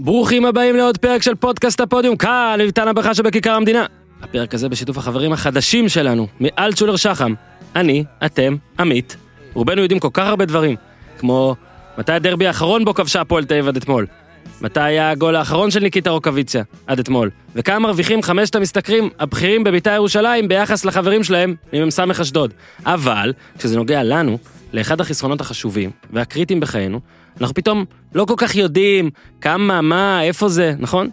ברוכים הבאים לעוד פרק של פודקאסט הפודיום, כאן איתן הברכה שבכיכר המדינה. הפרק הזה בשיתוף החברים החדשים שלנו, מאלטשולר שחם. אני, אתם, עמית. רובנו יודעים כל כך הרבה דברים, כמו מתי הדרבי האחרון בו כבשה הפועל תל אביב עד אתמול. מתי היה הגול האחרון של ניקיטה רוקוויציה עד אתמול. וכמה מרוויחים חמשת המשתכרים הבכירים בבית"ר ירושלים ביחס לחברים שלהם ממ"ס אשדוד. אבל, כשזה נוגע לנו, לאחד החסרונות החשובים והקריטיים בחיינו, אנחנו פתאום לא כל כך יודעים כמה, מה, איפה זה, נכון?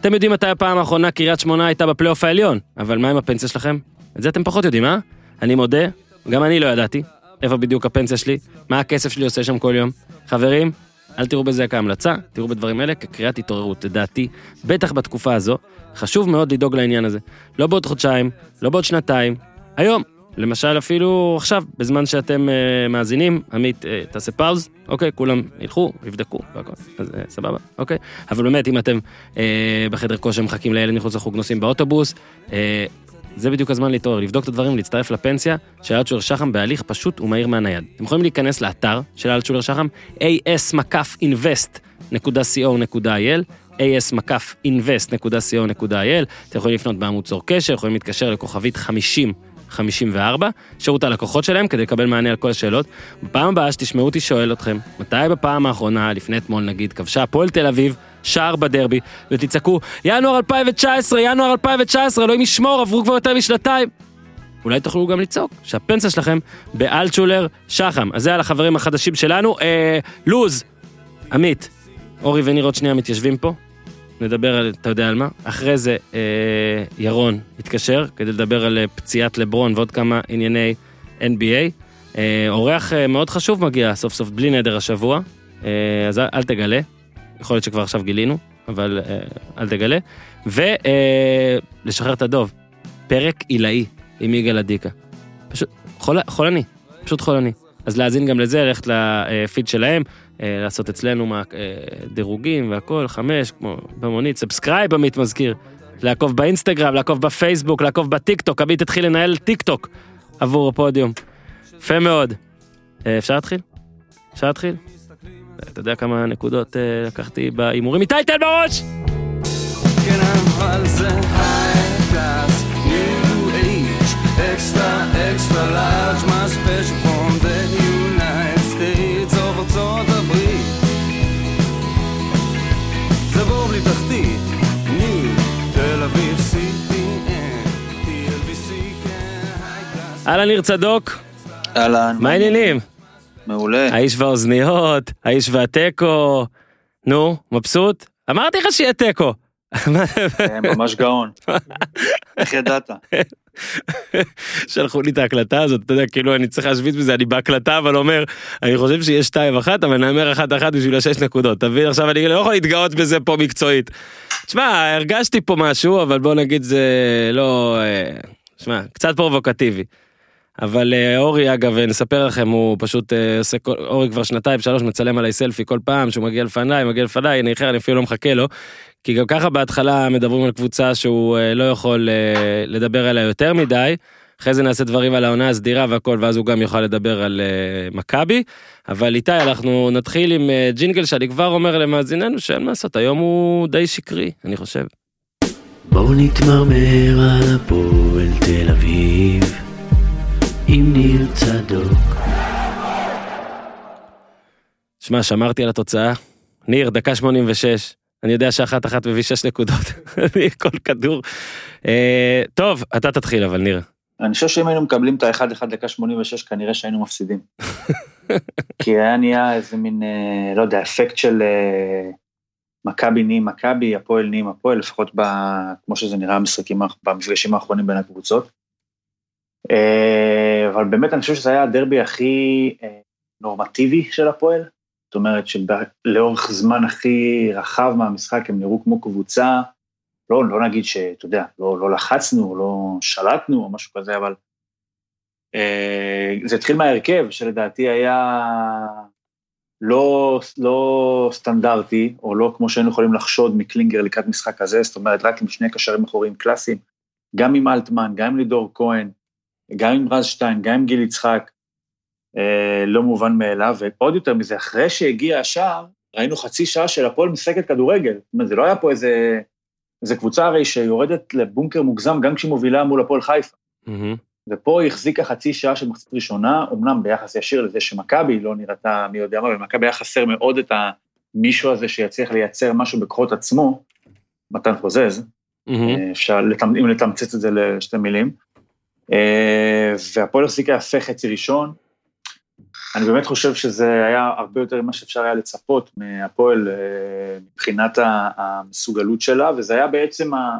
אתם יודעים מתי הפעם האחרונה קריית שמונה הייתה בפלייאוף העליון, אבל מה עם הפנסיה שלכם? את זה אתם פחות יודעים, אה? אני מודה, גם אני לא ידעתי. איפה בדיוק הפנסיה שלי? מה הכסף שלי עושה שם כל יום? חברים, אל תראו בזה כהמלצה, תראו בדברים האלה כקריאת התעוררות. לדעתי, בטח בתקופה הזו, חשוב מאוד לדאוג לעניין הזה. לא בעוד חודשיים, לא בעוד שנתיים, היום. למשל אפילו עכשיו, בזמן שאתם uh, מאזינים, עמית, uh, תעשה פאוז, אוקיי, כולם ילכו, יבדקו, והכל, אז uh, סבבה, אוקיי. אבל באמת, אם אתם uh, בחדר כושר מחכים לילד מחוץ לחוג נוסעים באוטובוס, uh, זה בדיוק הזמן להתעורר, לבדוק את הדברים, להצטרף לפנסיה של אלטשולר שחם בהליך פשוט ומהיר מהנייד. אתם יכולים להיכנס לאתר של אלטשולר שחם, as-invest.co.il, as-invest.co.il, אתם יכולים לפנות בעמוד צור קשר, יכולים להתקשר לכוכבית 50 54, שירות הלקוחות שלהם כדי לקבל מענה על כל השאלות. בפעם הבאה שתשמעו אותי שואל אתכם, מתי בפעם האחרונה, לפני אתמול נגיד, כבשה הפועל תל אביב, שער בדרבי, ותצעקו, ינואר 2019, ינואר 2019, אלוהים ישמור, עברו כבר יותר משנתיים. אולי תוכלו גם לצעוק שהפנסיה שלכם באלטשולר שחם. אז זה על החברים החדשים שלנו. אה, לוז, עמית, אורי וניר עוד שנייה מתיישבים פה, נדבר על, אתה יודע על מה? אחרי זה אה, ירון התקשר כדי לדבר על אה, פציעת לברון ועוד כמה ענייני NBA. אה, אורח אה, מאוד חשוב מגיע סוף סוף בלי נדר השבוע, אה, אז אל, תגלה, יכול להיות שכבר עכשיו גילינו, אבל אה, אל תגלה. ולשחרר אה, את הדוב, פרק עילאי עם יגאל אדיקה. פשוט חול, חולני, פשוט חולני. אז להאזין גם לזה, ללכת לפיד שלהם. אה, לעשות אצלנו מה, אה, דירוגים והכל, חמש, כמו במונית, subscribe עמית מזכיר. לעקוב באינסטגרם, לעקוב בפייסבוק, לעקוב בטיק טוק, עמית התחיל לנהל טיק טוק עבור הפודיום. יפה מאוד. אה, אפשר להתחיל? אפשר להתחיל? אתה יודע כמה נקודות לקחתי בהימורים איתי תן בראש! כן, אבל זה high class, extra extra large, מה special אהלן ניר צדוק. אהלן. מה העניינים? מעולה. האיש והאוזניות, האיש והתיקו. נו, מבסוט? אמרתי לך שיהיה תיקו. כן, ממש גאון. איך ידעת? שלחו לי את ההקלטה הזאת, אתה יודע, כאילו אני צריך להשוויץ בזה, אני בהקלטה אבל אומר, אני חושב שיש שתיים אחת, אבל נאמר אחת אחת בשביל השש נקודות, אתה מבין? עכשיו אני לא יכול להתגאות בזה פה מקצועית. תשמע, הרגשתי פה משהו, אבל בוא נגיד זה לא... תשמע, קצת פרובוקטיבי. אבל אה, אורי אגב נספר לכם הוא פשוט אה, עושה כל אורי כבר שנתיים שלוש מצלם עליי סלפי כל פעם שהוא מגיע לפניי מגיע לפניי אני אחר אני אפילו לא מחכה לו. כי גם ככה בהתחלה מדברים על קבוצה שהוא אה, לא יכול לדבר עליה יותר מדי. אחרי זה נעשה דברים על העונה הסדירה והכל ואז הוא גם יוכל לדבר על מכבי. אבל איתי אנחנו נתחיל עם ג'ינגל שאני כבר אומר למאזיננו שאין מה לעשות היום הוא די שקרי אני חושב. בואו נתמרמר על הפועל תל אביב. עם ניר צדוק. שמע, שמרתי על התוצאה. ניר, דקה 86. אני יודע שאחת אחת מביא 6 נקודות. כל כדור. אה, טוב, אתה תתחיל אבל, ניר. אני חושב שאם היינו מקבלים את האחד אחד דקה 86, כנראה שהיינו מפסידים. כי היה נהיה איזה מין, אה, לא יודע, אפקט של אה, מכבי נהיים מכבי, הפועל נהיים הפועל, לפחות ב, כמו שזה נראה במשחקים, במפגשים האחרונים בין הקבוצות. אה, אבל באמת אני חושב שזה היה הדרבי הכי אה, נורמטיבי של הפועל, זאת אומרת שלאורך זמן הכי רחב מהמשחק הם נראו כמו קבוצה, לא, לא נגיד שאתה יודע, לא, לא לחצנו, לא שלטנו או משהו כזה, אבל אה, זה התחיל מההרכב שלדעתי היה לא, לא סטנדרטי, או לא כמו שהיינו יכולים לחשוד מקלינגר לקראת משחק כזה, זאת אומרת רק עם שני קשרים אחוריים קלאסיים, גם עם אלטמן, גם עם לידור כהן, גם עם רז שטיין, גם עם גיל יצחק, אה, לא מובן מאליו, ועוד יותר מזה, אחרי שהגיע השער, ראינו חצי שעה של הפועל משחקת כדורגל. זאת אומרת, זה לא היה פה איזה... איזה קבוצה הרי שיורדת לבונקר מוגזם גם כשהיא מובילה מול הפועל חיפה. מהמם. ופה היא החזיקה חצי שעה של מחצית ראשונה, אמנם ביחס ישיר לזה שמכבי לא נראתה מי יודע מה, ומכבי היה חסר מאוד את המישהו הזה שיצליח לייצר משהו בכוחות עצמו, מתן חוזז. אה, אפשר, לתמ- אם לתמצת את זה לשתי מילים. אה, והפועל החזיקה יפה חצי ראשון. אני באמת חושב שזה היה הרבה יותר ממה שאפשר היה לצפות מהפועל אה, מבחינת המסוגלות שלה, וזה היה בעצם, ה,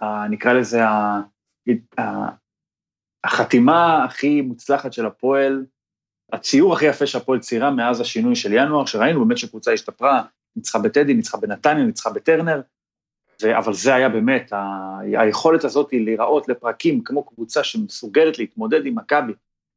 ה, נקרא לזה, ה, ה, החתימה הכי מוצלחת של הפועל, הציור הכי יפה שהפועל ציירה מאז השינוי של ינואר, שראינו באמת שקבוצה השתפרה, ניצחה בטדי, ניצחה בנתניה, ניצחה בטרנר, אבל זה היה באמת, ה- היכולת הזאת היא להיראות לפרקים כמו קבוצה שמסוגלת להתמודד עם מכבי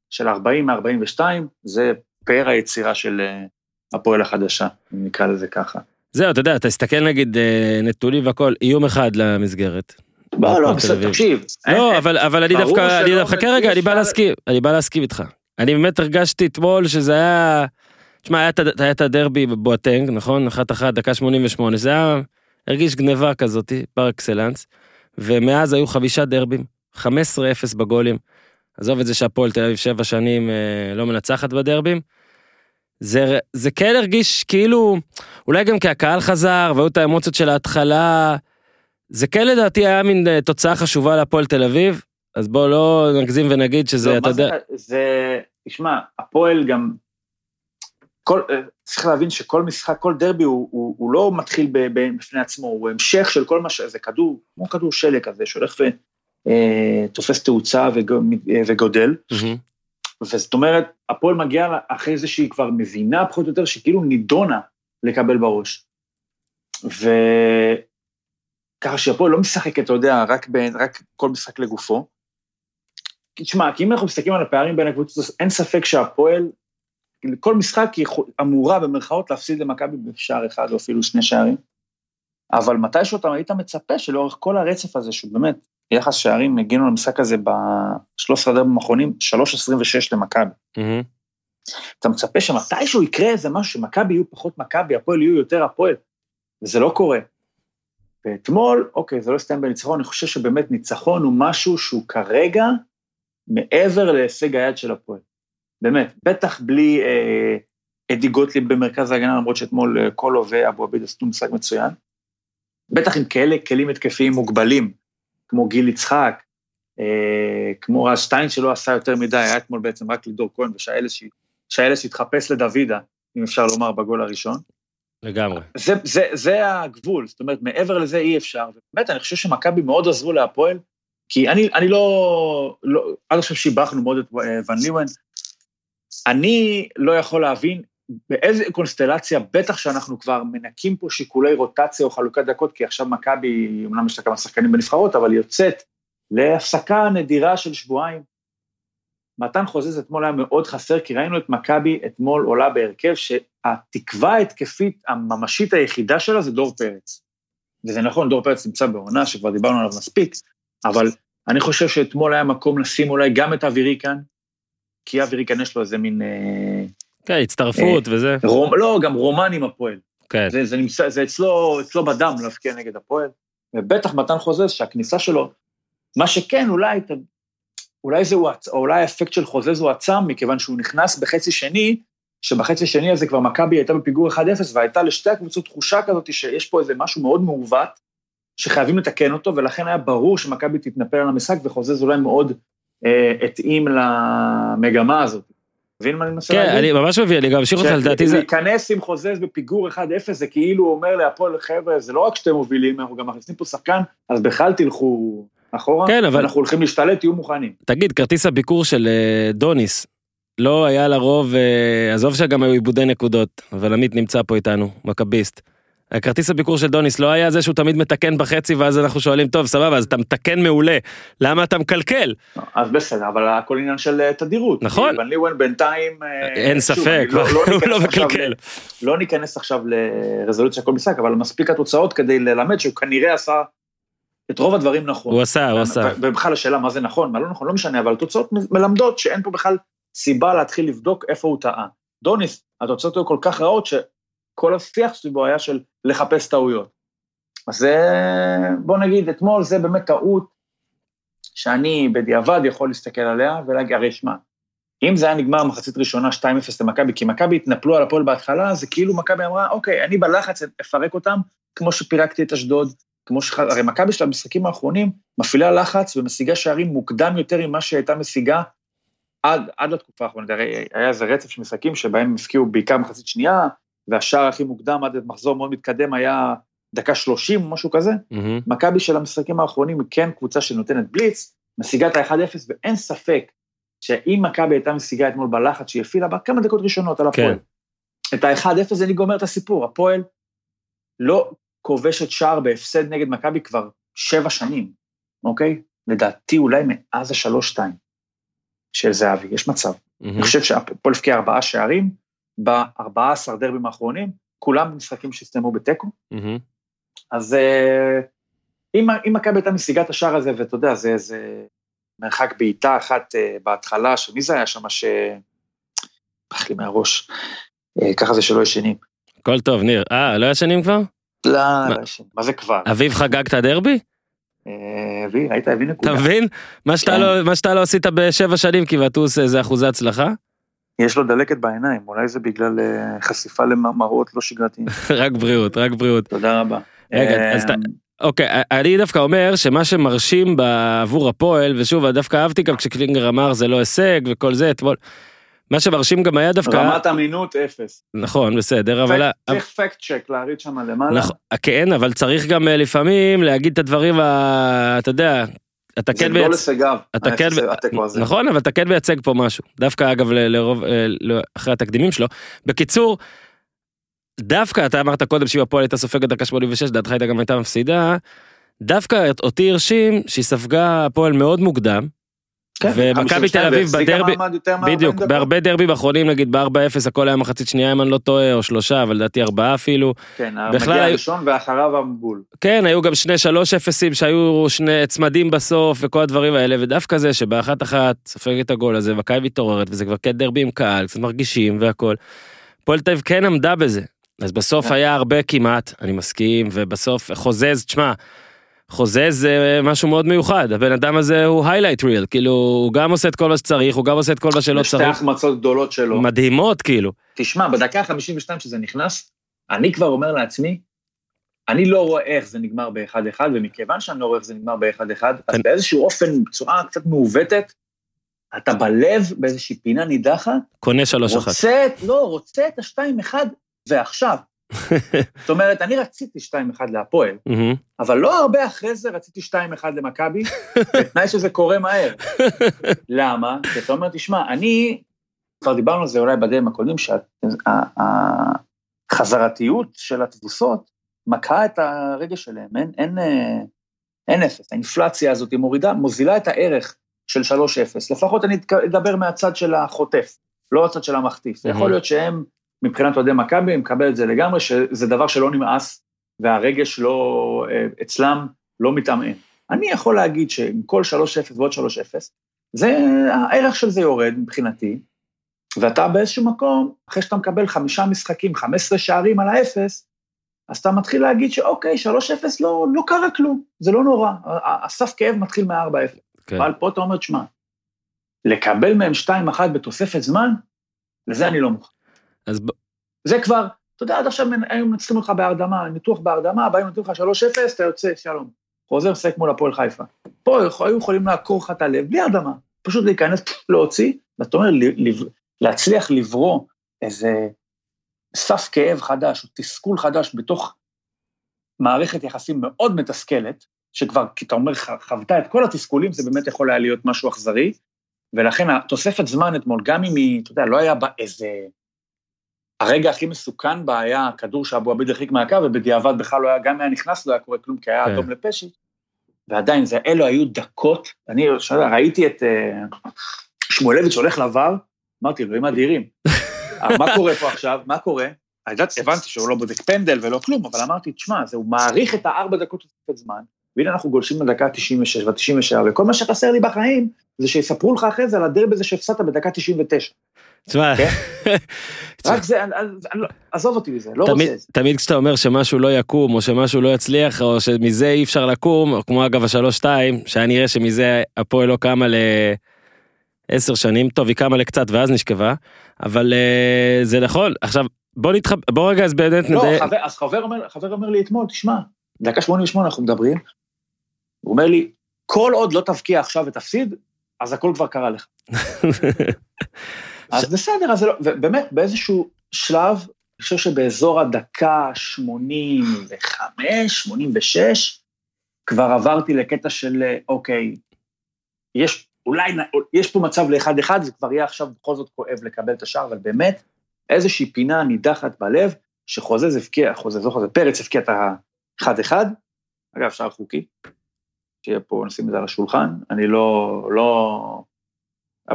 של 40 מ-42, זה פאר היצירה של אה, הפועל החדשה, אם נקרא לזה ככה. זהו, אתה יודע, אתה תסתכל נגיד אה, נתונים והכל, איום אחד למסגרת. לא, לא, בסדר. תקשיב. לא, אה, אבל, אבל אני דווקא, אני דווקא, חכה רגע, אני בא להסכים, אני בא להסכים איתך. אני באמת הרגשתי אתמול שזה היה, תשמע, היה את הדרבי בבואטנג, נכון? אחת אחת, דקה 88, זה היה, הרגיש גניבה כזאתי, פר אקסלנס, ומאז היו חמישה דרבים, 15-0 בגולים. עזוב את זה שהפועל תל אביב שבע שנים אה, לא מנצחת בדרבים. זה, זה כן הרגיש כאילו, אולי גם כי הקהל חזר, והיו את האמוציות של ההתחלה, זה כן לדעתי היה מין אה, תוצאה חשובה להפועל תל אביב, אז בוא לא נגזים ונגיד שזה, לא, אתה יודע, זה, תשמע, הפועל גם, כל, אה, צריך להבין שכל משחק, כל דרבי הוא, הוא, הוא לא מתחיל בפני עצמו, הוא המשך של כל מה ש... זה כדור, כמו כדור שלג כזה, שהולך ותופס תאוצה וגו- אה, וגודל, מהמם. וזאת אומרת, הפועל מגיעה לה- אחרי זה שהיא כבר מבינה פחות או יותר, שכאילו נידונה לקבל בראש. וככה שהפועל לא משחקת, אתה יודע, רק, ב... רק כל משחק לגופו. תשמע, כי אם אנחנו מסתכלים על הפערים בין הקבוצות, אין ספק שהפועל, כל משחק היא אמורה במרכאות להפסיד למכבי בשער אחד או אפילו שני שערים, אבל מתישהו אתה היית מצפה שלאורך כל הרצף הזה, שהוא באמת, יחס שערים, הגיעו למשחק הזה ב-13 דרבים האחרונים, 3.26 למכבי. מהמם. אתה מצפה שמתישהו יקרה איזה משהו, שמכבי יהיו פחות מכבי, הפועל יהיו יותר הפועל, וזה לא קורה. ואתמול, אוקיי, זה לא הסתיים בניצחון, אני חושב שבאמת ניצחון הוא משהו שהוא כרגע מעבר להישג היד של הפועל. באמת, בטח בלי אה, אדי גוטליב במרכז ההגנה, למרות שאתמול אה, קולו ואבו עביד עשו משחק מצוין. בטח עם כאלה כלים התקפיים מוגבלים, כמו גיל יצחק, אה, כמו רז שטיין שלא עשה יותר מדי, היה אתמול בעצם רק לידור כהן ושאלס שהאלס שהתחפש לדוידה, אם אפשר לומר, בגול הראשון. לגמרי. זה, זה, זה הגבול, זאת אומרת, מעבר לזה אי אפשר. ובאמת, אני חושב שמכבי מאוד עזרו להפועל, כי אני, אני לא, לא, עד עכשיו שיבחנו מאוד את אה, ון ליוון, אני לא יכול להבין באיזה קונסטלציה, בטח שאנחנו כבר מנקים פה שיקולי רוטציה או חלוקת דקות, כי עכשיו מכבי, אמנם יש לה כמה שחקנים בנבחרות, אבל יוצאת להפסקה נדירה של שבועיים. מתן חוזז אתמול היה מאוד חסר, כי ראינו את מכבי אתמול עולה בהרכב שהתקווה ההתקפית הממשית היחידה שלה זה דור פרץ. וזה נכון, דור פרץ נמצא בעונה שכבר דיברנו עליו מספיק, אבל אני חושב שאתמול היה מקום לשים אולי גם את אבירי כאן, כי כאן יש לו איזה מין... אה, כן, הצטרפות וזה. רומ, לא, גם רומן עם הפועל. כן. זה, זה, נמצא, זה אצלו, אצלו בדם להבקיע נגד הפועל, ובטח מתן חוזז שהכניסה שלו, מה שכן, אולי, אולי זה הוא, או אולי האפקט של חוזז הוא עצם, מכיוון שהוא נכנס בחצי שני, שבחצי שני הזה כבר מכבי הייתה בפיגור 1-0, והייתה לשתי הקבוצות תחושה כזאת שיש פה איזה משהו מאוד מעוות, שחייבים לתקן אותו, ולכן היה ברור שמכבי תתנפל על המשחק, וחוזז אולי מאוד אה, התאים למגמה הזאת. מבין מה אני מנסה כן, להגיד? אני ממש מבין, אני גם אמשיך אותך, לדעתי זה... להיכנס עם חוזז בפיגור 1-0, זה כאילו אומר להפועל, חבר'ה, זה לא רק שאתם מובילים, אנחנו גם מכניסים פה שחקן, אז בכלל תלכו אחורה, כן, אבל- אנחנו הולכים להשתלט, תהיו מוכנים. תגיד, כרטיס הביקור של אה, דוניס, לא היה לרוב, אה, עזוב שגם היו עיבודי נקודות, אבל עמית נמצא פה איתנו, מכביסט. הכרטיס הביקור של דוניס לא היה זה שהוא תמיד מתקן בחצי ואז אנחנו שואלים טוב סבבה אז אתה מתקן מעולה למה אתה מקלקל אז בסדר, אבל הכל עניין של אה, תדירות. נכון. ון ליוון בינתיים... אה, אין שוב, ספק לא- לא הוא לא מקלקל. ל- לא ניכנס עכשיו לרזולוציה כל משחק, אבל מספיק התוצאות כדי ללמד שהוא כנראה עשה את רוב הדברים נכון. הוא עשה הוא עשה. ובכלל השאלה מה זה נכון, מה לא נכון, לא משנה, אבל התוצאות מ- מלמדות שאין פה בכלל סיבה להתחיל לבדוק איפה הוא טעה. דוניס, התוצאות היו כל כך רעות כל השיח סביבו היה של לחפש טעויות. אז זה, בוא נגיד, אתמול זה באמת טעות שאני בדיעבד יכול להסתכל עליה ולהגיד, הרי שמע, אם זה היה נגמר מחצית ראשונה 2-0 למכבי, כי מכבי התנפלו על הפועל בהתחלה, זה כאילו מכבי אמרה, אוקיי, אני בלחץ אפרק אותם, כמו שפירקתי את אשדוד, כמו ש... הרי מכבי של המשחקים האחרונים מפעילה לחץ ומשיגה שערים מוקדם יותר ממה שהייתה משיגה עד, עד לתקופה האחרונה. הרי היה איזה רצף של משחקים שבהם הם הפקיעו בעיקר מחצית שנייה, והשער הכי מוקדם עד מחזור מאוד מתקדם היה דקה 30 או משהו כזה. מהמם. מכבי של המשחקים האחרונים היא כן קבוצה שנותנת בליץ, משיגה את ה-1-0, ואין ספק שאם מכבי הייתה משיגה אתמול בלחץ שהיא הפעילה בה כמה דקות ראשונות על הפועל. כן. את ה-1-0 אני גומר את הסיפור, הפועל לא כובשת שער בהפסד נגד מכבי כבר שבע שנים, אוקיי? לדעתי אולי מאז השלוש-שתיים של זהבי, יש מצב. מהמם. אני חושב שהפועל הבקיע ארבעה שערים ב-14 דרבים האחרונים, כולם משחקים שהסתיימו בתיקו, מהמם. אז אה, אם אם מכבי הייתה משיגה את השער הזה, ואתה יודע, זה איזה מרחק בעיטה אחת אה, בהתחלה, שמי זה היה שם ש... ברח לי מהראש, אה, ככה זה שלא ישנים. הכל טוב, ניר. אה, לא ישנים כבר? לא, מה? לא ישנים. מה זה כבר? אביב חגג את הדרבי? אבי, ראית, הביא נקודה. אתה מבין? כן. לא- מה שאתה לא עשית בשבע שנים כמעט, הוא עושה איזה אחוזי הצלחה? יש לו דלקת בעיניים, אולי זה בגלל אה, חשיפה למראות לא שגרתיים. רק בריאות, רק בריאות. תודה רבה. רגע, אז אתה- אה, אוקיי, אני דווקא אומר שמה שמרשים בעבור הפועל, ושוב, דווקא אהבתי גם כשקלינגר אמר זה לא הישג וכל זה אתמול. מה שמרשים גם היה דווקא, רמת אמינות אפס. נכון, בסדר, אבל... צריך פקט צ'ק להריץ שם למעלה. נכון, כן, אבל צריך גם אה, לפעמים להגיד את הדברים, ה- אתה יודע, אתה כן לא מייצג, לסגב. אתה כן, האפס- התיקו הזה. נכון, אבל אתה כן מייצג פה משהו. דווקא אגב, לרוב, אה, אחרי התקדימים שלו. בקיצור, דווקא אתה אמרת קודם שאם הפועל הייתה סופגת דקה 86, דעתך הייתה גם הייתה מפסידה. דווקא אותי הרשים שהיא ספגה הפועל מאוד מוקדם, כן, ומכבי 52, תל אביב בדרבי- מעמד יותר מ-40 בדיוק. בהרבה דרבים אחרונים נגיד ב-4-0 הכל היה מחצית שנייה אם אני לא טועה, או שלושה, אבל לדעתי ארבעה אפילו. כן, המגיע היו- הראשון ואחריו המבול. כן, היו גם שני שלוש אפסים שהיו שני צמדים בסוף וכל הדברים האלה, ודווקא זה שבאחת אחת סופגת את הגול הזה, מכבי מתעוררת, וזה כבר כן דרבי עם קהל, קצת מרגישים והכל. הפועל תל אביב כן עמדה בזה. אז בסוף כן. היה הרבה כמעט, אני מסכים, ובסוף חוזז, תשמע, חוזז זה משהו מאוד מיוחד, הבן אדם הזה הוא highlight reel, כאילו, הוא גם עושה את כל מה שצריך, הוא גם עושה את כל מה שלא שתי צריך, החמצות גדולות שלו. מדהימות כאילו. תשמע, בדקה ה-52 שזה נכנס, אני כבר אומר לעצמי, אני לא רואה איך זה נגמר ב-1-1, ומכיוון שאני לא רואה איך זה נגמר ב-1-1, אז. באיזשהו אופן, בצורה קצת מעוותת, אתה בלב באיזושהי פינה נידחת, קונה שלוש אחת. רוצה, לא, רוצה את ה-2-1 ועכשיו. זאת אומרת, אני רציתי 2-1 להפועל. אבל לא הרבה אחרי זה רציתי 2-1 למכבי, בתנאי שזה קורה מהר. למה? כי אתה אומר, תשמע, אני, כבר דיברנו על זה אולי בדברים הקודמים, שהחזרתיות של התבוסות מכה את הרגש שלהם, אין, אין, אין אפס, האינפלציה הזאת היא מורידה, מוזילה את הערך של 3-0, לפחות אני אדבר מהצד של החוטף, לא הצד של המחטיף. יכול להיות שהם, מבחינת אוהדי מכבי, הם מקבל את זה לגמרי, שזה דבר שלא נמאס, והרגש לא, אה, אצלם לא מתעמעם. אני יכול להגיד שעם כל 3-0 ועוד 3-0, זה, הערך של זה יורד מבחינתי, ואתה באיזשהו מקום, אחרי שאתה מקבל חמישה משחקים, 15 שערים על האפס, אז אתה מתחיל להגיד שאוקיי, 3-0 לא, לא קרה כלום, זה לא נורא, הסף כאב מתחיל מ-4-0. כן. אבל פה אתה אומר, תשמע, לקבל מהם 2-1 בתוספת זמן, לזה אני לא מוכן. אז זה כבר, אתה יודע, עד עכשיו היו מנצחים אותך בהרדמה, ניתוח בהרדמה, באים נותנים לך 3-0, אתה יוצא, שלום. חוזר לשחק מול הפועל חיפה. פה היו יכולים לעקור לך את הלב בלי הרדמה, פשוט להיכנס, להוציא, ואתה אומר, להצליח לברוא איזה סף כאב חדש, או תסכול חדש בתוך מערכת יחסים מאוד מתסכלת, שכבר, כי אתה אומר, חוותה את כל התסכולים, זה באמת יכול היה להיות משהו אכזרי, ולכן התוספת זמן אתמול, גם אם היא, אתה יודע, לא היה בה איזה... הרגע הכי מסוכן בה היה הכדור שאבו עביד הרחיק מהקו, ובדיעבד בכלל לא היה, גם אם היה נכנס לא היה קורה כלום, כי היה כן. אדום לפשי, ועדיין, זה, אלו היו דקות, אני שאלה, ראיתי את אה, שמואלביץ' הולך לבר, אמרתי, אלוהים אדירים. אבל מה קורה פה עכשיו? מה קורה? יודעת, הבנתי שהוא לא בודק פנדל ולא כלום, אבל אמרתי, תשמע, זה, הוא מעריך את הארבע דקות תוספת זמן, והנה אנחנו גולשים לדקה 96 ו-97, וכל מה שחסר לי בחיים, זה שיספרו לך אחרי זה על הדרבי הזה שהפסדת בדקה 99. תשמע, כן? רק זה, לא- עזוב אותי מזה, לא רוצה את זה. תמיד כשאתה אומר שמשהו לא יקום או שמשהו לא יצליח או שמזה אי אפשר לקום או כמו אגב השלוש שתיים שהיה נראה שמזה הפועל לא קמה לעשר שנים טוב היא קמה לקצת ואז נשכבה אבל אה, זה נכון עכשיו בוא נתחב בוא רגע אז באמת לא, נדע חבר, אז חבר אומר, חבר אומר לי אתמול, תשמע, דקה 88 אנחנו מדברים, הוא אומר לי, כל עוד לא תבקיע עכשיו ותפסיד, אז הכל כבר קרה לך. אז בסדר, אז זה לא, ובאמת, באיזשהו שלב, אני חושב שבאזור הדקה 85, 86, כבר עברתי לקטע של, אוקיי, יש, אולי, יש פה מצב לאחד אחד, זה כבר יהיה עכשיו בכל זאת כואב לקבל את השער, אבל באמת, איזושהי פינה נידחת בלב, שחוזז הבקיע, חוזז, לא חוזז, פרץ הבקיע את ה-1-1, אגב, שער חוקי, שיהיה פה, נשים את זה על השולחן, אני לא, לא,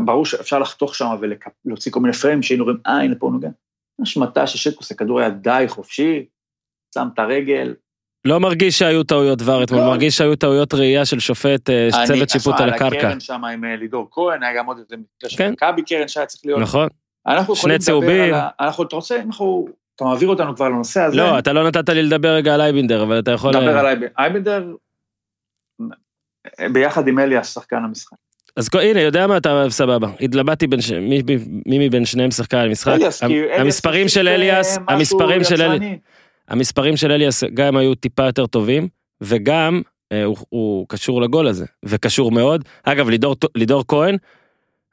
ברור שאפשר לחתוך שם ולהוציא כל מיני פריים, שהיינו רואים, אה, הנה פה הוא נוגע. השמטה ששקוס, הכדור היה די חופשי, שם את הרגל. לא מרגיש שהיו טעויות ור אתמול לא. מרגיש שהיו טעויות ראייה של שופט אה, אני- צוות שיפוט על הקרקע הקרן שם עם אה, לידור כהן, היה גם עוד איזה מקרה של כן. מכבי קרן שהיה צריך להיות. נכון אנחנו שני צהובים. על. אנחנו, אתה רוצה, אנחנו, אתה מעביר אותנו כבר לנושא הזה. לא אתה לא נתת לי לדבר רגע על אייבינדר אבל אתה יכול דבר אה, על. אייבנדר, ביחד עם אליאס, שחקן המשחק. אז הנה יודע מה אתה סבבה התלבטתי בין ש- מי מי מבין שניהם שחקן על משחק אליאס, כי אליאס המספרים של אליאס המספרים של אליאס. המספרים של אליאס גם היו טיפה יותר טובים וגם אה, הוא, הוא קשור לגול הזה וקשור מאוד אגב לידור לידור כהן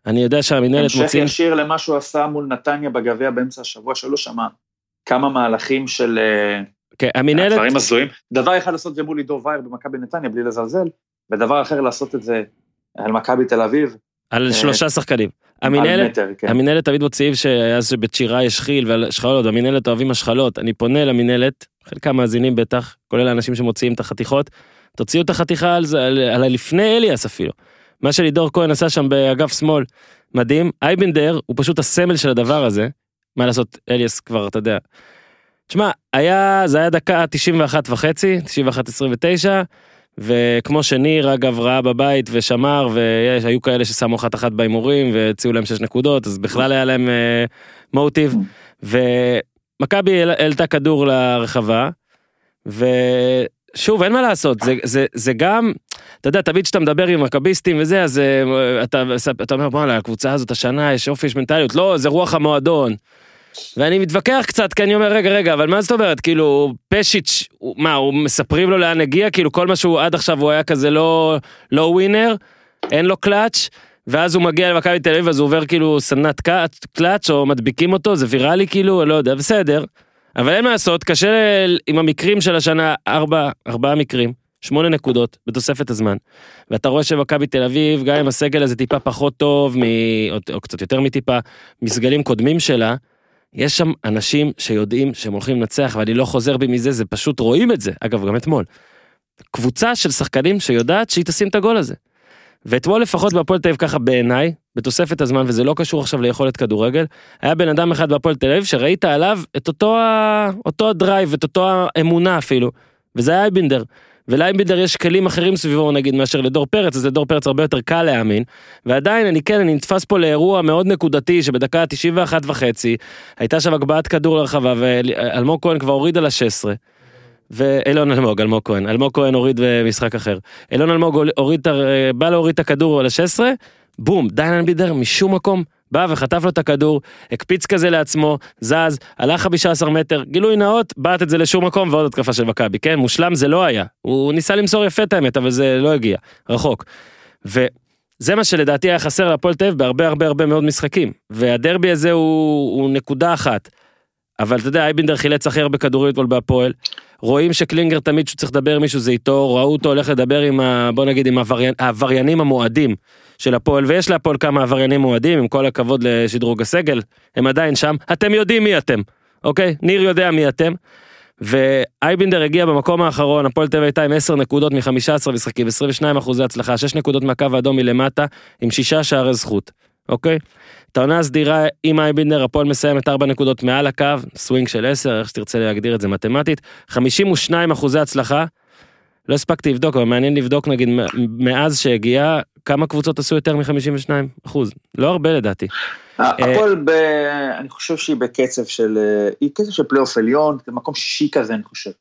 אני יודע שהמינהלת המשך מוציאים ישיר למה שהוא עשה מול נתניה בגביע באמצע השבוע, שלא שמע כמה מהלכים של אה, כן, המינהלת דברים הזויים. דבר אחד לעשות את זה מול לידור וייר במכבי נתניה בלי לזלזל, ודבר אחר לעשות את זה על מכבי תל אביב. על אה, שלושה שחקנים המינהלת מטר, כן. המינהלת תמיד מוציאים שאז שבצ'ירה יש חיל ועל השחלות המינהלת אוהבים השחלות אני פונה למינהלת חלקם מאזינים בטח כולל האנשים שמוציאים את החתיכות תוציאו את החתיכה על זה על, על לפני אליאס אפילו. מה שלידור כהן עשה שם באגף שמאל מדהים אייבנדר הוא פשוט הסמל של הדבר הזה מה לעשות אליאס כבר אתה יודע. תשמע היה זה היה דקה 91 וחצי 91 29 וכמו שניר אגב ראה בבית ושמר והיו כאלה ששמו אחת אחת בהימורים והציעו להם 6 נקודות אז בכלל היה להם אה, מוטיב ומכבי העל- העלתה כדור לרחבה ושוב אין מה לעשות זה זה זה גם אתה יודע תמיד כשאתה מדבר עם מכביסטים וזה אז אה, אתה אתה אומר בואנה הקבוצה הזאת השנה יש אופי יש מנטליות לא זה רוח המועדון. ואני מתווכח קצת כי אני אומר רגע רגע אבל מה זאת אומרת כאילו פשיץ' מה הוא מספרים לו לאן הגיע כאילו כל מה שהוא עד עכשיו הוא היה כזה לא לא ווינר אין לו קלאץ' ואז הוא מגיע למכבי תל אביב אז הוא עובר כאילו סדנת קלאץ'- או מדביקים אותו זה ויראלי כאילו לא יודע בסדר. אבל אין מה לעשות קשה עם המקרים של השנה ארבע ארבעה מקרים שמונה נקודות בתוספת הזמן. ואתה רואה שמכבי תל אביב גם אם הסגל הזה טיפה פחות טוב מ... או, או קצת יותר מטיפה מסגלים קודמים שלה. יש שם אנשים שיודעים שהם הולכים לנצח ואני לא חוזר בי מזה זה פשוט רואים את זה אגב גם אתמול. קבוצה של שחקנים שיודעת שהיא תשים את הגול הזה. ואתמול לפחות בהפועל תל אביב ככה בעיניי בתוספת הזמן וזה לא קשור עכשיו ליכולת כדורגל היה בן אדם אחד בהפועל תל אביב שראית עליו את אותו. אותו ה drive את אותו האמונה אפילו וזה היה אייבינדר. ולאייבינדר יש כלים אחרים סביבו נגיד מאשר לדור פרץ אז לדור פרץ הרבה יותר קל להאמין ועדיין אני כן אני נתפס פה לאירוע מאוד נקודתי שבדקה 91 וחצי הייתה שם הגבהת כדור לרחבה ואלמוג כהן כבר הוריד על ה-16. ואילון אלמוג, אלמוג כהן, אלמוג כהן הוריד במשחק אחר. אילון אלמוג הוריד, בא להוריד את הכדור על ה-16, בום, דיין אנבידר משום מקום בא וחטף לו את הכדור, הקפיץ כזה לעצמו, זז, הלך 15 מטר, גילוי נאות, בעט את זה לשום מקום ועוד התקפה של מכבי, כן? מושלם זה לא היה. הוא ניסה למסור יפה את האמת, אבל זה לא הגיע, רחוק. וזה מה שלדעתי היה חסר להפועל תל אביב בהרבה הרבה הרבה מאוד משחקים. והדרבי הזה הוא, הוא נקודה אחת. אבל אתה יודע, אייבינדר חילץ הכי הרבה כדורים אתמול בהפועל. רואים שקלינגר תמיד שהוא צריך לדבר עם מישהו זה איתו, ראו אותו הולך לדבר עם ה... בוא נגיד עם העבריין, העבריינים המועדים של הפועל, ויש להפועל כמה עבריינים מועדים, עם כל הכבוד לשדרוג הסגל, הם עדיין שם, אתם יודעים מי אתם, אוקיי? ניר יודע מי אתם. ואייבינדר הגיע במקום האחרון, הפועל תל אביב הייתה עם 10 נקודות מ-15 משחקים, 22 אחוזי הצלחה, 6 נקודות מהקו האדום מלמטה, עם 6 שערי זכות, אוקיי? את העונה הסדירה עם אייבינדר, הפועל מסיימת 4 נקודות מעל הקו, סווינג של 10, איך שתרצה להגדיר את זה מתמטית, 52 אחוזי הצלחה, לא הספקתי לבדוק, אבל מעניין לבדוק נגיד מאז שהגיע, כמה קבוצות עשו יותר מ-52 אחוז. לא הרבה לדעתי. הפועל, ב... אני חושב שהיא בקצב של, אה, היא קצב של פלייאוף עליון, זה מקום שישי כזה אני חושב.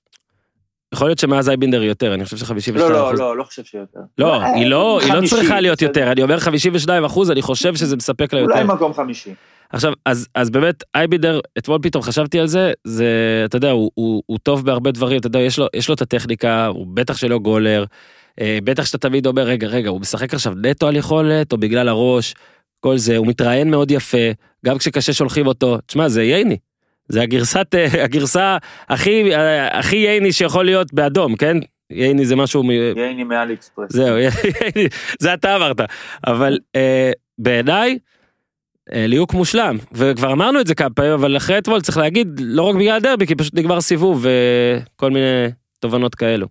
יכול להיות שמאז אייבינדר יותר, אני חושב ש-52 לא, לא, אחוז. לא, לא חושב שיותר. לא, היא לא, היא לא צריכה להיות. יותר, אני אומר 52 אחוז, אני חושב שזה מספק לה יותר. אולי מקום חמישי. עכשיו, אז, אז באמת, אייבינדר, אתמול פתאום חשבתי על זה, זה, אתה יודע, הוא, הוא, הוא טוב בהרבה דברים, אתה יודע, יש לו, יש לו את הטכניקה, הוא בטח שלא גולר, אה, בטח שאתה תמיד אומר, רגע, רגע, הוא משחק עכשיו נטו על יכולת, או בגלל הראש, כל זה, הוא מתראיין מאוד יפה, גם כשקשה שולחים אותו, תשמע, זה ייני. זה הגרסת, אה, הגרסה הכי, אה, הכי ייני שיכול להיות באדום, כן? ייני זה משהו, מ- ייני מאלי אקספרס. זהו, זה אתה אמרת. אבל אה, בעיניי, אה, ליהוק מושלם, וכבר אמרנו את זה כמה פעמים, אבל אחרי אתמול צריך להגיד, לא רק בגלל הדרבי, כי פשוט נגמר סיבוב וכל מיני תובנות כאלו.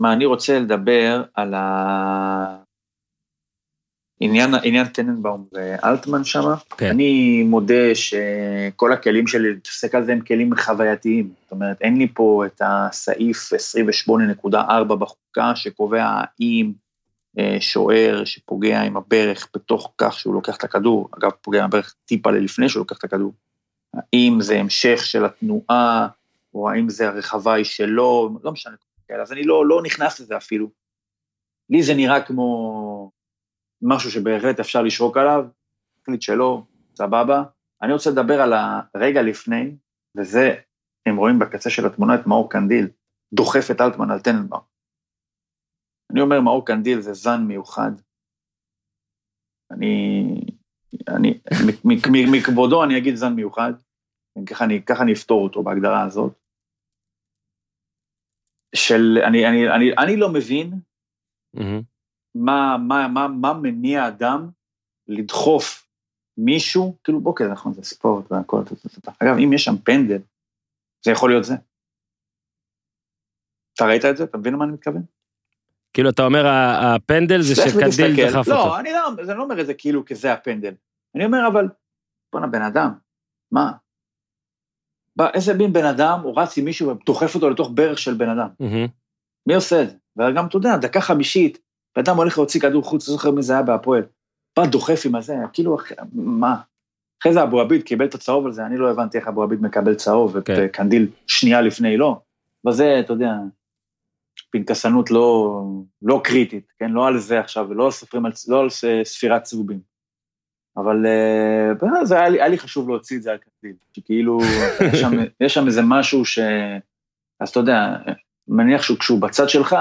מה, אני רוצה לדבר על ה... עניין, עניין טננבאום ואלטמן שם. כן. אני מודה שכל הכלים שלי להתעסק על זה הם כלים חווייתיים. זאת אומרת, אין לי פה את הסעיף 28.4 בחוקה שקובע האם אה, שוער שפוגע עם הברך בתוך כך שהוא לוקח את הכדור, אגב, פוגע עם הברך טיפה לפני שהוא לוקח את הכדור, האם זה המשך של התנועה, או האם זה הרחבה היא שלו, לא משנה. אז אני לא, לא נכנס לזה אפילו. לי זה נראה כמו משהו שבהחלט אפשר לשרוק עליו, החליט שלא, סבבה. אני רוצה לדבר על הרגע לפני, וזה, הם רואים בקצה של התמונה את מאור קנדיל, דוחף את אלטמן על טננבאום. אני אומר, מאור קנדיל זה זן מיוחד. אני, אני, מכבודו אני אגיד זן מיוחד, ככה אני, ככה אני אפתור אותו בהגדרה הזאת. של, אני, אני, אני, אני לא מבין מהמם. מה, מה, מה, מה מניע אדם לדחוף מישהו, כאילו, אוקיי, נכון, זה ספורט והכל. אגב, אם יש שם פנדל, זה יכול להיות זה. אתה ראית את זה? אתה מבין למה אני מתכוון? כאילו אתה אומר הפנדל זה שקדיל. דחף לא, אותו. אני לא, אני לא אומר את זה כאילו כזה הפנדל. אני אומר, אבל, בואנה, בן אדם, מה? בא, איזה מין בן אדם, הוא רץ עם מישהו ודוחף אותו לתוך ברך של בן אדם. מהמם. מי עושה את זה? וגם, אתה יודע, דקה חמישית, בן אדם הולך להוציא כדור חוץ, לא זוכר מי זה היה בהפועל. בא דוחף עם הזה, כאילו, מה? אחרי זה אבו עביד קיבל את הצהוב על זה, אני לא הבנתי איך אבו עביד מקבל צהוב, כן. וקנדיל שנייה לפני לא. וזה, אתה יודע, פנקסנות לא, לא קריטית, כן? לא על זה עכשיו, לא על סופרים, על, לא על ספירת צהובים. אבל אה, זה היה לי, היה לי חשוב להוציא את זה על קנדיל, שכאילו, יש שם, יש שם איזה משהו ש... אז אתה יודע, מניח שהוא כשהוא בצד שלך,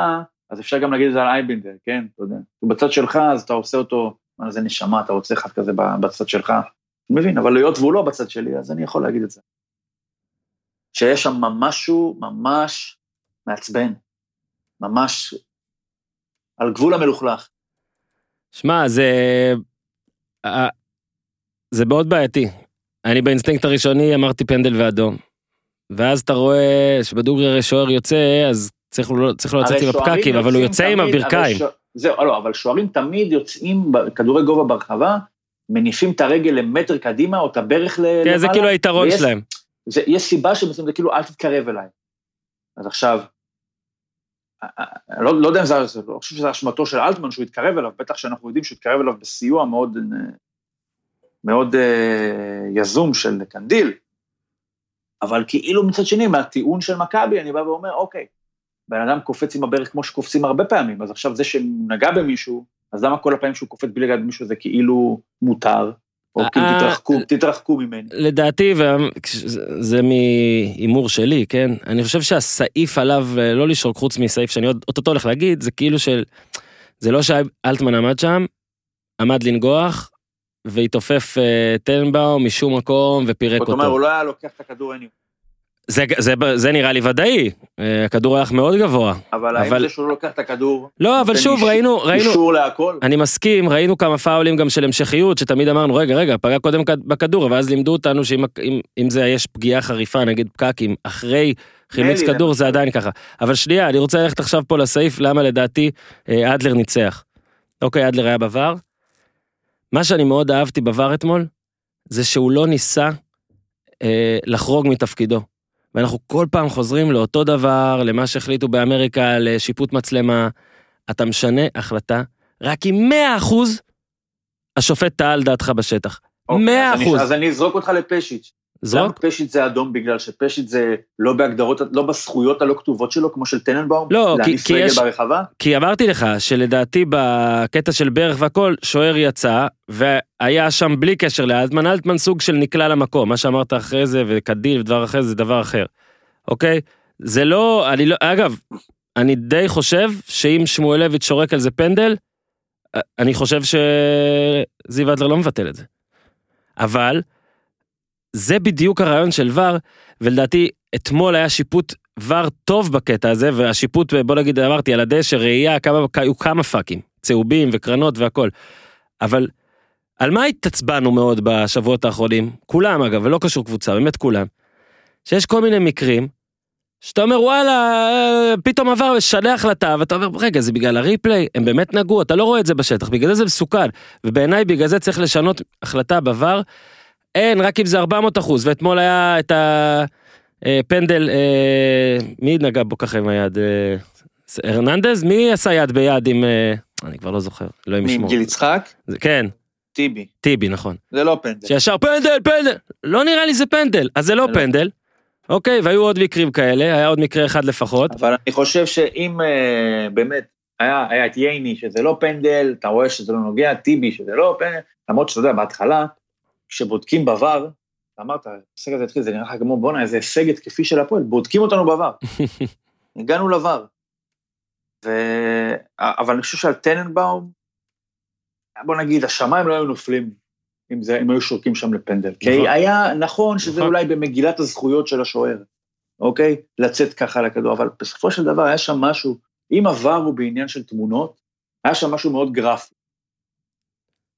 אז אפשר גם להגיד את זה על אייבינדר, כן? אתה יודע. הוא בצד שלך, אז אתה עושה אותו, מה זה נשמה, אתה רוצה אחד כזה בצד שלך. אני מבין, אבל היות והוא לא בצד שלי, אז אני יכול להגיד את זה. שיש שם משהו ממש מעצבן, ממש על גבול המלוכלך. שמע, זה... אה, זה מאוד בעייתי. אני באינסטינקט הראשוני אמרתי פנדל ואדום. ואז אתה רואה שבדוגרי הרי שוער יוצא, אז צריך לו צריך לו לצאת עם הפקקים, אבל הוא יוצא עם תמיד, הברכיים. הרי שוע- זהו, לא, אבל שוערים תמיד יוצאים בכדורי גובה ברחבה, מניפים את הרגל למטר קדימה, או את הברך ל- כן, זה למעלה, כאילו היתרון ויש- שלהם. זה, יש סיבה את זה כאילו, אל תתקרב אליי. אז עכשיו, אני לא, לא יודע אם זה, זה לא חושב שזה אשמתו של אלטמן שהוא התקרב אליו, בטח שאנחנו יודעים שהוא התקרב אליו בסיוע מאוד, אה, מאוד אה, יזום של קנדיל, אבל כאילו מצד שני, מהטיעון של מכבי, אני בא ואומר, אוקיי, בן אדם קופץ עם הברך כמו שקופצים הרבה פעמים, אז עכשיו זה שנגע במישהו, אז למה כל הפעמים שהוא קופץ בלי לגעת במישהו זה כאילו מותר, או כאילו אה, תתרחקו, תתרחקו ממני. לדעתי, וזה מהימור שלי, כן? אני חושב שהסעיף עליו אה, לא לשרוק חוץ מסעיף שאני עוד אוטוטו הולך להגיד, זה כאילו של... זה לא שאלטמן עמד שם, עמד לנגוח, והתעופף טנבאום משום מקום ופירק זאת אומרת, אותו. הוא לא היה לוקח את הכדור אין זה, זה, זה נראה לי ודאי, אה, הכדור הלך מאוד גבוה. אבל האם אבל- זה שהוא לא לוקח את הכדור, לא, אבל שוב, איש- ראינו, ראינו, אישור להכל? אני מסכים, ראינו כמה פאולים גם של המשכיות, שתמיד אמרנו, רגע, רגע, פגע קודם כד- בכדור, ואז לימדו אותנו שאם אם, אם זה יש פגיעה חריפה, נגיד פקקים, אחרי חילוץ כדור, זה למשל. עדיין ככה. אבל שנייה, אני רוצה ללכת עכשיו פה לסעיף, למה לדעתי אה, אדלר ניצח. אוקיי, אדלר היה בVAR. מה שאני מאוד אהבתי בVAR אתמול, זה שהוא לא ניסה אה, לחרוג מתפקידו. ואנחנו כל פעם חוזרים לאותו דבר, למה שהחליטו באמריקה, לשיפוט מצלמה. אתה משנה החלטה, רק עם 100% השופט טעה על דעתך בשטח. אוקיי, 100 אז אני- אחוז. אז אני אזרוק אותך לפשיץ'. למה? פשיט זה אדום? בגלל שפשיט זה לא בהגדרות, לא בזכויות הלא כתובות שלו, כמו של טננבאום? לא, כי- כי יש- ברחבה? כי אמרתי לך שלדעתי בקטע של ברך והכל, שוער יצא, והיה שם בלי קשר לאלטמן, אלטמן סוג של נקלע למקום, מה שאמרת אחרי זה, וקדיל ודבר אחר זה דבר אחר, אוקיי? זה לא, אני לא, אגב, אני די חושב שאם שמואלביץ' שורק על זה פנדל, אני חושב שזיו אדלר לא מבטל את זה. אבל, זה בדיוק הרעיון של ור, ולדעתי אתמול היה שיפוט ור טוב בקטע הזה, והשיפוט, בוא נגיד, אמרתי, על הדשא, ראייה, כמה, היו כמה פאקים, צהובים וקרנות והכל. אבל על מה התעצבנו מאוד בשבועות האחרונים? כולם אגב, ולא קשור קבוצה, באמת כולם. שיש כל מיני מקרים, שאתה אומר וואלה, אה, פתאום עבר משנה החלטה, ואתה אומר רגע זה בגלל הריפליי, הם באמת נגעו, אתה לא רואה את זה בשטח, בגלל זה זה מסוכן, ובעיניי בגלל זה צריך לשנות החלטה בVAR, אין, רק אם זה 400 אחוז, ואתמול היה את הפנדל, אה, מי נגע בו ככה עם היד? אה, הרננדז? מי עשה יד ביד עם, אה, אני כבר לא זוכר, אלוהים עם ישמור. גיל יצחק? זה- כן, טיבי. טיבי נכון. זה לא פנדל. שישר פנדל, פנדל, לא נראה לי זה פנדל, אז זה לא זה לא. פנדל. אוקיי, והיו עוד מקרים כאלה, היה עוד מקרה אחד לפחות. אבל אני חושב שאם אה, באמת היה, היה את ייני שזה לא פנדל, אתה רואה שזה לא נוגע, טיבי שזה לא פנדל, למרות שאתה יודע, בהתחלה, כשבודקים בVAR, אמרת, ההישג הזה התחיל, זה נראה לך כמו בואנה, איזה הישג התקפי של הפועל, בודקים אותנו בVAR. הגענו לVAR. ו... אבל אני חושב שעל טננבאום, בוא נגיד, השמיים לא היו נופלים אם, זה, אם היו שורקים שם לפנדל. נכון. כי היה נכון שזה נכון. אולי במגילת הזכויות של השוער, אוקיי? לצאת ככה לכדור, אבל בסופו של דבר היה שם משהו, אם עבר הוא בעניין של תמונות, היה שם משהו מאוד גרפי.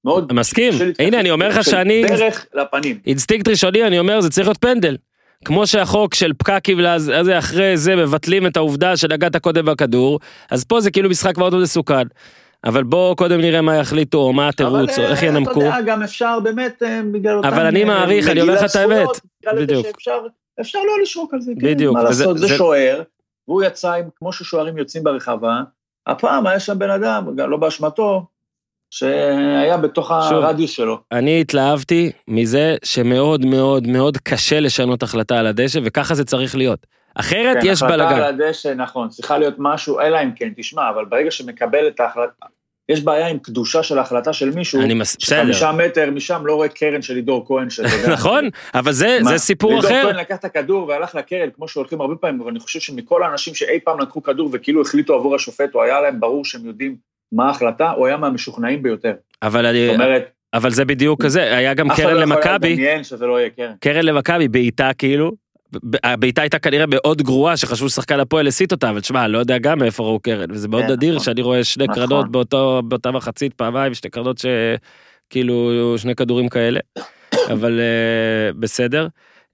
מאוד... מסכים, הנה אני אומר לך שאני, דרך לפנים. אינסטינקט ראשוני אני אומר זה צריך להיות פנדל. כמו שהחוק של פקקים לאז- זה אחרי זה מבטלים את העובדה שנגעת קודם בכדור, אז פה זה כאילו משחק מאוד מסוכן. אבל בואו קודם נראה מה יחליטו, או מה התירוץ, או אבל, איך אה, ינמקו. אתה יודע, גם אפשר באמת אה, בגלל אותם... אבל אני אה, מעריך, אני אומר לך את האמת. לזה בדיוק. אפשר לא לשרוק על זה, כן, בדיוק, מה לעשות, זה שוער, והוא יצא כמו ששוערים יוצאים ברחבה, הפעם היה שם בן אדם, לא באשמתו, שהיה בתוך שוב, הרדיוס שלו. אני התלהבתי מזה שמאוד מאוד מאוד קשה לשנות החלטה על הדשא, וככה זה צריך להיות. אחרת כן, יש החלטה בלאגן. על הדשא, נכון, צריכה להיות משהו, אלא אם כן, תשמע, אבל ברגע שמקבל את ההחלטה, יש בעיה עם קדושה של ההחלטה של מישהו, אני מס... שחמישה. מטר משם לא רואה קרן של לידור כהן. נכון, אבל זה מה, זה סיפור לידור אחר. כהן לקח את הכדור והלך לקרן, כמו שהולכים הרבה פעמים, אבל אני חושב שמכל האנשים שאי פעם לקחו כדור וכאילו החליטו עבור השופט, או היה להם ברור שהם יודעים מה ההחלטה, הוא היה מהמשוכנעים ביותר. אבל אני... זאת אומרת, אבל זה בדיוק כזה, היה גם אף אחד קרן לא יכול למכבי, לדמיין שזה לא יהיה קרן. קרן למכבי, בעיטה כאילו, הבעיטה הייתה כנראה מאוד גרועה, שחשבו ששחקן הפועל הסיט אותה, אבל תשמע, לא יודע גם מאיפה ראו קרן, וזה מאוד כן, נדיר נכון. שאני רואה שני נכון. קרנות באותו, באותה מחצית פעמיים, שתי קרנות שכאילו, שני כדורים כאלה, אבל אה, בסדר.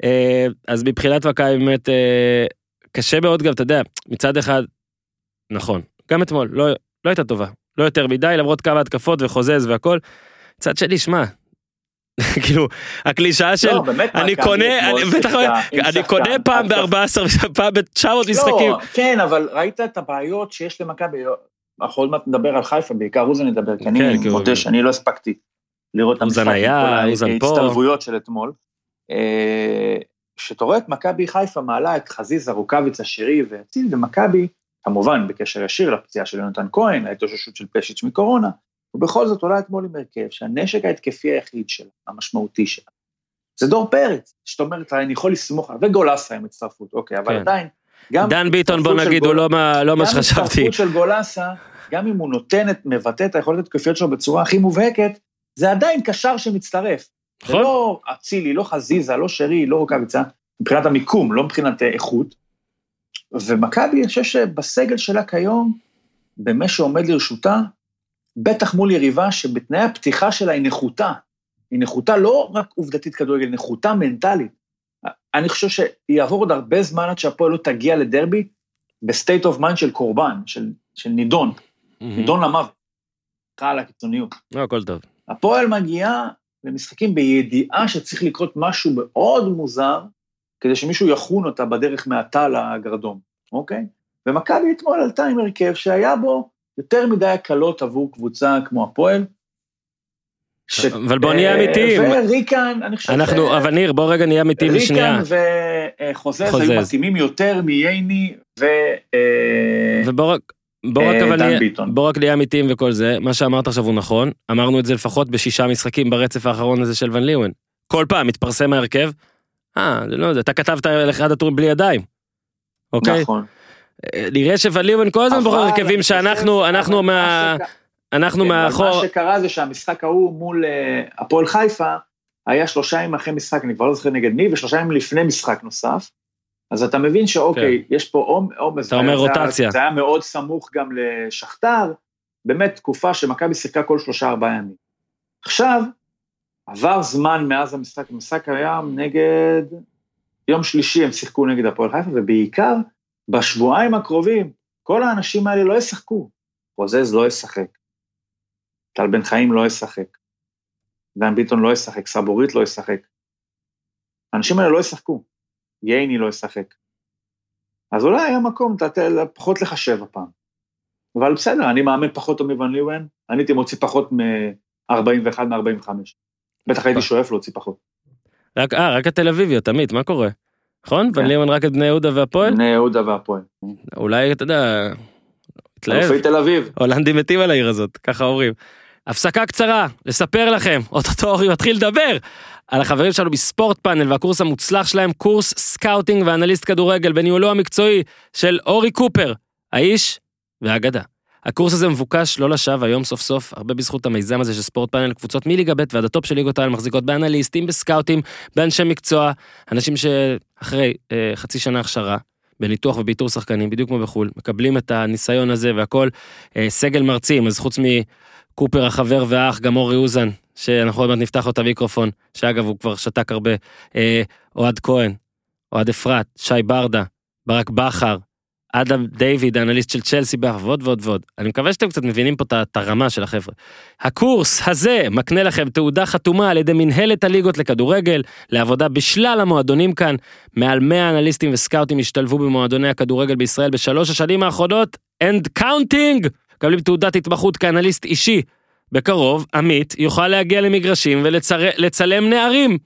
אה, אז מבחינת מכבי באמת, אה, קשה מאוד גם, אתה יודע, מצד אחד, נכון, גם אתמול, לא, לא הייתה טובה, לא יותר מדי, למרות כמה התקפות וחוזז והכל. מצד שני, שמע, כאילו, הקלישאה של, לא, באמת, אני קונה, אני בטח, אני קונה פעם התקפה. ב-14, פעם ב-900 משחקים. לא, כן, אבל ראית את הבעיות שיש למכבי, אנחנו עוד מעט נדבר על חיפה, בעיקר אוזן נדבר, כי כן, אני הוא- מודה שאני לא הספקתי לראות את המשחק, אוזן פה. ההצטלבויות של אתמול. אה, כשאתה רואה את מכבי חיפה מעלה את חזיזה, רוקאביצה, שירי ואציל, ומכבי, כמובן בקשר ישיר לפציעה של יונתן כהן, להתאוששות של פשיץ' מקורונה, ובכל זאת עולה אתמול עם הרכב שהנשק ההתקפי היחיד שלה, המשמעותי שלה, זה דור פרץ, זאת אומרת, אני יכול לסמוך עליו, וגולסה עם הצטרפות, אוקיי, אבל כן. עדיין, גם... דן ביטון, בוא נגיד, הוא גול- לא מה- לא מה גם שחשבתי. הצטרפות של גולסה, גם אם הוא נותן את, מבטא את היכולת התקפיות שלו בצורה הכי מובהקת, זה עדיין קשר שמצטרף. זה נכון? לא אצילי, לא חזיזה, לא שרי, לא רוקאביצה, מבחינת המיקום, לא מבחינת אה, איכות. ומכבי, אני חושב שבסגל שלה כיום, במה שעומד לרשותה, בטח מול יריבה שבתנאי הפתיחה שלה היא נחותה. היא נחותה לא רק עובדתית כדורגל, היא נחותה מנטלית. אני חושב שיעבור עוד הרבה זמן עד שהפועל לא תגיע לדרבי ב state of mind של קורבן, של, של נידון, נידון למוות. על הקיצוניות. לא, הכל טוב. הפועל מגיעה למשחקים בידיעה שצריך לקרות משהו מאוד מוזר, כדי שמישהו יחון אותה בדרך מעתה לגרדום, אוקיי? ומכבי אתמול עלתה עם הרכב שהיה בו יותר מדי הקלות עבור קבוצה כמו הפועל. ש... אבל בוא נהיה אמיתיים. וריקן, אני חושב אנחנו, ש... אבל ניר, בוא רגע נהיה אמיתיים בשנייה. ריקן וחוזז היו מתאימים יותר מייני ו... ובוא רק... בוא רק אבל נהיה, בוא רק נהיה אמיתיים וכל זה, מה שאמרת עכשיו הוא נכון, אמרנו את זה לפחות בשישה משחקים ברצף האחרון הזה של ון ליוון. כל פעם מתפרסם ההרכב, אה, זה לא יודע, אתה כתבת על אחד הטורים בלי ידיים. אוקיי? נכון. נראה שוון ליוון כל הזמן בוחר הרכבים שאנחנו, אנחנו מה... אנחנו מאחור... מה שקרה זה שהמשחק ההוא מול הפועל חיפה, היה שלושה ימים אחרי משחק, אני כבר לא זוכר נגד מי, ושלושה ימים לפני משחק נוסף. אז אתה מבין שאוקיי, כן. יש פה עומס. אתה אומר רוטציה. זה היה מאוד סמוך גם לשכתר, באמת תקופה שמכבי שיחקה כל שלושה ארבעה ימים. עכשיו, עבר זמן מאז המשחק, המשחק היה נגד, יום שלישי הם שיחקו נגד הפועל חיפה, ובעיקר בשבועיים הקרובים, כל האנשים האלה לא ישחקו. חוזז לא ישחק, טל בן חיים לא ישחק, דן ביטון לא ישחק, סבורית לא ישחק. האנשים האלה לא ישחקו. ייני לא ישחק. אז אולי היה מקום פחות לחשב הפעם. אבל בסדר, אני מאמן פחות טוב מוון ליוון, אני הייתי מוציא פחות מ-41 מ-45. בטח הייתי שואף להוציא פחות. רק, אה, רק התל אביביות, עמית, מה קורה? נכון? כן. ון ליוון רק את בני יהודה והפועל? בני יהודה והפועל. אולי, אתה יודע, התלהב. אלופי תל אביב. הולנדים מתים על העיר הזאת, ככה אומרים. הפסקה קצרה, לספר לכם, אוטוטו אורי מתחיל לדבר על החברים שלנו בספורט פאנל והקורס המוצלח שלהם, קורס סקאוטינג ואנליסט כדורגל בניהולו המקצועי של אורי קופר, האיש והאגדה. הקורס הזה מבוקש לא לשווא היום סוף סוף, הרבה בזכות המיזם הזה של ספורט פאנל, קבוצות מליגה ב' ועד הטופ של ליגות העל מחזיקות באנליסטים, בסקאוטים, באנשי מקצוע, אנשים שאחרי אה, חצי שנה הכשרה, בניתוח ובאיתור שחקנים, בדיוק כמו בחו"ל, מקבלים את הניסיון הזה והכל, אה, סגל מרצים, אז חוץ מקופר החבר והאח, גם אורי אוזן, שאנחנו עוד מעט נפתח לו את המיקרופון, שאגב הוא כבר שתק הרבה, אה, אוהד כהן, אוהד אפרת, שי ברדה, ברק בכר, אדם דיוויד, האנליסט של צ'לסי, ועוד ועוד ועוד. אני מקווה שאתם קצת מבינים פה את הרמה של החבר'ה. הקורס הזה מקנה לכם תעודה חתומה על ידי מנהלת הליגות לכדורגל, לעבודה בשלל המועדונים כאן. מעל 100 אנליסטים וסקאוטים השתלבו במועדוני הכדורגל בישראל בשלוש השנים האחרונות, and counting! מקבלים תעודת התמחות כאנליסט אישי. בקרוב, עמית יוכל להגיע למגרשים ולצלם נערים.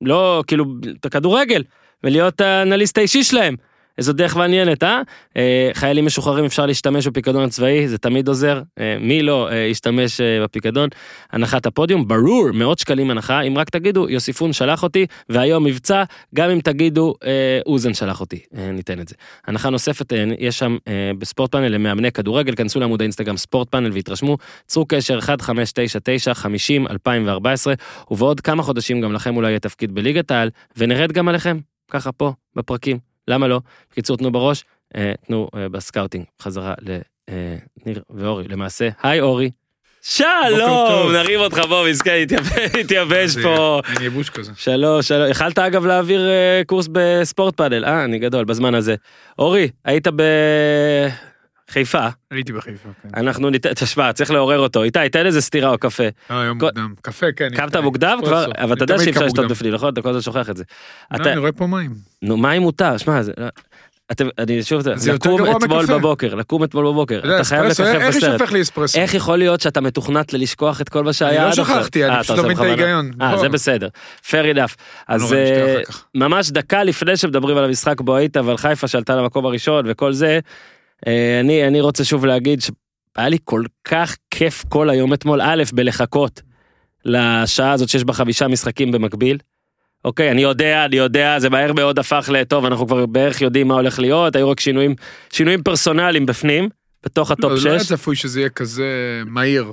לא, כאילו, את הכדורגל, ולהיות האנליסט האישי שלהם. איזו דרך מעניינת, אה? אה? חיילים משוחררים אפשר להשתמש בפיקדון הצבאי, זה תמיד עוזר. אה, מי לא אה, ישתמש בפיקדון? הנחת הפודיום, ברור, מאות שקלים הנחה, אם רק תגידו, יוסיפון שלח אותי, והיום מבצע, גם אם תגידו, אוזן שלח אותי, ניתן את זה. הנחה נוספת, יש שם בספורט פאנל למאמני כדורגל, כנסו לעמוד האינסטגרם ספורט פאנל והתרשמו, צרו קשר 1599-50-2014, ובעוד כמה חודשים גם לכם אולי יהיה תפקיד בליגת העל, ונרד גם עליכם, ככה פה, בפרקים. למה לא? בקיצור, תנו בראש, אה, תנו אה, בסקאוטינג חזרה לניר ואורי. למעשה, היי אורי. שלום, נרים אותך בוא, מסכן, התייבש פה. אין ייבוש כזה. שלום, שלום. יכלת אגב להעביר אה, קורס בספורט פאדל, אה, אני גדול, בזמן הזה. אורי, היית בחיפה. הייתי בחיפה, כן. אנחנו ניתן, תשמע, צריך לעורר אותו. איתי, תן איזה סטירה או קפה. לא, היום מוקדם. קפה, כן. קמת מוקדם כבר? אבל אתה יודע שאי אפשר לשתות בפנים, נכון? אתה כל הזמן שוכח את זה. לא, אני רואה פה מים. נו, מים מותר, שמע, אתם, אני שוב, לקום אתמול בבוקר, לקום אתמול בבוקר, אתה חייב לככב בסרט. איך יכול להיות שאתה מתוכנת ללשכוח את כל מה שהיה עד עכשיו? אני לא שכחתי, אני אה, פשוט לא מבין את ההיגיון. אה, זה בסדר, fair enough. אז אה, ממש דקה לפני שמדברים על המשחק בו היית ועל חיפה שעלתה למקום הראשון וכל זה, אה, אני, אני רוצה שוב להגיד שהיה לי כל כך כיף כל היום אתמול, א', בלחכות לשעה הזאת שיש בה חמישה משחקים במקביל. אוקיי, אני יודע, אני יודע, זה מהר מאוד הפך לטוב, אנחנו כבר בערך יודעים מה הולך להיות, היו רק שינויים, שינויים פרסונליים בפנים, בתוך הטופ 6. לא, לא היה צפוי שזה יהיה כזה מהיר.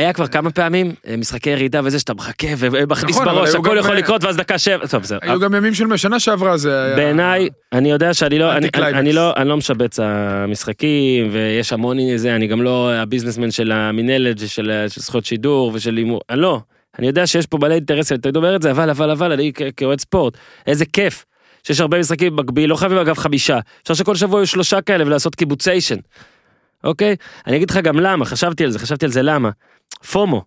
היה כבר כמה פעמים אה, משחקי ירידה וזה שאתה מחכה ומכניס נכון, בראש הכל יכול אה, לקרות ואז דקה שבע. טוב זה. היו גם ימים של שנה שעברה זה היה. בעיניי אני יודע שאני לא אני, אני לא אני לא משבץ המשחקים ויש המון זה אני גם לא ה businessman של המינהלת של זכויות שידור ושל הימור אני לא. אני יודע שיש פה בעלי אינטרסים אתה אומר את זה אבל אבל אבל אני כאוהד ספורט איזה כיף. שיש הרבה משחקים במקביל לא חייבים אגב חמישה אפשר שכל שבוע יהיו שלושה כאלה ולעשות קיבוציישן. אוקיי אני אגיד לך גם למה חשבתי על זה חשבתי על זה למה. פומו.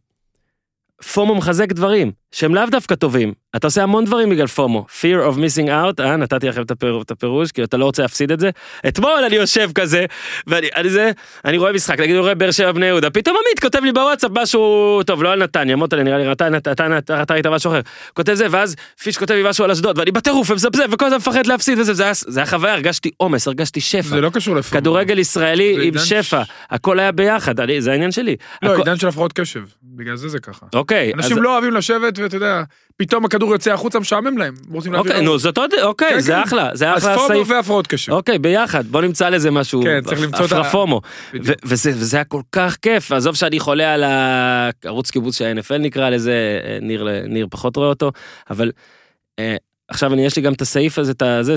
פומו מחזק דברים שהם לאו דווקא טובים. אתה עושה המון דברים בגלל פומו. fear of missing out, אה, נתתי לכם את הפירוש, כי אתה לא רוצה להפסיד את זה. אתמול אני יושב כזה, ואני אני זה, אני רואה משחק, נגיד אני רואה באר שבע בני יהודה, פתאום עמית כותב לי בוואטסאפ משהו, טוב, לא על נתניה, מוטלה נראה לי, אתה ראית משהו אחר. כותב זה, ואז פיש כותב לי משהו על אשדוד, ואני בטירוף ומזפזפ, וכל הזמן מפחד להפסיד וזה, זה היה חוויה, הרגשתי עומס, הרגשתי שפע. זה לא קשור לפומו. כדורגל ישראלי עם שפע, הכל היה ביחד, זה העניין שלי. לא, עידן של הפרעות קשב, בגלל זה זה ככה. אוקיי. אנשים לא אוהבים לשבת, ואתה יודע, פתאום הכדור יוצא החוצה, משעמם להם. אוקיי, נו, זאת עוד, אוקיי, כן, זה כן. אחלה, זה אחלה סעיף. אז פומו והפרעות קשב. אוקיי, ביחד, בוא נמצא לזה משהו. כן, צריך למצוא את ה... הפומו. וזה היה כל כך כיף, עזוב שאני חולה על הערוץ קיבוץ של ה-NFL נקרא לזה, ניר פחות רואה אותו, אבל... אה, עכשיו אני יש לי גם את הסעיף הזה, את הזה,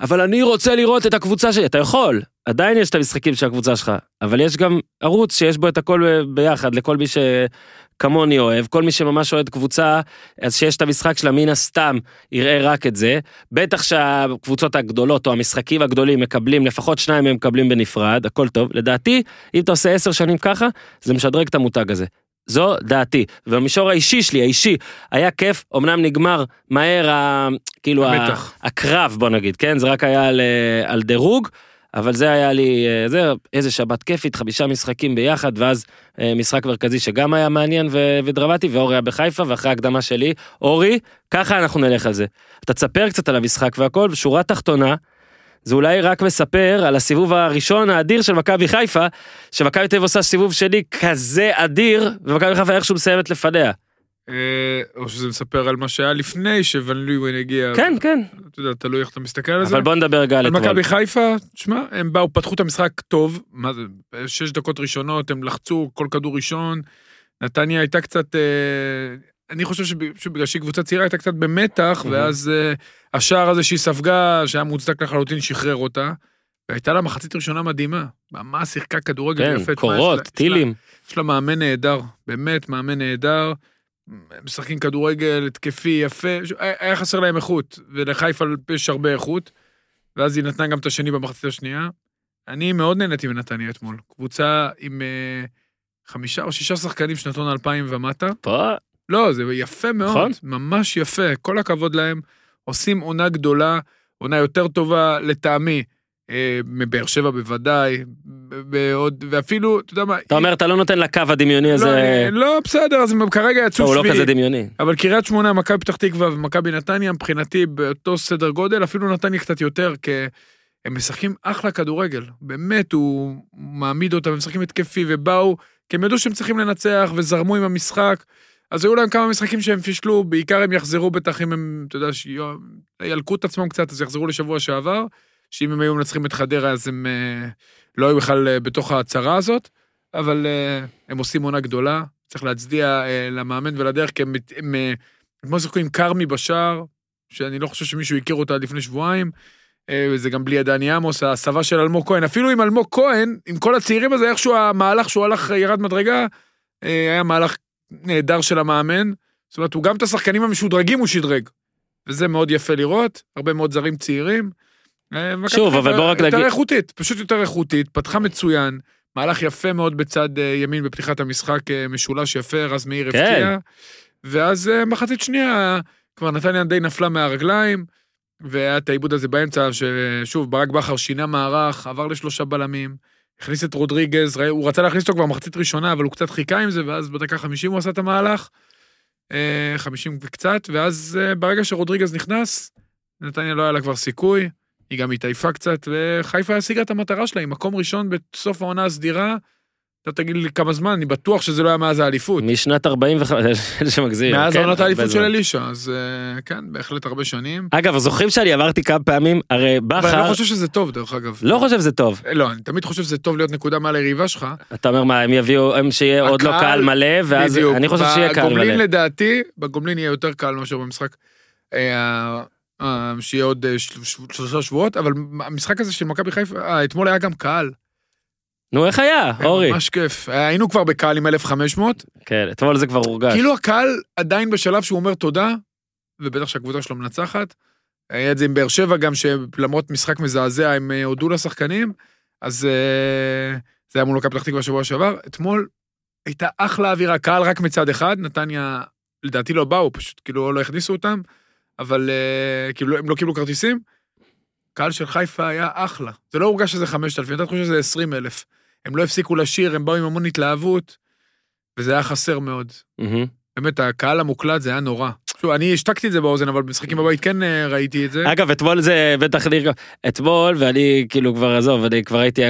אבל אני רוצה לראות את הקבוצה שלי, אתה יכול, עדיין יש את המשחקים של הקבוצה שלך, אבל יש גם ערוץ שיש בו את הכל ביחד לכל מי שכמוני אוהב, כל מי שממש אוהד קבוצה, אז שיש את המשחק שלה מן הסתם יראה רק את זה, בטח שהקבוצות הגדולות או המשחקים הגדולים מקבלים, לפחות שניים הם מקבלים בנפרד, הכל טוב, לדעתי, אם אתה עושה עשר שנים ככה, זה משדרג את המותג הזה. זו דעתי. ובמישור האישי שלי, האישי, היה כיף, אמנם נגמר מהר, ה, כאילו, ה, הקרב, בוא נגיד, כן? זה רק היה על, אה, על דירוג, אבל זה היה לי, אה, זה, איזה שבת כיפית, חמישה משחקים ביחד, ואז אה, משחק מרכזי שגם היה מעניין ו, ודרמטי, ואורי היה בחיפה, ואחרי ההקדמה שלי, אורי, ככה אנחנו נלך על זה. אתה תספר קצת על המשחק והכל, ושורה תחתונה, זה אולי רק מספר על הסיבוב הראשון האדיר של מכבי חיפה, שמכבי תל אביב עושה סיבוב שני כזה אדיר, ומכבי חיפה איכשהו מסיימת לפניה. אה, או שזה מספר על מה שהיה לפני שוון לואיין הגיע. כן, כן. אתה יודע, תלוי איך אתה מסתכל על זה. אבל בוא נדבר רגע על אתמול. מכבי חיפה, תשמע, הם באו, פתחו את המשחק טוב, מה זה, שש דקות ראשונות, הם לחצו כל כדור ראשון. נתניה הייתה קצת, אה, אני חושב שבגלל שהיא קבוצה צעירה הייתה קצת במתח, ואז אה, השער הזה שהיא ספגה, שהיה מוצדק לחלוטין, שחרר אותה. והייתה לה מחצית ראשונה מדהימה. ממש שיחקה כדורגל כן, יפה. כן, קורות, טילים. יש לה מאמן נהדר, באמת מאמן נהדר. משחקים כדורגל התקפי יפה, היה חסר להם איכות, ולחיפה יש הרבה איכות, ואז היא נתנה גם את השני במחצית השנייה. אני מאוד נהניתי מנתניה אתמול. קבוצה עם uh, חמישה או שישה שחקנים שנתון 2000 ומטה. פה? לא, זה יפה מאוד, נכון? ממש יפה, כל הכבוד להם. עושים עונה גדולה, עונה יותר טובה לטעמי. אה, מבאר שבע בוודאי, ועוד, ואפילו, אתה יודע מה... אתה אומר, אתה לא נותן לקו הדמיוני הזה... לא, לא בסדר, אז הם כרגע יצאו שביעי. הוא לא כזה דמיוני. אבל קריית שמונה, מכבי פתח תקווה ומכבי נתניה, מבחינתי באותו סדר גודל, אפילו נתניה קצת יותר, כי הם משחקים אחלה כדורגל. באמת, הוא מעמיד אותם, הם משחקים התקפי, ובאו, כי הם ידעו שהם צריכים לנצח, וזרמו עם המשחק. אז היו להם כמה משחקים שהם פישלו, בעיקר הם יחזרו בטח אם הם, אתה יודע, ילקו את עצמם קצת, אז יחזרו לשבוע שעבר. שאם הם היו מנצחים את חדרה אז הם אה, לא היו בכלל אה, בתוך ההצהרה הזאת, אבל אה, הם עושים עונה גדולה, צריך להצדיע למאמן ולדרך, כי הם, כמו שיחקו עם כרמי בשער, שאני לא חושב שמישהו הכיר אותה לפני שבועיים, וזה גם בלי דני עמוס, ההסבה של אלמוג כהן, אפילו עם אלמוג כהן, עם כל הצעירים הזה, איכשהו המהלך שהוא הלך, ירד מדרגה, היה מהלך נהדר של המאמן. זאת אומרת, הוא גם את השחקנים המשודרגים הוא שדרג. וזה מאוד יפה לראות, הרבה מאוד זרים צעירים. אה, שוב, אבל בוא רק להגיד... יותר איכותית, פשוט יותר איכותית, פתחה מצוין, מהלך יפה מאוד בצד אה, ימין בפתיחת המשחק, אה, משולש יפה, רז מאיר כן. הבקיע. ואז מחצית שנייה, כבר נתניה די נפלה מהרגליים, והיה את העיבוד הזה באמצע, ששוב, ברק בכר שינה מערך, עבר לשלושה בלמים, הכניס את רודריגז, הוא רצה להכניס אותו כבר מחצית ראשונה, אבל הוא קצת חיכה עם זה, ואז בדקה 50 הוא עשה את המהלך, 50 וקצת, ואז ברגע שרודריגז נכנס, נתניה לא היה לה כבר סיכוי. היא גם התעייפה קצת, וחיפה השיגה את המטרה שלה, היא מקום ראשון בסוף העונה הסדירה. אתה תגיד לי כמה זמן, אני בטוח שזה לא היה מאז האליפות. משנת 45, שמגזיר. מאז כן, עונת האליפות של אלישע, אז אה, כן, בהחלט הרבה שנים. אגב, זוכרים שאני עברתי כמה פעמים, הרי בכר... אבל אני לא חושב שזה טוב, דרך אגב. לא חושב שזה טוב. אה, לא, אני תמיד חושב שזה טוב להיות נקודה מעל היריבה שלך. אתה אומר מה, הם יביאו, הם שיהיה עוד לא קהל מלא, ואז אני חושב שיהיה קהל מלא. בגומלין לדעתי, בגומלין יהיה יותר קהל מאשר במשחק. אה, שיהיה עוד אה, שלושה שבועות, אבל המשחק הזה של מכבי חיפה, אה, אתמול היה גם קהל. נו, איך היה, אורי? ממש כיף. היינו כבר בקהל עם 1,500. כן, אתמול זה כבר הורגש. כאילו הקהל עדיין בשלב שהוא אומר תודה, ובטח שהקבוצה שלו מנצחת. היה את זה עם באר שבע גם, שלמרות משחק מזעזע, הם הודו לשחקנים, אז זה היה מול מכבי פתח תקווה בשבוע שעבר. אתמול הייתה אחלה אווירה, קהל רק מצד אחד, נתניה לדעתי לא באו, פשוט כאילו לא הכניסו אותם, אבל אה, כאילו הם לא קיבלו כרטיסים. קהל של חיפה היה אחלה. זה לא הורגש שזה 5,000, אתה חושב שזה 20,000. הם לא הפסיקו לשיר, הם באו עם המון התלהבות, וזה היה חסר מאוד. באמת, הקהל המוקלט זה היה נורא. שוב, אני השתקתי את זה באוזן, אבל במשחקים בבית כן אה, ראיתי את זה. אגב, אתמול זה בטח ניר, אתמול, ואני כאילו כבר, עזוב, אני כבר הייתי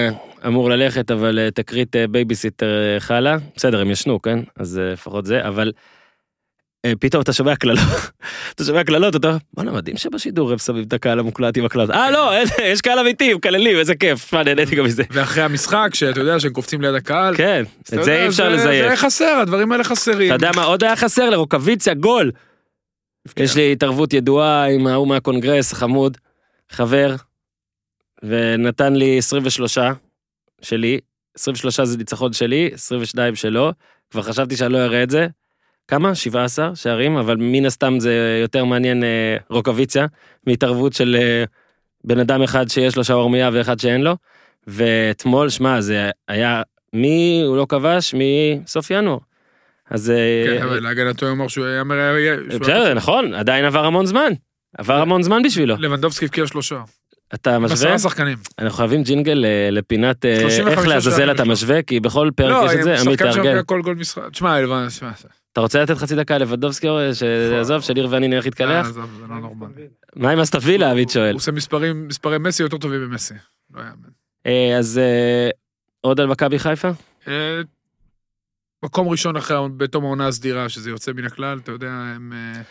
אמור ללכת, אבל אה, תקרית אה, בייביסיטר אה, חלה, בסדר, הם ישנו, כן? אז אה, לפחות זה, אבל אה, פתאום אתה שומע קללות, אתה שומע קללות, אתה אומר, בואנה, מדהים שבשידור הם שמים את הקהל המוקלט עם הקללות. אה, לא, יש קהל אמיתי, מקללים, איזה כיף, שמע, נהניתי גם מזה. ואחרי המשחק, שאתה יודע שהם קופצים ליד הקהל, כן, את זה אי אפשר זה לזייף. היה חסר, הדברים האלה חסרים. אתה יודע מה עוד היה חסר? לרוקוויציה, גול. יש לי התערבות ידועה עם ההוא מהקונגרס, חמוד, חבר, ונתן לי 23 שלי, 23 זה ניצחון שלי, 22 שלו, כבר חשבתי שאני לא אראה את זה. כמה? 17 שערים, אבל מן הסתם זה יותר מעניין אה, רוקוויציה, מהתערבות של אה, בן אדם אחד שיש לו שווארמיה ואחד שאין לו. ואתמול, שמע, זה היה, מי הוא לא כבש? מסוף ינואר. אז... אה, כן, אבל להגנתו הוא אמר שהוא היה... היה- בסדר, נכון, עדיין עבר המון זמן. עבר המון זמן בשבילו. לבנדובסקי הבקיע שלושה. אתה משווה? עשרה שחקנים. אנחנו חייבים ג'ינגל אה, לפינת אה, 35 איך לעזאזל אתה. משווה, כי בכל פרק יש את זה, עמית שחקן תארגן. שהבקיע כל גול משחק. תשמע. אתה רוצה לתת חצי דקה לבדובסקי, או שעזוב, שניר ואני נלך אה, להתקלח? עזוב, זה לא נורמלי. מה עם אסטווילה, עמית שואל. הוא עושה מספרים, מספרי מסי יותר טובים ממסי. לא יאמן. אה, אז אה, עוד על מכבי חיפה? אה, מקום ראשון אחרי, בתום העונה הסדירה, שזה יוצא מן הכלל, אתה יודע, הם... אה,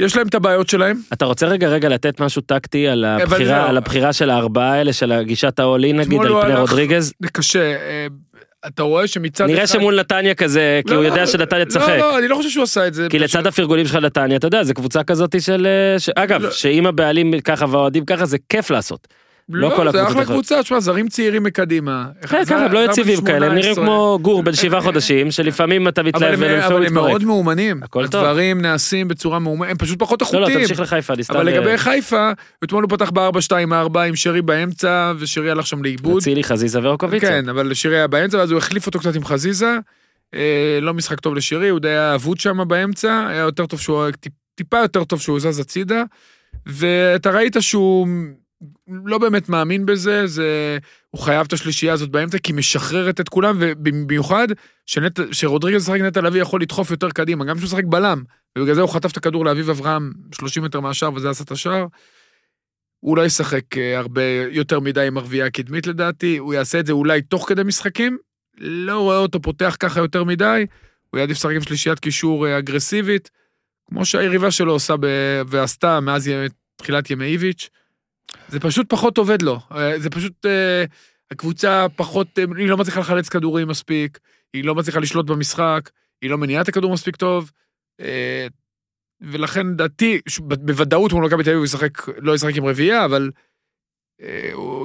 יש להם את הבעיות שלהם. אתה רוצה רגע רגע לתת משהו טקטי על הבחירה. על הבחירה של הארבעה האלה, של הגישת האולין נגיד, על הוא פני רודריגז? קשה. אתה רואה שמצד נראה שמול נתניה כזה, כי לא, הוא לא, יודע שנתניה תשחק. לא, לא, אני לא חושב שהוא עשה את זה. כי לצד הפרגולים שלך לנתניה, אתה יודע, זה קבוצה כזאת של... אה, ש- אגב, לא. שאם הבעלים ככה והאוהדים ככה, זה כיף לעשות. לא כל לא, זה הקבוצות אחלה. קבוצה, תשמע, זרים צעירים מקדימה. כן, ככה, הם לא יציבים כאלה, הם נראים כמו גור בן שבעה חודשים, שלפעמים אתה אבל מתלהב ולפעמים אבל הוא הם מאוד מתפרק. מאומנים. הכל טוב. הדברים נעשים בצורה מאומנת, הם פשוט פחות לא, לא, איכותיים. תמשיך לחיפה, אני סתם... אבל אה, לגבי חיפה, אתמול הוא פתח ב-4-2-4 עם שרי באמצע, ושרי הלך שם לאיבוד. אצילי, חזיזה ואורקוביצה. כן, אבל שרי היה באמצע, ואז הוא החליף אותו קצת עם חזיזה. אה, לא משחק טוב לשירי, הוא די היה אבוד שם באמצע, היה יותר טוב שהוא, טיפ- טיפה יותר טוב שהוא זז הצידה. ואתה ראית שהוא לא באמת מאמין בזה, זה... הוא חייב את השלישייה הזאת באמצע, כי משחררת את כולם, ובמיוחד שנט... שרודריגז משחק נטע לביא יכול לדחוף יותר קדימה, גם כשהוא משחק בלם, ובגלל זה הוא חטף את הכדור לאביב אברהם 30 מטר מהשער, וזה עשה את השער. הוא לא ישחק אה, הרבה יותר מדי עם הרביעייה הקדמית לדעתי, הוא יעשה את זה אולי תוך כדי משחקים, לא רואה אותו פותח ככה יותר מדי, הוא יעדיף לשחק עם שלישיית קישור אה, אגרסיבית, כמו שהיריבה שלו עושה ב... ועשתה מאז י- תחילת ימי איביץ'. זה פשוט פחות עובד לו, אה, זה פשוט, אה, הקבוצה פחות, אה, היא לא מצליחה לחלץ כדורים מספיק, היא לא מצליחה לשלוט במשחק, היא לא מניעה את הכדור מספיק טוב, ולכן ב- בוודאות מול מכבי תל אביב הוא ישחק, לא ישחק עם רביעייה, אבל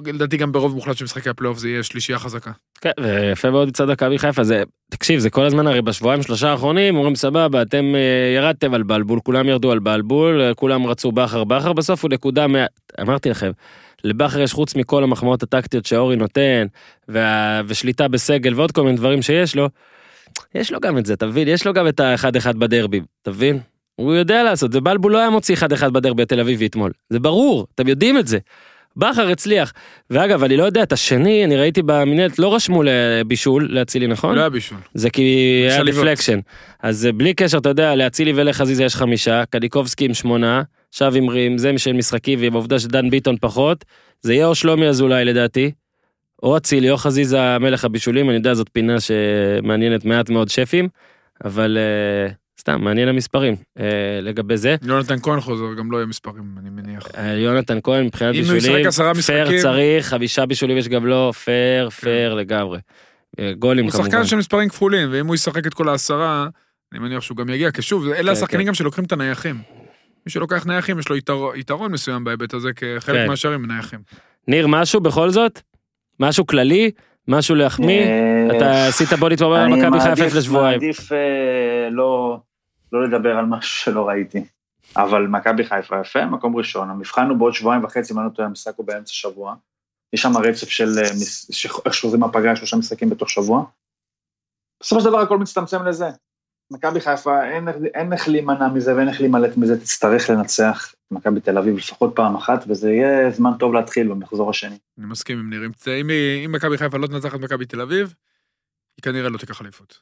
לדעתי גם ברוב מוחלט של משחקי הפלייאוף זה יהיה שלישייה חזקה. כן, ויפה מאוד מצד מכבי חיפה, זה, תקשיב, זה כל הזמן הרי בשבועיים שלושה האחרונים, אומרים סבבה, אתם אה, ירדתם על בלבול, כולם ירדו על בלבול, אה, כולם רצו בכר בכר, בסוף הוא נקודה מה... אמרתי לכם, לבכר יש חוץ מכל המחמאות הטקטיות שאורי נותן, וה... ושליטה בסגל ועוד כל מיני דברים שיש לו, יש לו גם את זה, אתה מבין? יש לו גם את האחד אחד בדרבי, אתה מבין? הוא יודע לעשות, זה בלבול לא היה מוציא אחד אחד בדרבי התל אביבי אתמול, זה ברור, אתם יודעים את זה. בכר הצליח. ואגב, אני לא יודע, את השני, אני ראיתי במנהלת, לא רשמו לבישול, לאצילי, נכון? לא היה בישול. זה כי היה. deflection. אז אה, בלי קשר, אתה יודע, לאצילי ולחזיזה יש חמישה, קניקובסקי עם שמונה, שב עם עם זה של משחקי ועם העובדה שדן ביטון פחות, זה יהיה או שלומי אזולאי לדעתי, או אצילי או חזיזה מלך הבישולים, אני יודע, זאת פינה שמעניינת מעט מאוד אנשים, אבל אה, סתם, מעניין המספרים אה, לגבי זה. יונתן כהן חוזר, גם לא יהיה מספרים, אני מניח. אה, יונתן כהן מבחינת אם הוא בישולים, ישחק עשרה פייר משחקים- צריך, חמישה בישולים יש גם לו, פייר, פייר לגמרי. אה, גולים הוא כמובן. שחקן של מספרים כפולים, ואם הוא ישחק את כל העשרה, אני מניח שהוא גם יגיע, כי שוב, אלה כן, השחקנים כן. גם שלוקחים את הנייחים. מי שלוקח נייחים, יש לו יתרון- יתרון מסוים בהיבט הזה, כי כן. מהשארים נייחים. ניר, משהו בכל זאת? משהו כללי? משהו להחמיא? אה, אתה עשית בוא נתמרמר על אני מכבי חיפה לפני שבועיים. מעדיף אה, לא לא לדבר על משהו שלא ראיתי. אבל מכבי חיפה יפה, מקום ראשון. המבחן הוא בעוד שבועיים וחצי, אם אני לא טועה, המשחק הוא באמצע שבוע. יש שם רצף של, אה, איך שחוזרים מהפגרה, שלושה משחקים בתוך שבוע. בסופו של דבר הכל מצטמצם לזה. מכבי חיפה, אין, אין איך להימנע מזה ואין איך להימלט מזה, תצטרך לנצח מכבי תל אביב לפחות פעם אחת, וזה יהיה זמן טוב להתחיל במחזור השני. אני מסכים עם ניר. אם, אם מכבי חיפה לא תנצח את מכבי תל אביב, היא כנראה לא תיקח אליפות.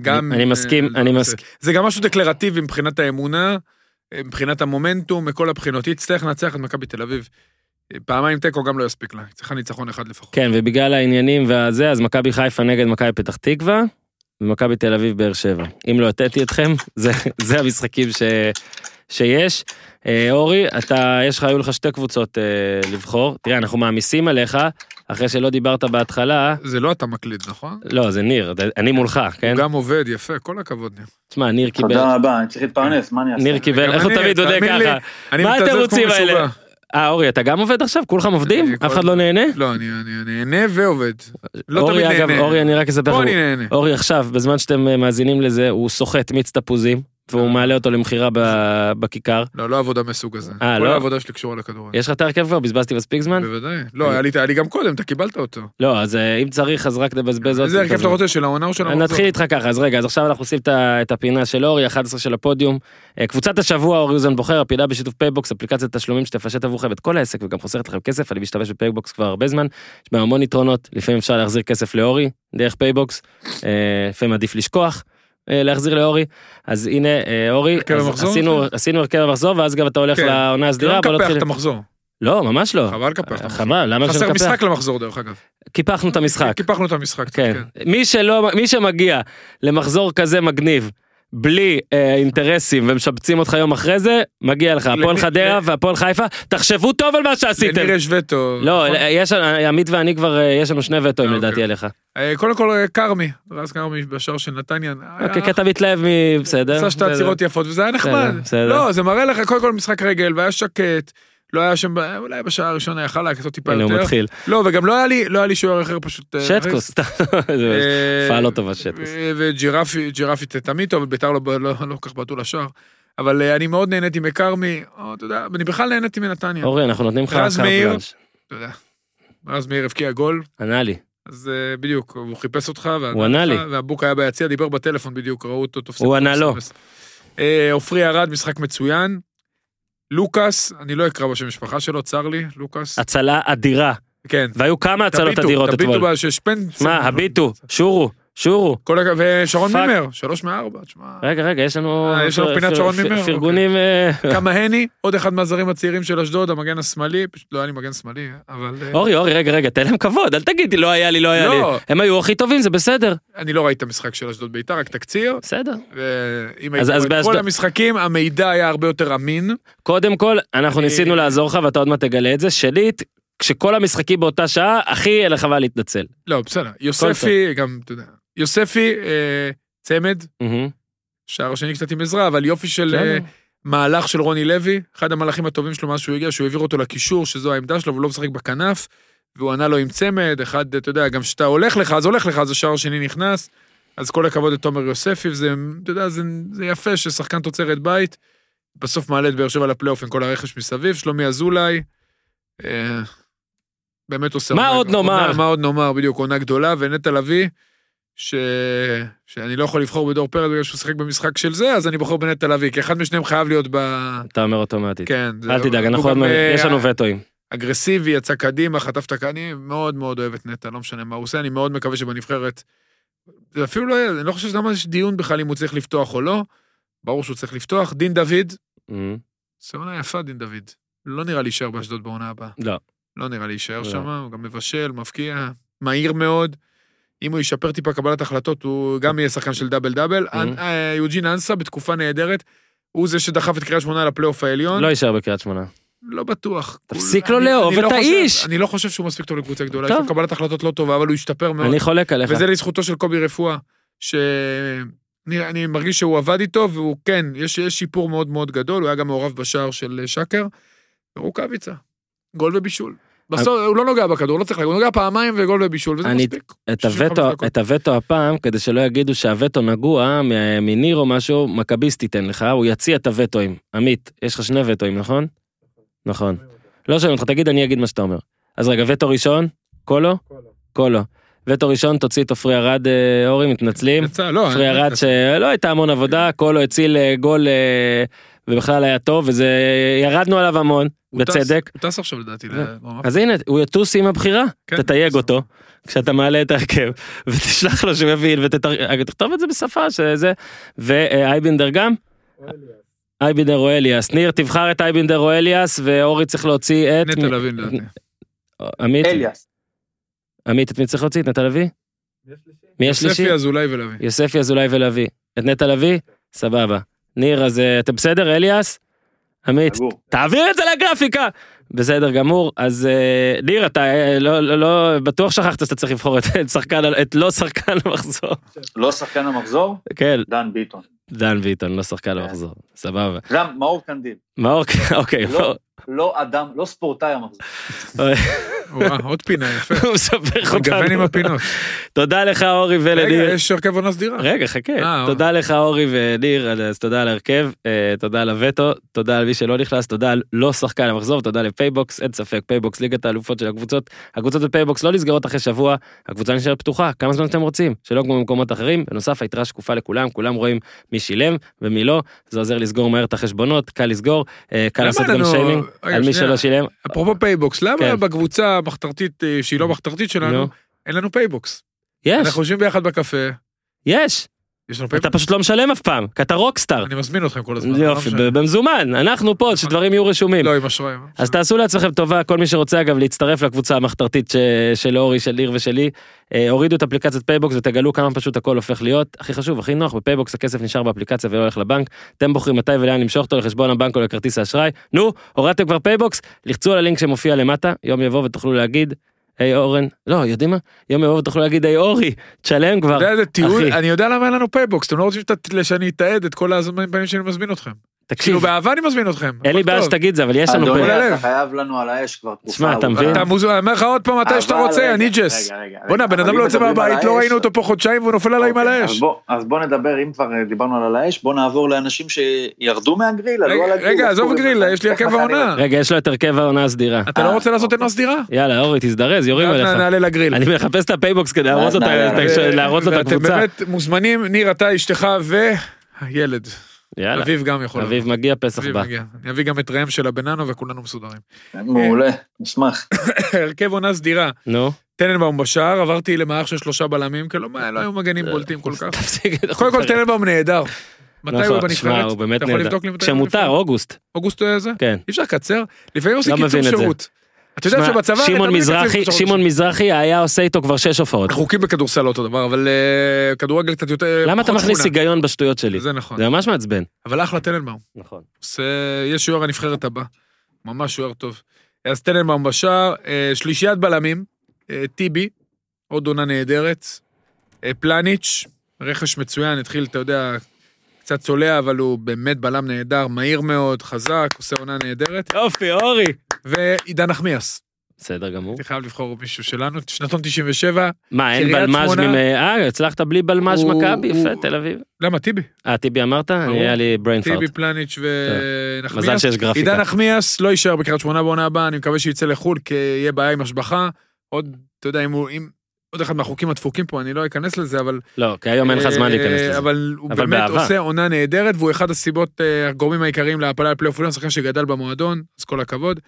גם... אני מסכים, אה, אני זה- מסכים. זה גם משהו דקלרטיבי מבחינת האמונה, אה, מבחינת המומנטום, מכל הבחינות. היא תצטרך לנצח את מכבי תל אביב. אה, פעמיים תיקו גם לא יספיק לה, צריכה ניצחון אחד לפחות. כן, ובגלל העניינים והזה, אז מכבי חיפה נגד מכבי פתח תקווה, ומכבי תל אביב באר שבע. אם לא הטעיתי אתכם, זה, זה המשחקים ש, שיש. אה, אורי, אתה, יש לך, היו לך שתי קבוצות אה, לבחור. תראה, אנחנו מעמיסים עליך, אחרי שלא דיברת בהתחלה, זה לא אתה מקליד, נכון? לא, זה ניר, אני מולך, כן? הוא גם עובד, יפה, כל הכבוד, ניר. תשמע, ניר קיבל, תודה רבה, אני צריך להתפרנס, מה אני אעשה? ניר קיבל, איך הוא תמיד לי, ככה? מה התירוצים האלה? אה, אורי, אתה גם עובד עכשיו? כולכם עובדים? אף אחד לא נהנה? לא, אני אני נהנה ועובד. לא תמיד אורי, אגב, נהנה. אורי, אני רק אספר פה לך, אני נהנה. אורי עכשיו, בזמן שאתם אה, מאזינים לזה, הוא סוחט מיץ תפוזים, והוא אה. מעלה אותו למכירה בכיכר. לא, לא עבודה מסוג הזה. אה, כל לא? העבודה שלי קשורה לכדורגל. יש לך את ההרכב כבר? בזבזתי מספיק זמן? בוודאי. לא, היה לי- גם קודם, אתה קיבלת אותו. לא, אז אה, אם צריך, אז רק נבזבז עוד איזה הרכב אתה. רוצה, של העונה או של המחזור? נתחיל איתך ככה, אז רגע, אז עכשיו אנחנו עושים את הפינה של אורי, 11 של הפודיום. אה, קבוצת השבוע, אורי אוזן בוחר, הפינה בשיתוף פייבוקס, אפליקציית תשלומים שתפשט עבורכם את כל העסק וגם חוסכת לכם כסף, אני משתמש בפייבוקס כבר הרבה זמן, יש בה המון יתרונות, לפעמים אפשר להחזיר כסף לאורי, דרך פייבוקס, אה, לפעמים עדיף לשכוח. אה, להחזיר לאורי אז הנה אה, אורי אז המחזור? עשינו עשינו הרכב המחזור ואז גם אתה הולך כן. לעונה לא הסדירה בוא מקפח את המחזור. לא ממש לא חבל לקפח את המחזור. חבל למה חסר שנקפח? משחק למחזור דרך אגב. קיפחנו את המשחק קיפחנו את המשחק. כן. מי שלא, מי שמגיע למחזור כזה מגניב, בלי אה, אינטרסים ומשבצים אותך יום אחרי זה, מגיע לך. הפועל חדרה והפועל חיפה, תחשבו טוב על מה שעשיתם. לניר יש וטו. לא, נכון? יש, עמית ואני כבר, אה, יש לנו שני וטואים אה, לדעתי אוקיי. עליך. אה, קודם כל אה, כרמי, רז כרמי בשער של נתניה. אוקיי, כי אתה מתלהב מ... בסדר. עשה שתי. עצירות יפות וזה היה נחמד. בסדר. לא, זה מראה לך קודם כל משחק רגל והיה שקט. לא היה שם, אולי בשעה הראשונה יכל לעשות טיפה הנה הוא יותר. מתחיל. לא, וגם לא היה לי, לא היה לי שוער אחר פשוט. אה, שטקו, סתם. זה אה, הופעה לא טובה שטקוס. וג'ירפי, ג'ירפי תמיד טוב, ביתר לא, לא, לא כל כך בעטו לשער. אבל אה, אני מאוד נהניתי מכרמי, אתה יודע, אני בכלל נהניתי מנתניה. אורי, אנחנו נותנים לך רז מאיר. אתה יודע. רז מאיר הבקיע גול, ענה לי. אז אה, בדיוק, הוא חיפש אותך, הוא ענה לי. והבוק היה ביציע, דיבר בטלפון בדיוק, ראו אותו, תופסים. הוא ענה לו. אה, עופרי ארד, משחק מצוין. לוקאס, אני לא אקרא בשם משפחה שלו, צר לי, לוקאס. הצלה אדירה. כן. והיו כמה הצלות תביטו, אדירות תביטו אתמול. בשפיץ. מה, הביטו, שורו, שורו. כל הכ- ושרון פאק. מימר, שלוש מארבע, תשמע. רגע, רגע, יש לנו... אה, יש לנו פינת פ- שרון פ- מימר? פרגונים... אה, כמהני, עוד אחד מהזרים הצעירים של אשדוד, המגן השמאלי, פשוט לא היה לי מגן שמאלי, אבל אה, אורי, אורי, רגע, רגע, תן להם כבוד, אל תגיד לי, לא היה לי, לא היה לי. לא. הם היו הכי טובים, זה בסדר. אני לא ראיתי את המשחק של אשדוד ביתר, רק תקציר, בסדר. ואם הייתי רואה את כל המשחקים, המידע היה הרבה יותר אמין. קודם כל, אנחנו ניסינו לעזור לך, ואתה עוד מעט תגלה את זה. שליט, כשכל המשחקים באותה שעה, הכי אין לך מה להתנצל. לא, בסדר, יוספי, גם, אתה יודע, יוספי, אה, צמד. שער השני קצת עם עזרה, אבל יופי של. אה, מהלך של רוני לוי, אחד המהלכים הטובים שלו מאז שהוא הגיע, שהוא העביר אותו לקישור, שזו העמדה שלו, והוא לא משחק בכנף, והוא ענה לו עם צמד, אחד, אתה יודע, גם כשאתה הולך לך, אז הולך לך, אז השער השני נכנס, אז כל הכבוד לתומר יוספי, וזה, אתה יודע, זה, זה יפה ששחקן תוצרת בית, בסוף מעלה את באר שבע לפלייאוף עם כל הרכש מסביב, שלומי אזולאי, אה, באמת עושה... מה עוד נאמר? מה עוד נאמר, בדיוק, עונה גדולה, ונטע לביא, ש... שאני לא יכול לבחור בדור פרץ בגלל שהוא שיחק במשחק של זה, אז אני בוחר בנטע לביא, כי אחד משניהם חייב להיות ב... אתה אומר אוטומטית. כן. אל תדאג, אנחנו עוד מעט, אה, יש לנו וטואים. אגרסיבי, יצא קדימה, חטף את הקדימה, אני מאוד מאוד אוהב את נטע, לא משנה מה הוא עושה, אני מאוד מקווה שבנבחרת... זה אפילו לא, אני לא חושב שזה ממש דיון בכלל אם הוא צריך לפתוח או לא, ברור שהוא צריך לפתוח. דין דוד, מהמם. זה עונה יפה, דין דוד. לא נראה לי יישאר באשדוד בעונה הבאה. לא. לא נראה לי יישאר לא. שם, הוא גם מבשל, מבקיע, מהיר מאוד. אם הוא ישפר טיפה קבלת החלטות, הוא גם יהיה שחקן של דאבל דאבל. Mhm. אנ- אה, יוג'ין אנסה בתקופה נהדרת, הוא זה שדחף את קריית שמונה לפלייאוף העליון. לא יישאר בקריית שמונה. לא בטוח. תפסיק לו אני- לאהוב את לא האיש. אני לא חושב שהוא מספיק טוב לקבוצה גדולה, יש. לו קבלת החלטות לא טובה, אבל הוא השתפר מאוד. אני חולק עליך. וזה לזכותו של קובי רפואה, שאני אני מרגיש שהוא עבד איתו, והוא כן, יש, יש שיפור מאוד מאוד גדול, הוא היה גם מעורב בשער של אה, שקר, ורוקאביצה, גול ובישול. בסוף הוא לא נוגע בכדור, לא צריך להגיד, הוא נוגע פעמיים וגול ובישול, וזה מספיק. את 65 הווטו, הפעם, כדי שלא יגידו שהווטו נגוע מניר או משהו, מכביסט ייתן לך, הוא יציע את הווטואים. עמית, יש לך שני וטואים, נכון? נכון. לא שואלים אותך, תגיד, אני אגיד מה שאתה אומר. אז רגע, וטו ראשון, קולו? קולו. וטו ראשון, תוציא את עופרי ארד, אה, אורי, מתנצלים. לא, עופרי אני- ארד שלא הייתה המון עבודה, קולו הציל אה, גול אה, ובכלל היה טוב, וזה, ירדנו עליו המון, בצדק. הוא טס עכשיו לדעתי. אז הנה, הוא יטוס עם הבחירה, כן, תתייג. אותו, כשאתה מעלה את ההרכב, ותשלח לו שהוא יבין, ותכתוב את זה בשפה שזה, ואייבינדר גם? אייבינדר או אליאס. ניר, תבחר את אייבינדר או אליאס, ואורי צריך להוציא את... נטע לביא לדעתי. עמית? אליאס. עמית, את מי צריך להוציא? את נטע לביא? מי השלישי? יוספי אזולאי ולביא. יוספי אזולאי ולוי. את נטע לביא? סבבה. ניר, אז אה, אתם בסדר? אליאס? עמית. תעביר את זה לגרפיקה! בסדר גמור, אז אה, ניר, אתה אה, לא, לא, לא, בטוח שכחת שאתה צריך לבחור את, את שחקן, את לא שחקן המחזור. לא שחקן המחזור, כן, דן ביטון. דן ביטון, לא שחקן כן. המחזור. סבבה. גם מאור קנדיל. מאור, אוקיי, לא. לא אדם, לא ספורטאי המחזור. וואו, עוד פינה, יפה. הוא מסבך מגוון עם אותנו. הפינות. תודה לך אורי רגע, ולניר. יש הרכב עונה סדירה. רגע, חכה. אה, תודה לך אורי וניר, אז תודה על ההרכב, אה, תודה על הווטו, תודה על מי שלא נכנס, תודה על לא שחקן המחזור, תודה לפייבוקס, אין ספק, פייבוקס, ליגת האלופות של הקבוצות, הקבוצות בפייבוקס לא נסגרות אחרי שבוע, הקבוצה נשארת פתוחה, כמה זמן אתם רוצים, שלא כמו במקומות אחרים, בנוסף היתרה שקופה לכולם, כולם רואים מי שילם ומי לא, זה עוזר לסגור מהר את החשבונות, קל לסגור, אה, קל לעשות גם שיימינג על מי. שלא שילם. אפרופו פייבוקס, למה כן. בקבוצה המחתרתית אה, שהיא לא מחתרתית שלנו, נו. אין לנו פייבוקס? יש, אנחנו יושבים ביחד בקפה, יש, אתה? פשוט לא משלם אף פעם, כי אתה רוקסטאר. אני מזמין אתכם כל הזמן. לא יופי, משנה. במזומן, אנחנו פה, שדברים יהיו רשומים. לא, עם אשראי. אז תעשו לעצמכם טובה, כל מי שרוצה אגב להצטרף לקבוצה המחתרתית. של אורי, של ניר ושלי, אה, הורידו את אפליקציית פייבוקס ותגלו כמה פשוט הכל הופך להיות. הכי חשוב, הכי נוח, בפייבוקס הכסף נשאר באפליקציה ולא הולך לבנק. אתם בוחרים מתי ולאן למשוך אותו לחשבון הבנק או לכרטיס האשראי. נו, הורדתם כבר פייבוקס, לחצו על הלינק שמופיע למטה, יום יבוא ותוכלו להגיד, היי אורן, לא, יודעים מה? יום יבוא ותוכלו להגיד, היי אורי, תשלם כבר. אחי. אני יודע למה אין לנו פייבוקס, אתם לא רוצים שאני אתעד את כל הזמן פעמים שאני מזמין אתכם. תקשיב, כאילו באהבה אני מזמין אתכם. אין לי בעיה. שתגיד זה, אבל יש לנו... אדוני. אתה חייב לנו על האש כבר תקופה. תשמע, אתה. מבין? אתה מוזמן, אני אומר לך עוד פעם מתי שאתה אבל רוצה, רגע, אני ג'ס. בואנה, בן אדם לא יוצא מהבית, לא ראינו אותו פה חודשיים והוא נופל עליי עם על אוקיי, האש. אז בוא- אז בוא נדבר, אם כבר דיברנו על האש, בוא נעבור לאנשים שירדו מהגריל, עלו רגע, על הגריל. רגע, עזוב גריל? יש לי הרכב העונה. זה? רגע, יש לו את הרכב העונה הסדירה. אתה לא אה, רוצה לעשות. עונה סדירה? יאללה, אורי, תזדרז, יורים עליך. נעלה לגריל. אני מחפש את הפייבוקס כדי להראות לו את. באמת מוזמנים, ניר, אתה, אשתך והילד. יאללה, אביב גם יכול. לבוא. אביב מגיע, פסח אביב בא. מגיע. אני אביא גם את ראם של הבננו וכולנו מסודרים. מעולה, נשמח. הרכב עונה סדירה. נו, טננבאום בשער, עברתי למערך של שלושה בלמים, כאילו מה, לא היו מגנים בולטים כל כך. קודם כל. טננבאום נהדר. מתי הוא נכון, בנבחרת? הוא באמת אתה יכול נהדר. לבדוק לי מתי הוא כשמותר? אוגוסט. אוגוסט זה? כן. אי אפשר לקצר? לפעמים עושים לא קיצור את זה. שירות. אתה יודע שבצבא... שמעון מזרחי, שמעון. מזרחי היה עושה איתו כבר שש הופעות. החוקים בכדורסל לא אותו דבר, אבל אה, כדורגל קצת יותר... למה אתה מכניס. היגיון בשטויות שלי? זה נכון. זה ממש מעצבן. אבל אחלה טננבאום. נכון. יהיה שוער הנבחרת הבא. ממש שוער טוב. אז טננבאום בשער, אה, שלישיית בלמים, אה, טיבי, עוד עונה נהדרת, פלניץ', רכש מצוין, התחיל, אתה יודע, קצת צולע, אבל הוא באמת בלם נהדר, מהיר מאוד, חזק, עושה עונה נהדרת, יופי, אורי. ועידן נחמיאס. בסדר גמור. הייתי חייב לבחור מישהו שלנו, שנתון 97, מה, אין בלמ"ז. ממ... אה, הצלחת בלי בלמ"ז הוא- מכבי? הוא- יפה, תל אביב. למה טיבי? אה, טיבי אמרת? היה לי brain טיבי, fart. פלניץ' מזל ונחמיאס. שיש גרפיקה. עידן נחמיאס לא יישאר בקריית שמונה בעונה הבאה, אני מקווה שיצא לחו"ל, כי יהיה בעיה עם השבחה. עוד, אתה יודע, אם הוא... אם... עוד אחד מהחוקים הדפוקים פה, אני לא אכנס לזה, אבל... לא, כי היום אין לך זמן אה, להיכנס לזה. אבל הוא באמת. עושה עונה נהדרת, והוא אחד הסיבות, אה, הגורמים העיקריים להעפלה לפלייאוף עליון, שחקן שגדל במועדון, אז כל הכבוד.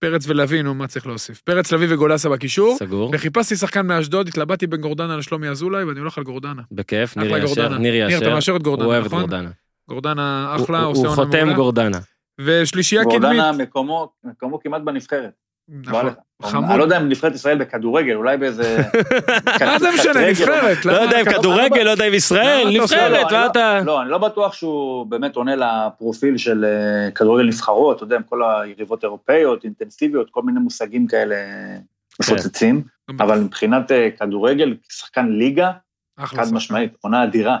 פרץ ולוי, נו, מה צריך להוסיף? פרץ, לביא וגולסה בקישור. סגור. וחיפשתי שחקן מאשדוד, התלבטתי בין גורדנה לשלומי אזולאי, ואני הולך על גורדנה. בכיף, ניר יאשר. גורדנה. ניר ניר, אתה יאשר. מאשר את הוא גורדנה, אוהב את נכון? גורדנה. גורדנה הוא- אחלה, הוא- עושה הוא עונה חותם מעולה. גורדנה. ושלישייה קדמית. גורדנה מקומו מקומו כמעט בנבחרת. נכון. חמוד. אני לא יודע אם נבחרת ישראל בכדורגל, אולי באיזה... מה זה משנה. נבחרת. לא למה- יודע אם כדורגל, לא יודע אם ישראל? נבחרת, לא, מה אני אתה... לא, אני לא בטוח שהוא באמת עונה לפרופיל של אה, כדורגל נבחרות, אתה יודע, עם כל היריבות אירופאיות, אינטנסיביות, כל מיני מושגים כאלה מפוצצים, אבל מבחינת אה, כדורגל, שחקן ליגה, חד. משמעית, עונה אדירה.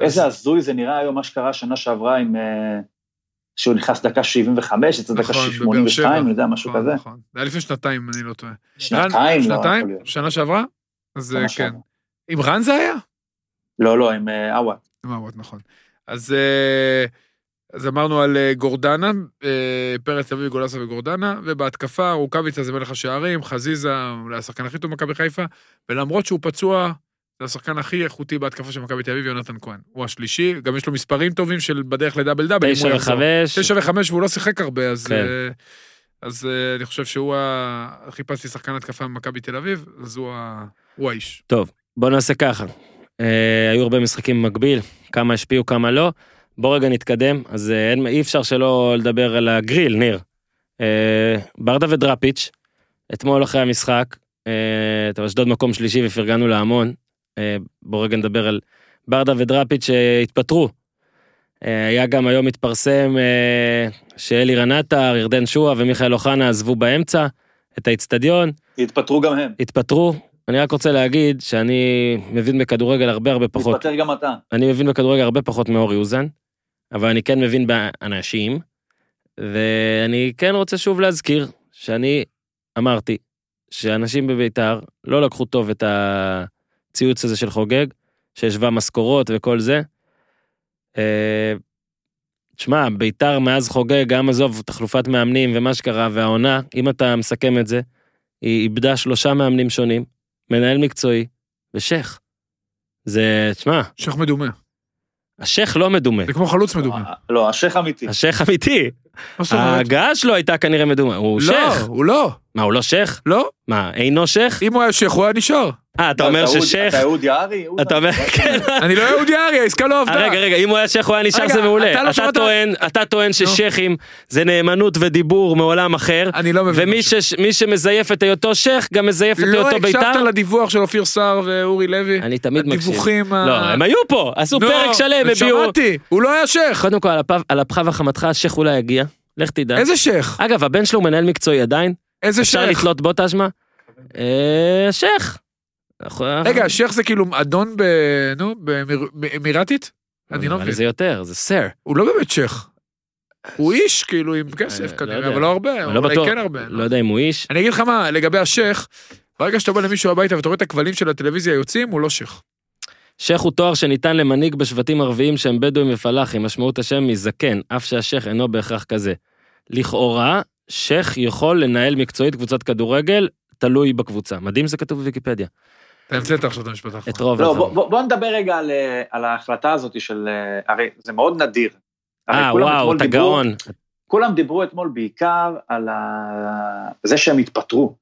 איזה הזוי זה נראה היום, מה שקרה שנה שעברה עם... שהוא נכנס דקה 75, יצא דקה נכון, בבאר 82, שבע. אני יודע, משהו נכון, כזה. נכון. זה היה לפני שנתיים, אני לא טועה. שנתיים, לא שנתיים? שנה שעברה? אז אה, כן. עם רן זה היה? לא, לא, עם אה, עווד. עם עווד, נכון. אז אה, אז אמרנו על גורדנה, פרץ אביב, גולסה וגורדנה, ובהתקפה רוקאביצה זה מלך השערים, חזיזה אולי השחקן הכי טוב במכבי חיפה, ולמרות שהוא פצוע, זה השחקן הכי איכותי בהתקפה של מכבי תל אביב, יונתן כהן. הוא השלישי, גם יש לו מספרים טובים של בדרך לדאבל דאבל. תשע. וחמש. תשע וחמש והוא לא שיחק הרבה, אז... כן. אה, אז אה, אני חושב שהוא ה... חיפשתי שחקן התקפה במכבי תל אביב, אז הוא ה- הוא האיש. טוב, בוא נעשה ככה. אה, היו הרבה משחקים במקביל, כמה השפיעו, כמה לא. בוא רגע נתקדם, אז אה, אין, אי אפשר שלא לדבר על הגריל, ניר. אה, ברדה ודראפיץ', אתמול אחרי המשחק, אה, טוב, אשדוד מקום שלישי ופרגנו להמון. אה, בוא רגע נדבר על ברדה ודראפיץ' שהתפטרו. אה, היה גם היום מתפרסם אה, שאלירן עטר, ירדן שועה ומיכאל אוחנה עזבו באמצע את האיצטדיון. התפטרו גם הם. התפטרו. אני רק רוצה להגיד שאני מבין בכדורגל הרבה הרבה פחות. התפטר גם אתה. אני מבין בכדורגל הרבה פחות מאורי אוזן, אבל אני כן מבין באנשים, ואני כן רוצה שוב להזכיר שאני אמרתי שאנשים בביתר לא לקחו טוב את הציוץ הזה של חוגג, שהשווה משכורות וכל זה. אה, תשמע, ביתר מאז חוגג, גם עזוב תחלופת מאמנים ומה שקרה, והעונה, אם אתה מסכם את זה, היא איבדה שלושה מאמנים שונים, מנהל מקצועי ושייח. זה, תשמע, שייח מדומה. השייח לא מדומה, זה כמו חלוץ מדומה. לא, השייח אמיתי. השייח אמיתי. ההגעה שלו הייתה כנראה מדומה, הוא לא, שייח. הוא לא. מה, הוא לא שייח? לא. מה, אינו שייח? אם הוא היה שייח, הוא היה נשאר. אה, אתה אומר אהוד- ששייח... אתה אהוד יערי? אהוד אתה אומר, יערי. כן. אני לא יהודי אריה, העסקה לא אה, עבדה. רגע, רגע, אם הוא היה שייח הוא היה נשאר זה מעולה. אתה לא טוען, אתה טוען ששייחים זה נאמנות ודיבור מעולם אחר, אני לא מבין. ומי שמזייף את היותו שייח גם מזייף את לא היותו הקשבת בית"ר. לדיווח של אופיר סער ואורי לוי? אני תמיד מקשיב. הדיווחים ה... לא, הם היו פה, עשו פרק שלם, הביאו... שמעתי, הוא לא היה שייח. קודם כל, על אפך וחמתך, השייח אולי יגיע, לך תדע. איזה שייח? אגב, הבן שלו הוא מנהל מקצועי עדיין, איזה אפשר שייח? לתלות בו את האשמה? רגע, שייח זה כאילו אדון ב... נו, באמיר- באמירתית? אני לא מבין. זה יותר, זה סר. הוא לא באמת שייח. הוא איש, כאילו, עם כסף אה, לא כנראה. אבל לא הרבה, לא אולי כן הרבה. לא יודע אם הוא איש. אני אגיד לך מה, לגבי השייח, ברגע שאתה בא למישהו הביתה ואתה רואה את הכבלים של הטלוויזיה יוצאים, הוא לא שייח. שייח הוא תואר שניתן למנהיג בשבטים ערביים שהם בדואים ופלאחים, משמעות השם מזקן, אף שהשייח אינו בהכרח כזה. לכאורה, שייח יכול לנהל מקצועית קבוצת כדורגל, תלוי בקבוצה. מדהים זה כתוב בוויקיפדיה. אתה המצאת עכשיו את המשפט האחרון. את רוב לא. בוא- בוא בוא נדבר רגע על, אה, על ההחלטה הזאת של... אה, הרי זה מאוד נדיר. אה, וואו, אתה גאון. כולם דיברו אתמול בעיקר על ה... זה שהם התפטרו.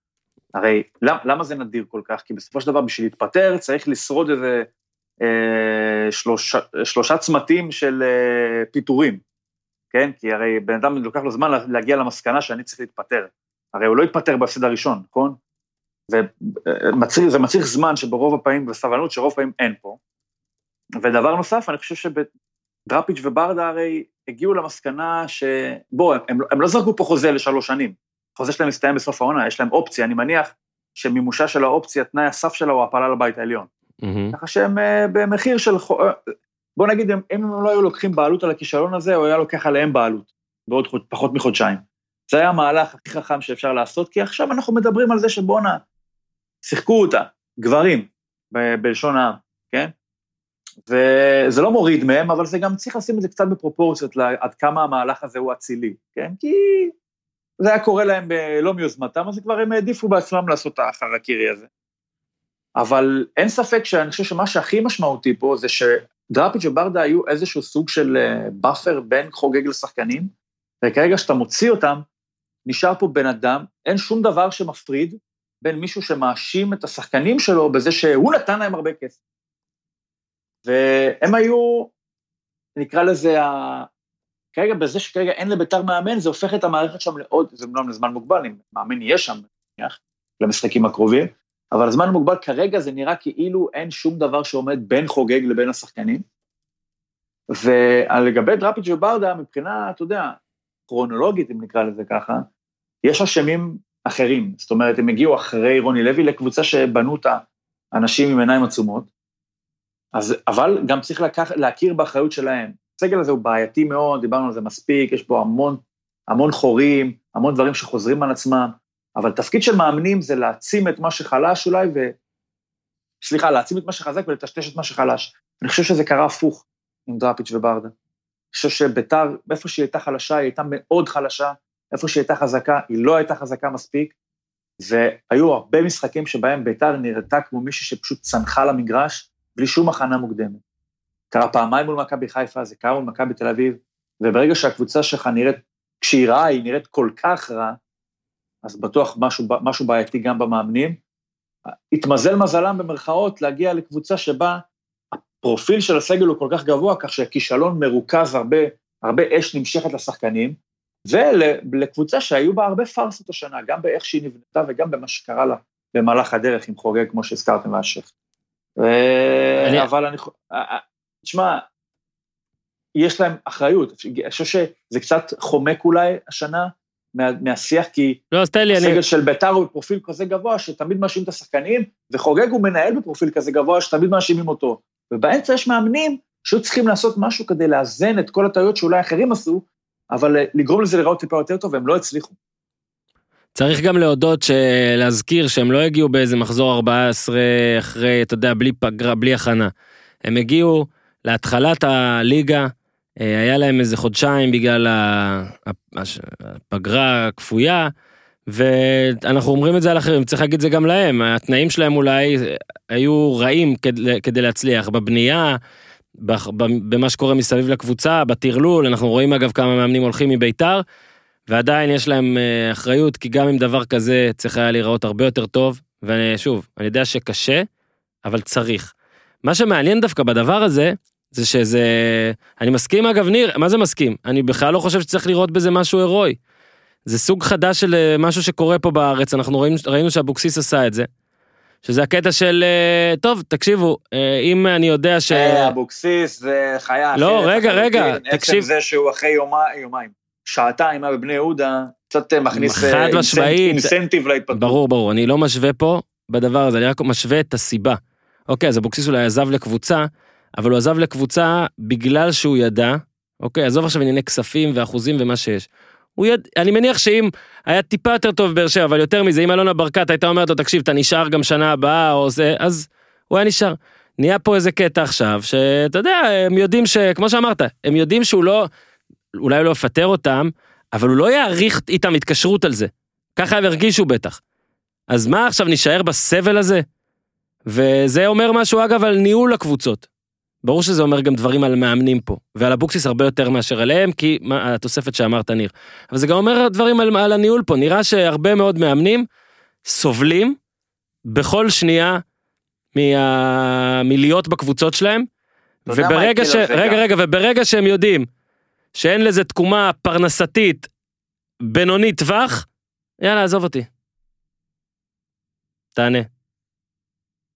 הרי למ, למה זה נדיר כל כך? כי בסופו של דבר בשביל להתפטר צריך לשרוד איזה אה, שלושה, שלושה צמתים של אה, פיטורים, כן? כי הרי בן אדם לוקח לו זמן לה- להגיע למסקנה שאני צריך להתפטר. הרי הוא לא התפטר בהפסד הראשון, נכון? וזה מצריך זמן שברוב הפעמים, וסבלנות שרוב הפעמים אין פה. ודבר נוסף, אני חושב שדראפיץ' וברדה הרי הגיעו למסקנה ש... בוא, הם, הם לא זרקו פה חוזה לשלוש שנים. החוזה שלהם מסתיים בסוף העונה, יש להם אופציה, אני מניח שמימושה של האופציה, תנאי הסף שלה הוא הפלה לבית העליון. מהמם. ככה שהם אה, במחיר של... אה, בוא נגיד, אם הם לא היו לוקחים בעלות על הכישלון הזה, הוא היה לוקח עליהם בעלות, בעוד פחות מחודשיים. זה היה המהלך הכי חכם שאפשר לעשות, כי עכשיו אנחנו מדברים על זה שבואנה, שיחקו אותה, גברים, בלשון העם, כן? וזה לא מוריד מהם, אבל זה גם צריך לשים את זה קצת בפרופורציות לעד כמה המהלך הזה הוא אצילי, כן? כי זה היה קורה להם לא מיוזמתם, אז כבר הם העדיפו בעצמם לעשות את החרקירי הזה. אבל אין ספק שאני חושב שמה שהכי משמעותי פה זה שדראפיץ' וברדה היו איזשהו סוג של buffer בין חוגג לשחקנים, וכרגע כשאתה מוציא אותם, נשאר פה בן אדם, אין שום דבר שמפריד בין מישהו שמאשים את השחקנים שלו בזה שהוא נתן להם הרבה כסף. והם היו, נקרא לזה, ה... כרגע בזה שכרגע אין לביתר מאמן, זה הופך את המערכת שם לעוד, זה אומנם לזמן מוגבל, אם מאמן יהיה שם, נניח, למשחקים הקרובים, אבל הזמן מוגבל כרגע זה נראה כאילו אין שום דבר שעומד בין חוגג לבין השחקנים. ולגבי דראפיץ' וברדה, מבחינה, אתה יודע, כרונולוגית, אם נקרא לזה ככה, יש אשמים אחרים. זאת אומרת, הם הגיעו אחרי רוני לוי לקבוצה שבנו אותה אנשים עם עיניים עצומות, אז, אבל גם צריך לקח, להכיר באחריות שלהם. הסגל הזה הוא בעייתי מאוד, דיברנו על זה מספיק, יש בו המון, המון חורים, המון דברים שחוזרים על עצמם, אבל תפקיד של מאמנים זה להעצים את מה שחלש אולי, ו... סליחה, להעצים את מה שחזק ולטשטש את מה שחלש. אני חושב שזה קרה הפוך עם דראפיץ' וברדה. חושב שביתר, איפה שהיא הייתה חלשה, היא הייתה מאוד חלשה, איפה שהיא הייתה חזקה, היא לא הייתה חזקה מספיק, והיו הרבה משחקים שבהם ביתר נראתה כמו מישהי שפשוט צנחה למגרש, בלי שום הכנה מוקדמת. קרה פעמיים מול מכבי חיפה, זה קרה מול מכבי תל אביב, וברגע שהקבוצה שלך נראית, כשהיא רעה, היא נראית כל כך רע, אז בטוח משהו, משהו בעייתי גם במאמנים. התמזל מזלם במרכאות להגיע לקבוצה שבה הפרופיל של הסגל הוא כל כך גבוה, כך שהכישלון מרוכז הרבה, הרבה אש נמשכת לשחקנים, ולקבוצה שהיו בה הרבה פארסות השנה, גם באיך שהיא נבנתה וגם במה שקרה לה במהלך הדרך עם חוגג, כמו שהזכרתם מהשייח. אני... אבל אני... תשמע, יש להם אחריות, אני חושב שזה קצת חומק אולי השנה מה, מהשיח, כי לא, הסגל אני... של ביתר הוא בפרופיל כזה גבוה, שתמיד מאשימים את השחקנים, וחוגג הוא מנהל בפרופיל כזה גבוה, שתמיד מאשימים אותו. ובאמצע יש מאמנים שהיו צריכים לעשות משהו כדי לאזן את כל הטעויות שאולי אחרים עשו, אבל אה, לגרום לזה לראות טיפה יותר טוב, והם לא הצליחו. צריך גם להודות, להזכיר שהם לא הגיעו באיזה מחזור 14 אחרי, אתה יודע, בלי פגרה, בלי הכנה. הם הגיעו להתחלת הליגה, אה, היה להם איזה חודשיים בגלל הפגרה הכפויה, ואנחנו אומרים את זה על אחרים, צריך להגיד את זה גם להם, התנאים שלהם אולי היו רעים כדי להצליח, בבנייה, במה שקורה מסביב לקבוצה, בטרלול, אנחנו רואים אגב כמה מאמנים הולכים מביתר, ועדיין יש להם אה, אחריות, כי גם עם דבר כזה צריך היה להיראות הרבה יותר טוב, ושוב, אני יודע שקשה, אבל צריך. מה שמעניין דווקא בדבר הזה, זה שזה... אני מסכים אגב, ניר, מה זה מסכים? אני בכלל לא חושב שצריך לראות בזה משהו הירואי. זה סוג חדש של אה, משהו שקורה פה בארץ, אנחנו רואים, ראינו שאבוקסיס עשה את זה. שזה הקטע של, אה, טוב, תקשיבו, אה, אם אני יודע ש... אבוקסיס זה חיה לא, רגע, רגע, תקשיב. עצם זה שהוא אחרי יומיים, שעתיים היה בבני יהודה, קצת מכניס אינסנטיב להתפתחות. ברור, ברור, אני לא משווה פה בדבר הזה, אני רק משווה את הסיבה. אוקיי, אז אבוקסיס אולי עזב לקבוצה, אבל הוא עזב לקבוצה בגלל שהוא ידע, אוקיי, עזוב עכשיו ענייני כספים ואחוזים ומה שיש. הוא יד... אני מניח שאם היה טיפה יותר טוב בבאר שבע, אבל יותר מזה, אם אלונה ברקת הייתה אומרת לו, תקשיב, אתה נשאר גם שנה הבאה או זה, אז הוא היה נשאר. נהיה פה איזה קטע עכשיו, שאתה יודע, הם יודעים ש... כמו שאמרת, הם יודעים שהוא לא... אולי הוא לא יפטר אותם, אבל הוא לא יעריך איתם התקשרות על זה. ככה הם הרגישו בטח. אז מה עכשיו, נשאר בסבל הזה? וזה אומר משהו אגב על ניהול הקבוצות. ברור שזה אומר גם דברים על מאמנים פה, ועל אבוקסיס הרבה יותר מאשר עליהם, כי מה, התוספת שאמרת ניר. אבל זה גם אומר דברים על, על הניהול פה, נראה שהרבה מאוד מאמנים סובלים בכל שנייה מה, מלהיות בקבוצות שלהם, וברגע ש... רגע, רגע, וברגע שהם יודעים שאין לזה תקומה פרנסתית בינונית טווח, יאללה, עזוב אותי. תענה.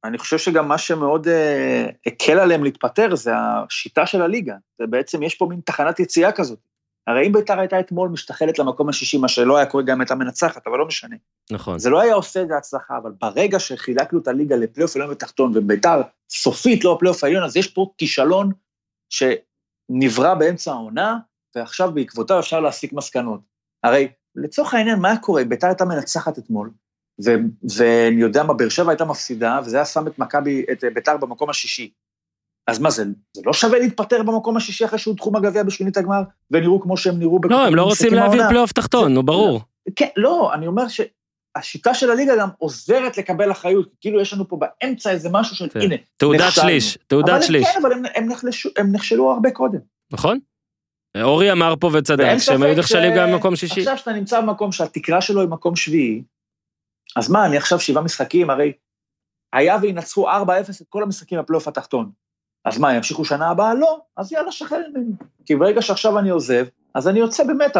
אני חושב שגם מה שמאוד אה, הקל עליהם להתפטר זה השיטה של הליגה. זה בעצם, יש פה מין תחנת יציאה כזאת. הרי אם ביתר הייתה אתמול משתחלת למקום השישי, מה שלא היה קורה גם הייתה מנצחת, אבל לא משנה. נכון. זה לא היה עושה את ההצלחה, אבל ברגע שחילקנו את הליגה לפלייאוף עליון ותחתון, וביתר סופית לא הפלייאוף העליון, אז יש פה כישלון שנברא באמצע העונה, ועכשיו בעקבותיו אפשר להסיק מסקנות. הרי לצורך העניין, מה קורה? ביתר הייתה מנצחת אתמול, ואני יודע מה, באר שבע הייתה מפסידה, וזה היה שם את מכבי, את ביתר במקום השישי. אז מה זה, זה לא שווה להתפטר במקום השישי אחרי שהוא תחום הגביע בשמינית הגמר, ונראו כמו שהם נראו לא, הם לא רוצים להעביר פלייאוף תחתון, נו ברור. כן, לא, אני אומר שהשיטה של הליגה גם עוזרת לקבל אחריות, כאילו יש לנו פה באמצע איזה משהו של, כן. הנה, תעודת שליש, תעודת שליש. כן, אבל הם נכשלו הרבה קודם. נכון. אורי אמר פה וצדק, שהם היו נכשלים גם במקום שישי. עכשיו שאתה נמצא במקום שהתקרה שלו היא מקום שביעי, אז מה, אני עכשיו שבעה משחקים, הרי היה וינצחו 4-0 את כל המשחקים בפלייאוף התחתון. אז מה, ימשיכו שנה הבאה? לא, אז יאללה, שחרר ממני. כי ברגע שעכשיו אני עוזב, אז אני יוצא באמת,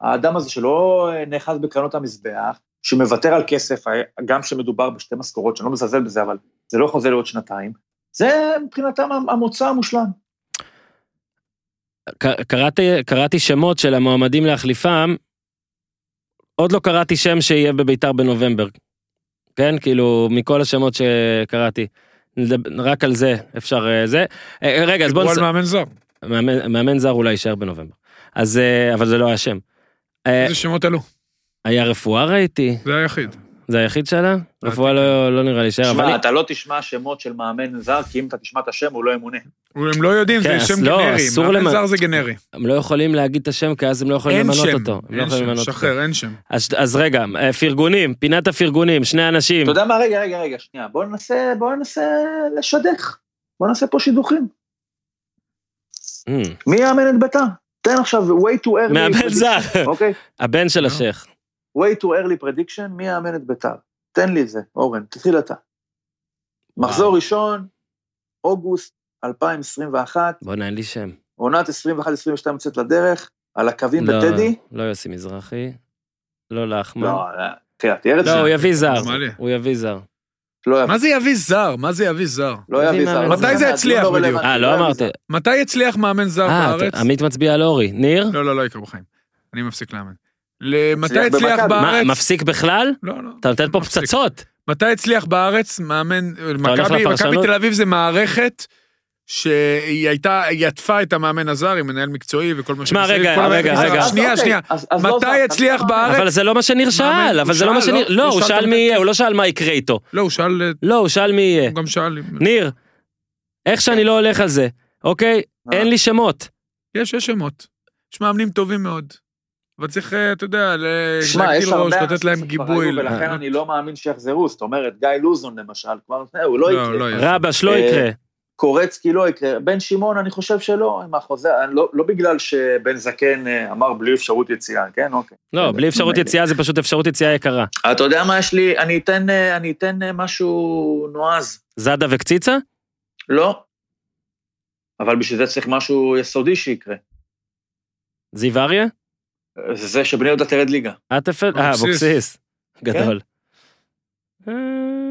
האדם הזה שלא נאחז בקרנות המזבח, שמוותר על כסף, גם כשמדובר בשתי משכורות, שאני לא מזלזל בזה, אבל זה לא חוזר לעוד שנתיים, זה מבחינתם המוצא המושלם. קראתי, קראתי שמות של המועמדים להחליפם, עוד לא קראתי שם שיהיה בביתר בנובמבר. כן, כאילו, מכל השמות שקראתי. רק על זה אפשר אה, זה. אה, רגע, אז בוא נס... מאמן זר. מאמן, מאמן זר אולי יישאר בנובמבר. אז, אה, אבל זה לא היה שם. איזה שמות עלו? היה רפואה ראיתי. זה היחיד. זה היחיד שלה? רפואה לא לא נראה לי אבל... שמע, אתה לא תשמע שמות של מאמן זר, כי אם אתה תשמע את השם, הוא לא ימונה. הם לא יודעים, כן, זה אז שם לא, גנרי. מאמן זר זה גנרי. הם לא יכולים להגיד את השם, כי אז הם לא יכולים אין למנות שם. אותו. לא אין יכולים שם, למנות אותו. שחרר, אין שם. אז, אז רגע, אה, פרגונים, פינת הפרגונים, שני אנשים. אתה יודע מה, רגע, רגע, רגע, שנייה, בוא ננסה, בוא ננסה לשדך. בוא נעשה פה שידוכים. Mm, מי יאמן את ביתר? תן עכשיו way too early. מאמן זר. אוקיי? הבן של לא. השייח. Way too early prediction, מי יאמן את ביתר? תן לי את זה, אורן, תתחיל אתה. מחזור ראשון, אוגוסט 2021, בוא'נה, אין לי שם. עונת 21-22 יוצאת לדרך, על הקווים לא, בטדי. לא יוסי מזרחי, לא לחמן. לא, תראה, תראה את זה. לא, הוא יביא זר. הוא יביא זר. לא מה זה יביא זר? מה זה יביא זר? לא יביא זר. מתי לא זה הדיון בדיוק? אה, לא. זר. מתי הצליח מאמן זר אה, בארץ? עמית מצביע על אורי. ניר? לא, לא, לא יקרה בחיים. אני מפסיק לאמן. ל- מתי הצליח במכבי. מה, בארץ? מפסיק בכלל? לא, לא. אתה נותן פה מפסיק. פצצות. מתי הצליח בארץ מאמן, מכבי תל אביב זה מערכת שהיא הייתה, היא עטפה את המאמן הזר עם מנהל מקצועי וכל מה שמע, שמסביב, רגע, רגע, רגע. שנייה, שנייה. מתי הצליח בארץ? אבל זה לא מה שניר שאל, אבל זה לא מה שניר... לא? הוא שאל מי יהיה, הוא לא שאל מה יקרה איתו. לא, הוא שאל, לא, הוא שאל מי יהיה. הוא גם שאל. ניר, איך שאני לא הולך על זה, אוקיי? אה. אין לי שמות. יש, יש שמות. יש מאמנים טובים מאוד. אבל צריך, אה, אתה יודע, להגדיל ראש, לתת להם גיבוי. ולכן אני לא מאמין שיחזרו, זאת אומרת, גיא לוזון למשל, כבר, אה, הוא לא לא, יקרה. לא. רבש לא אה, יקרה. קורצקי לא יקרה. בן שמעון, אני חושב שלא, עם החוזה, לא, לא בגלל שבן זקן אמר בלי אפשרות יציאה, כן? אוקיי. לא, בלי אפשרות. יציאה זה פשוט אפשרות יציאה יקרה. אתה יודע מה יש לי? אני אתן, אני אתן משהו נועז. זאדה וקציצה? לא. אבל בשביל זה צריך משהו יסודי שיקרה. זיו אריה? זה זה שבני יהודה תרד ליגה. אטפלד? אה, אבוקסיס. גדול.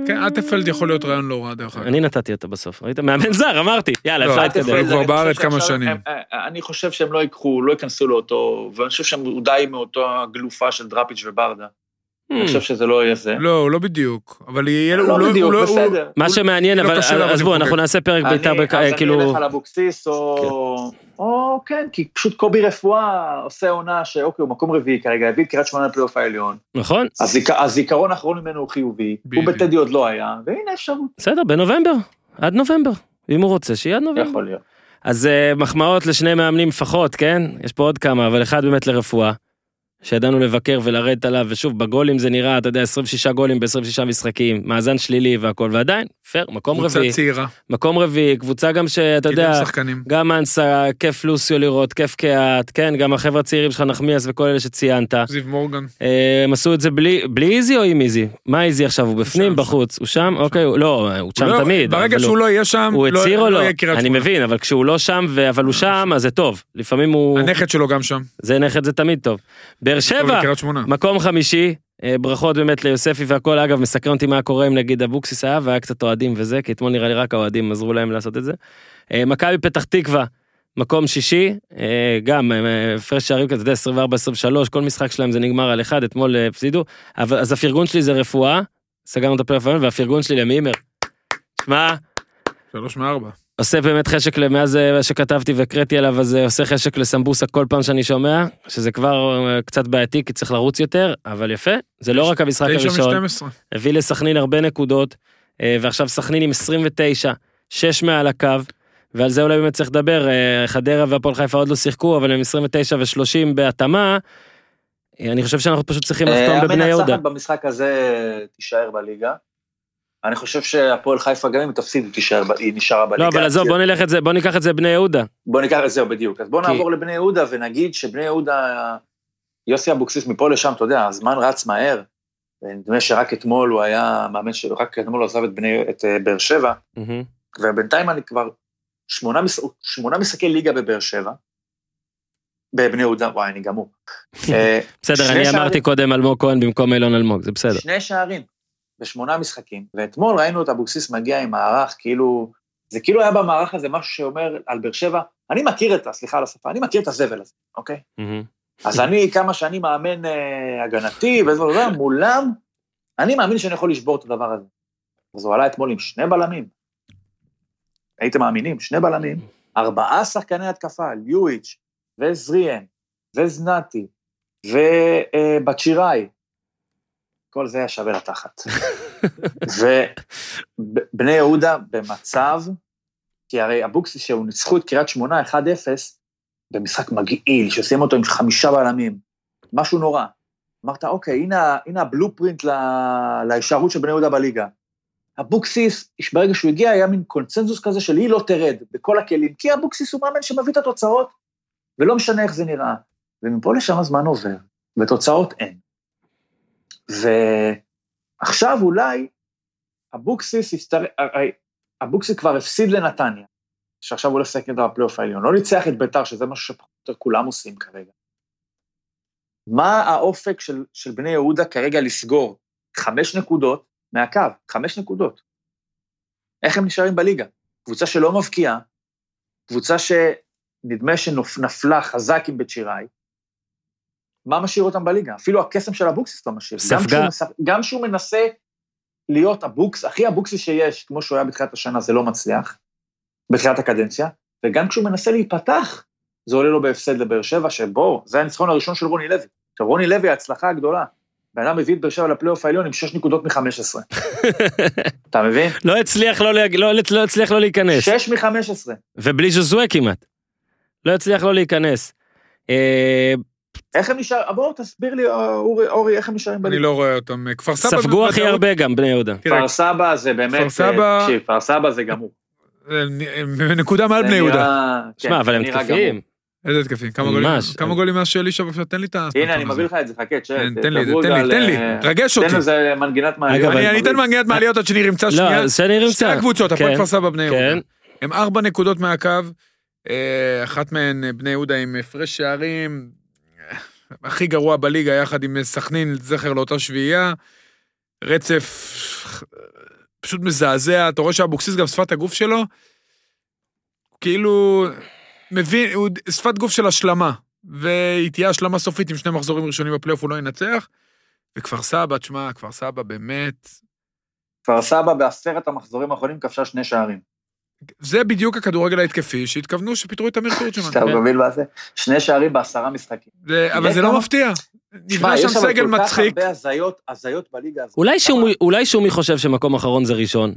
כן, אטפלד יכול להיות רעיון לא רע, דרך אגב. אני נתתי אותו בסוף, ראית? מאמן זר, אמרתי. יאללה, לא, אפשר אטפלד להתקדם. הוא כבר אני בארץ כמה שנים. הם- אה, אני חושב שהם לא ייקחו, לא ייכנסו לאותו, ואני חושב שהם די מאותו הגלופה של דראפיץ' וברדה. אני חושב שזה לא יהיה זה. לא, הוא לא בדיוק. אבל יהיה לו... הוא לא בדיוק, הוא- בסדר. מה שמעניין, לא אבל עם עזבו. אנחנו נעשה פרק בית"ר, בק- אז אני כאילו... אלך על אבוקסיס, או... או כן, כי פשוט קובי רפואה עושה עונה שאוקיי, הוא מקום רביעי כרגע, הביא את קריית שמונה לפלייאוף העליון. נכון, הזיכ- הזיכרון האחרון ממנו הוא חיובי, הוא. בטדי עוד לא היה, והנה אפשרות. בסדר, בנובמבר. עד נובמבר. אם הוא רוצה, שיהיה עד נובמבר. יכול להיות. אז אה, מחמאות לשני מאמנים לפחות, כן? יש פה עוד כמה, אבל אחד באמת לרפואה. שידענו לבקר ולרדת עליו, ושוב, בגולים זה נראה, אתה יודע, 26 גולים ב-26 משחקים, מאזן שלילי והכל, ועדיין, פייר, מקום קבוצה רביעי. צעירה. מקום רביעי, קבוצה גם שאתה יודע, שחקנים. גם אנסה, כיף לוסיו לראות, כיף קיאט, כן, גם החבר'ה הצעירים שלך, נחמיאס וכל אלה שציינת. זיו מורגן. אה, הם עשו את זה בלי, בלי איזי או עם איזי? מה איזי עכשיו, הוא בפנים, שם, בחוץ? הוא שם? אוקיי, הוא- לא, הוא שם לא, תמיד. ברגע שהוא לא יהיה שם, הוא לא- הצהיר או לא? קריית אני שמונה. מבין, אבל כשהוא לא שם, ו- אבל הוא שם, אז זה טוב. לפעמים הוא... הנכד שלו גם שם. זה נכד זה תמיד טוב. באר שבע. מקום חמישי, ברכות באמת ליוספי והכל, אגב, מסקרן אותי מה קורה אם נגיד אבוקסיס היה והיה קצת אוהדים וזה, כי אתמול נראה לי רק האוהדים עזרו להם לעשות את זה. אה, מכבי פתח תקווה, מקום שישי, אה, גם אה, הפרש שערים כזה, אתה יודע, 24-23, כל משחק שלהם זה נגמר על אחד, אתמול אה, הפסידו, אז הפרגון שלי זה רפואה, סגרנו את היום, והפרגון שלי למימר. שמע, שלוש מארבע. עושה באמת חשק ל- מאז אה, שכתבתי והקראתי עליו אז אה, עושה חשק לסמבוסה כל פעם שאני שומע שזה כבר אה, קצת בעייתי כי צריך לרוץ יותר אבל יפה זה לא רק המשחק הראשון מ-12. הביא לסכנין הרבה נקודות ועכשיו סכנין עם 29 6 מעל הקו ועל זה אולי באמת צריך לדבר חדרה והפועל חיפה עוד לא שיחקו אבל הם 29 ו-30 בהתאמה. אני חושב שאנחנו פשוט צריכים לחתום בבני יהודה. המנצחת במשחק הזה תישאר בליגה. אני חושב שהפועל חיפה גם אם תפסיד היא תישאר, ב- היא נשארה בליגה. לא אבל עזוב בוא נלך את זה בוא ניקח את זה בני יהודה. בוא ניקח את זה בדיוק. אז בוא כי- נעבור לבני יהודה ונגיד שבני יהודה, יוסי אבוקסיס מפה לשם, אתה יודע, הזמן רץ מהר. נדמה שרק אתמול הוא היה מאמן שלו, רק אתמול הוא עזב את, בני, את אה, באר שבע. ובינתיים אני כבר שמונה, מש... שמונה משחקי ליגה בבאר שבע. בבני יהודה, וואי, אני גמור. אה, בסדר אני שערים. אמרתי קודם אלמוג כהן במקום אילון אלמוג זה בסדר. שני שערים בשמונה משחקים, ואתמול ראינו את אבוקסיס מגיע עם מערך, כאילו, זה כאילו היה במערך הזה משהו שאומר על באר שבע, אני מכיר את סליחה על השפה, אני מכיר את הזבל הזה, אוקיי? אז אני, כמה שאני מאמן אה, הגנתי וזה וזה, מולם, אני מאמין שאני יכול לשבור את הדבר הזה. אז הוא עלה אתמול עם שני בלמים. הייתם מאמינים? שני בלמים, ארבעה שחקני התקפה, ליואיץ' וזריאן, וזנתי, ובצ'יראי. כל זה היה שווה לתחת. ובני יהודה במצב, כי הרי אבוקסיס, שהוא ניצחו את קריית שמונה 1-0, במשחק מגעיל, שעושים אותו עם חמישה בלמים, משהו נורא. אמרת, אוקיי, הנה, הנה הבלופרינט להישארות של בני יהודה בליגה. אבוקסיס, ברגע שהוא הגיע, היה מין קונצנזוס כזה של היא לא תרד בכל הכלים, כי אבוקסיס הוא מאמן שמביא את התוצאות, ולא משנה איך זה נראה. ומפה לשם הזמן עובר, ותוצאות אין. ועכשיו אולי אבוקסיס יסתר... אבוקסיס כבר הפסיד לנתניה, שעכשיו הוא לשחק את הפלייאוף העליון, לא ניצח את ביתר, שזה משהו שפחות או יותר כולם עושים כרגע. מה האופק של, של בני יהודה כרגע לסגור? חמש נקודות מהקו, חמש נקודות. איך הם נשארים בליגה? קבוצה שלא מבקיעה, קבוצה שנדמה שנפלה חזק עם בית שיראי, מה משאיר אותם בליגה? אפילו הקסם של אבוקסיס לא משאיר. ספגה. גם כשהוא, גם כשהוא מנסה להיות אבוקס, הכי אבוקסיס שיש, כמו שהוא היה בתחילת השנה, זה לא מצליח, בתחילת הקדנציה, וגם כשהוא מנסה להיפתח, זה עולה לו בהפסד לבאר שבע, שבו, זה הניצחון הראשון של רוני לוי. עכשיו, רוני לוי, ההצלחה הגדולה, בן אדם מביא את באר שבע לפלייאוף העליון עם 6 נקודות מ-15. אתה מבין? לא הצליח לא, להג- לא, לא הצליח לא להיכנס. 6 מ-15. ובלי ז'וזואה כמעט. לא הצליח לא להיכנס. אה, איך הם נשאר, בואו תסביר לי, אורי, אורי, איך הם נשארים אני בליגה? לא רואה אותם. כפר סבא... ספגו הכי הרבה גם בני יהודה. כפר סבא זה באמת, כפר סבא- תקשיב, כפר סבא זה גמור. אה, נקודה מעל בני יהודה. נראה- שמע, כן, אבל הם תקפים. איזה התקפים? כמה גולים? כמה גולים מאז שאלישע בבקשה? תן לי את ה... הנה, אני מביא לך את זה, חכה. תן לי, תן לי, תן לי, אה, רגש אותי. תן איזה מנגינת מעליות. אני אני אתן מנגינת מעליות עד שניר ימצא שנייה. לא, שאני שתי נמצא. הקבוצות, הפועל כן, כפר סבא בני יהודה. כן. הם ארבע נקודות מהקו, אה, אחת מהן אה, בני יהודה עם הפרש שערים, אה, הכי גרוע בליגה יחד עם סכנין, זכר לאותה שביעייה. רצף פשוט מזעזע, אתה רואה שאבוקסיס גם שפת הגוף שלו, כאילו, מבין, הוא שפת גוף של השלמה, והיא תהיה השלמה סופית עם שני מחזורים ראשונים בפלייאוף הוא לא ינצח. וכפר סבא, תשמע, כפר סבא באמת, כפר סבא בעשרת המחזורים האחרונים כבשה שני שערים. זה בדיוק הכדורגל ההתקפי שהתכוונו שפיטרו את אמיר אתה תורג'מן. מבין מה זה? שני שערים בעשרה משחקים. אבל זה לא כמה- מפתיע. נבנה שם יש אבל סגל כל כך מצחיק. הרבה הזיות, הזיות בליגה הזאת. אולי כמה- שומי- חושב שמקום אחרון זה ראשון.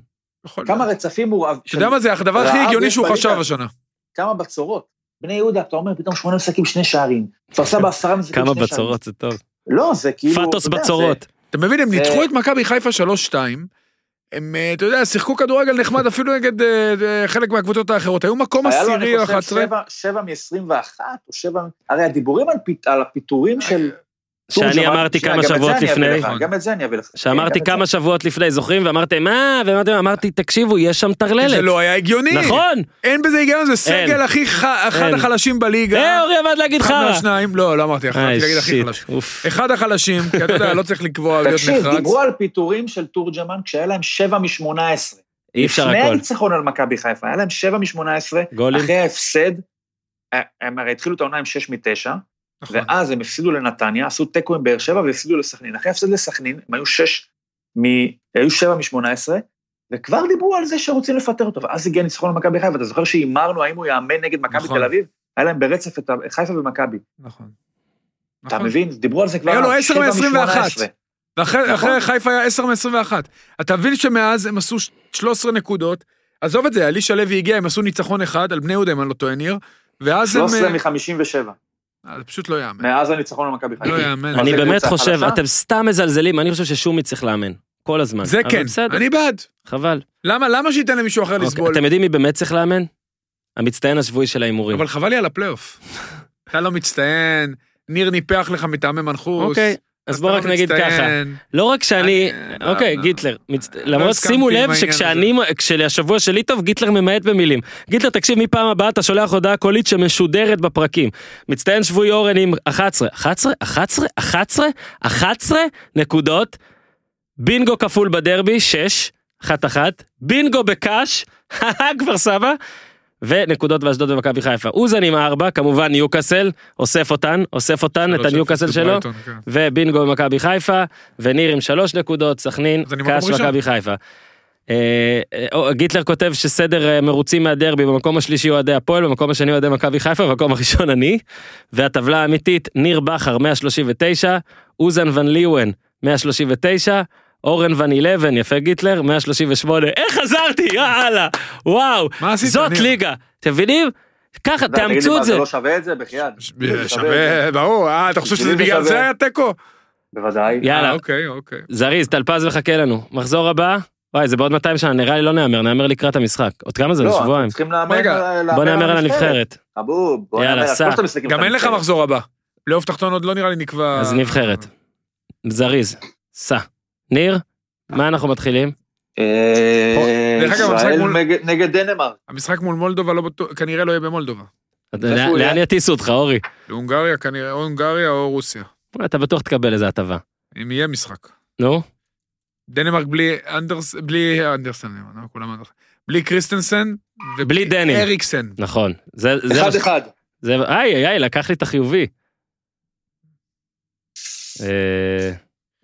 כמה. רצפים הוא... אתה יודע מה זה הדבר הכי הגיוני יש שהוא. חשב השנה. כמה בצורות. בני יהודה, אתה אומר, פתאום שמונה משחקים שני שערים. כפר סבא עשרה משחקים כמה שני שערים. בצורות זה טוב. לא, זה כאילו... יודע, בצורות. אתה מבין, הם ניצחו את מכבי חיפה 3-2. הם, אה, אתה יודע, שיחקו כדורגל נחמד אפילו נגד אה, אה, חלק מהקבוצות האחרות. היו מקום היה לו, עשירי או אני חושב, 11. שבע- שבע מ-21, או שבע... הרי הדיבורים על הפיטורים של... שאני אמרתי כמה זה שבועות לפני. גם את זה אני אביא לך. שאמרתי כמה שבועות לפני, זוכרים? ואמרתם, מה? ואמרתי, אמרתי, תקשיבו, יש שם זה טרללת. לא היה הגיוני. נכון. אין בזה היגיון, זה סגל. הכי אחד. החלשים בליגה. אה, אורי עבד להגיד אחד חרא. מהשניים, לא, לא אמרתי, רציתי להגיד הכי חלש. אחד החלשים, כי אתה יודע, לא צריך לקבוע להיות תקשיב, נחרץ. דיברו על פיטורים של תורג'מן כשהיה להם שבע מ-18. אי אפשר לפני הכל. הניצחון על מכבי חיפה, היה להם שבע מ-18, גולים. אחרי ההפסד, אה, הם הרי התחילו את העונה עם שש מתשע, נכון. ואז הם הפסידו לנתניה, עשו תיקו עם באר שבע והפסידו לסכנין. אחרי ההפסד לסכנין, הם היו שש, מ... היו שבע משמונה עשרה, וכבר דיברו על זה שרוצים לפטר אותו, ואז הגיע ניצחון על מכבי חיפה, אתה זוכר שהימרנו האם הוא יאמן נגד מכבי נכון. תל אביב? היה להם ברצף את חיפה ומכבי. נכון. אתה נכון. מבין? דיברו על זה כבר... היה לו על 10 שבע מ-21. מ-18. ואחרי נכון. חיפה היה 10 מ-21. אתה מבין שמאז הם עשו 13 נקודות, עזוב את זה, אלישע לוי הגיע, הם עשו ניצחון אחד על בני יהודה, אם אני לא טועה, ניר, ואז הם... 13 אה, מ-57, אה, זה פשוט לא יאמן. מאז הניצחון על מכבי חיפה. לא יאמן. אני באמת חושב? אתם סתם מזלזלים, אני חושב ששומי צריך לאמן. כל הזמן. זה כן, בסדר, אני בעד. חבל. למה למה שייתן למישהו אחר אוקיי, לסבול? אתם יודעים מי באמת צריך לאמן? המצטיין השבועי של ההימורים. אבל חבל לי על הפלייאוף. אתה לא מצטיין, ניר ניפח לך מטעמי מנחוס. אוקיי, אז בוא לא רק נגיד. ככה. לא רק שאני, אני- אוקיי, לא, גיטלר, מצט- לא למרות הסכמתי שימו לב שכשאני, כשהשבוע שלי טוב, גיטלר ממעט במילים. גיטלר, תקשיב, מפעם הבאה אתה שולח הודעה קולית שמשודרת בפרקים. מצטיין שבועי אורן עם 11, 11, 11, 11, 11 נקודות. בינגו כפול בדרבי, 6, 1 1, בינגו בקאש, כפר סבא. ונקודות באשדוד ומכבי חיפה. אוזן עם 4, כמובן ניוקאסל, אוסף אותן, אוסף אותן, את הניוקאסל שלו. בברייטון, כן. ובינגו במכבי חיפה, וניר עם שלוש נקודות, סכנין, קאש. מכבי חיפה. אה, אה, גיטלר כותב שסדר אה, מרוצים מהדרבי, במקום השלישי אוהדי הפועל, במקום השני אוהדי מכבי חיפה, במקום הראשון אני, והטבלה האמיתית, ניר בכר 139, אוזן ון ליואן 139, אורן ון 11, יפה גיטלר, 138, איך חזרתי, יאללה, וואו, מה עשית? זאת? ליגה, אתם מבינים? ככה, תאמצו את זה. זה לא שווה את זה בחייאת. ש- זה שווה ברור, אה, אתה חושב שזה בגלל. זה היה תיקו? בוודאי. יאללה, אה, אוקיי, אוקיי. זריז, טלפז מחכה לנו. מחזור הבא, וואי, זה בעוד 200 שנה, נראה לי לא נהמר, נהמר לקראת המשחק. עוד כמה זה? לא, שבועיים. אנחנו צריכים להמר רגע, להמר בוא נהמר על הנבחרת. חבוב, בוא יאללה, נהמר על סע. שלושת המשחקים גם אין לך. מחזור הבא. פלייאוף תחתון עוד לא נראה לי נקבע... אז נבחרת. זריז, סע. ניר, מה אנחנו מתחילים? אה, המשחק ישראל מול- נגד- דנמרק. המשחק מול מולדובה לא כנראה לא יהיה במולדובה. לאן? יטיסו אותך, אורי? להונגריה כנראה, או הונגריה או רוסיה. אתה בטוח תקבל איזה הטבה. אם יהיה משחק. נו, דנמרק בלי אנדרס... בלי אנדרסן, לא, כולם אנדרסן. בלי קריסטנסן. בלי דני. אריקסן. נכון. זה, זה, מה אחד אחד. זה, איי, איי, איי, לקח לי את החיובי.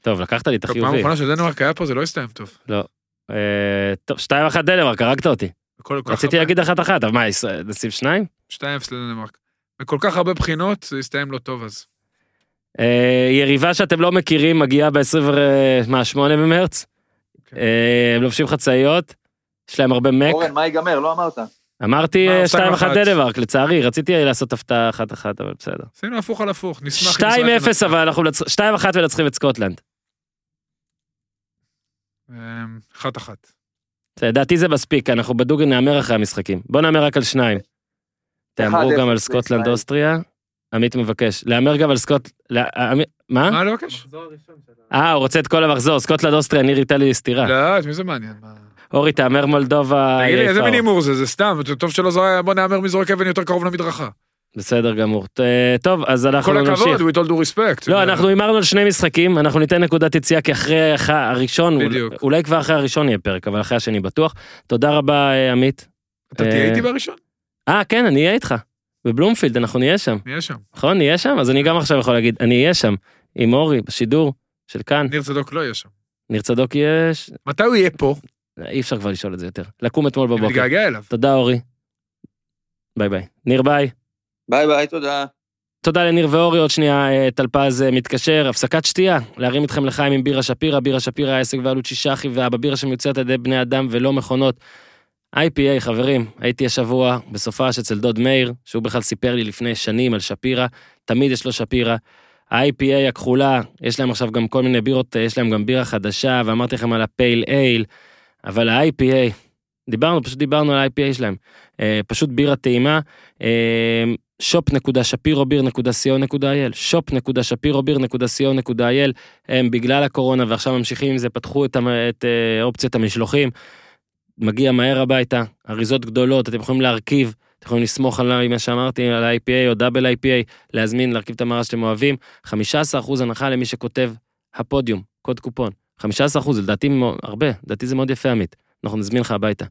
אה, טוב, לקחת לי את טוב, פעם החיובי. האחרונה שדנמרק היה פה זה לא הסתיים טוב. אה, טוב, שתיים אחת דנמרק, הרגת אותי. רציתי להגיד אחת אחת, אבל מה, נשים שניים? 2-0 לדנמרק. מכל כך הרבה בחינות זה הסתיים לא טוב אז. אה, יריבה שאתם לא מכירים מגיעה ב-28 במרץ. כן. אה, הם לובשים חצאיות, יש להם הרבה מק. אורן, מה ייגמר? לא אמרת. אמרתי מה, אה, שתיים 2-1 אחת. דנמרק, לצערי, רציתי לעשות הפתעה אחת אחת, אבל בסדר. עשינו הפוך על הפוך, נשמח אם ישראל 2-0 תנצח. אבל אנחנו, 2-1 מנצחים את סקוטלנד. אמ, אחת אחת. זה, לדעתי זה מספיק, אנחנו בדאבל נהמר אחרי המשחקים. בוא נהמר רק על שניים. תהמרו 1-0 גם על סקוטלנד. אוסטריה. עמית מבקש. להמר גם על סקוט... מה? מה לבקש? אה, הוא רוצה את כל המחזור, סקוטלנד אוסטריה, ניר ייתן לי סטירה. לא, את מי זה מעניין? מה? אורי, תהמר מולדובה... תגיד לי, איזה. מין הימור זה? זה סתם, טוב שלא זורק, בוא נהמר מי זורק אבן יותר קרוב למדרכה. בסדר גמור. ט- טוב, אז אנחנו כל נמשיך. הכבוד, with all due respect. לא, אנחנו הימרנו על שני משחקים, אנחנו ניתן נקודת יציאה כי אחרי הראשון, בדיוק. אולי- כבר אחרי הראשון יהיה פרק, אבל אחרי השני בטוח. תודה רבה, אה, עמית. אתה אה, תהיה איתי בראשון? אה, כן, אני אהיה איתך. בבלומפילד, אנחנו נהיה שם. נהיה שם. נכון? נהיה שם? אז אני גם עכשיו יכול להגיד, אני אהיה שם. עם אורי, בשידור של כאן. ניר צדוק לא יהיה שם. ניר צדוק יהיה... מתי הוא יהיה פה? אי אפשר כבר לשאול את זה יותר. לקום אתמול אני בבוקר. מתגעגע אליו. תודה, אורי. ביי ביי. ניר ביי. ביי ביי, תודה. תודה לניר ואורי, עוד שנייה אה, טלפז אה, מתקשר, הפסקת שתייה, להרים אתכם לחיים עם בירה שפירא, בירה שפירא העסק בבעלות שישה אחים ואבא, בירה שמיוצרת על ידי בני אדם ולא מכונות. IPA חברים, הייתי השבוע בסופש אצל דוד מאיר, שהוא בכלל סיפר לי לפני שנים על שפירא, תמיד יש לו שפירא. ה-IPA הכחולה, יש להם עכשיו גם כל מיני בירות, אה, יש להם גם בירה חדשה, ואמרתי לכם על ה pale ale, אבל ה-IPA, דיברנו, פשוט דיברנו על ה-IPA שלהם, פשוט בירה טעימה, shop.שפירוביר.co.il shop.שפירוביר.co.il הם בגלל הקורונה ועכשיו ממשיכים עם זה פתחו את, את אה, אופציית המשלוחים. מגיע מהר הביתה אריזות גדולות אתם יכולים להרכיב אתם יכולים לסמוך על מה שאמרתי על ה-IPA או דאבל IPA להזמין להרכיב את המארז שאתם אוהבים. 15% הנחה למי שכותב הפודיום קוד קופון. 15% זה לדעתי הרבה לדעתי זה מאוד יפה עמית. אנחנו נזמין לך הביתה.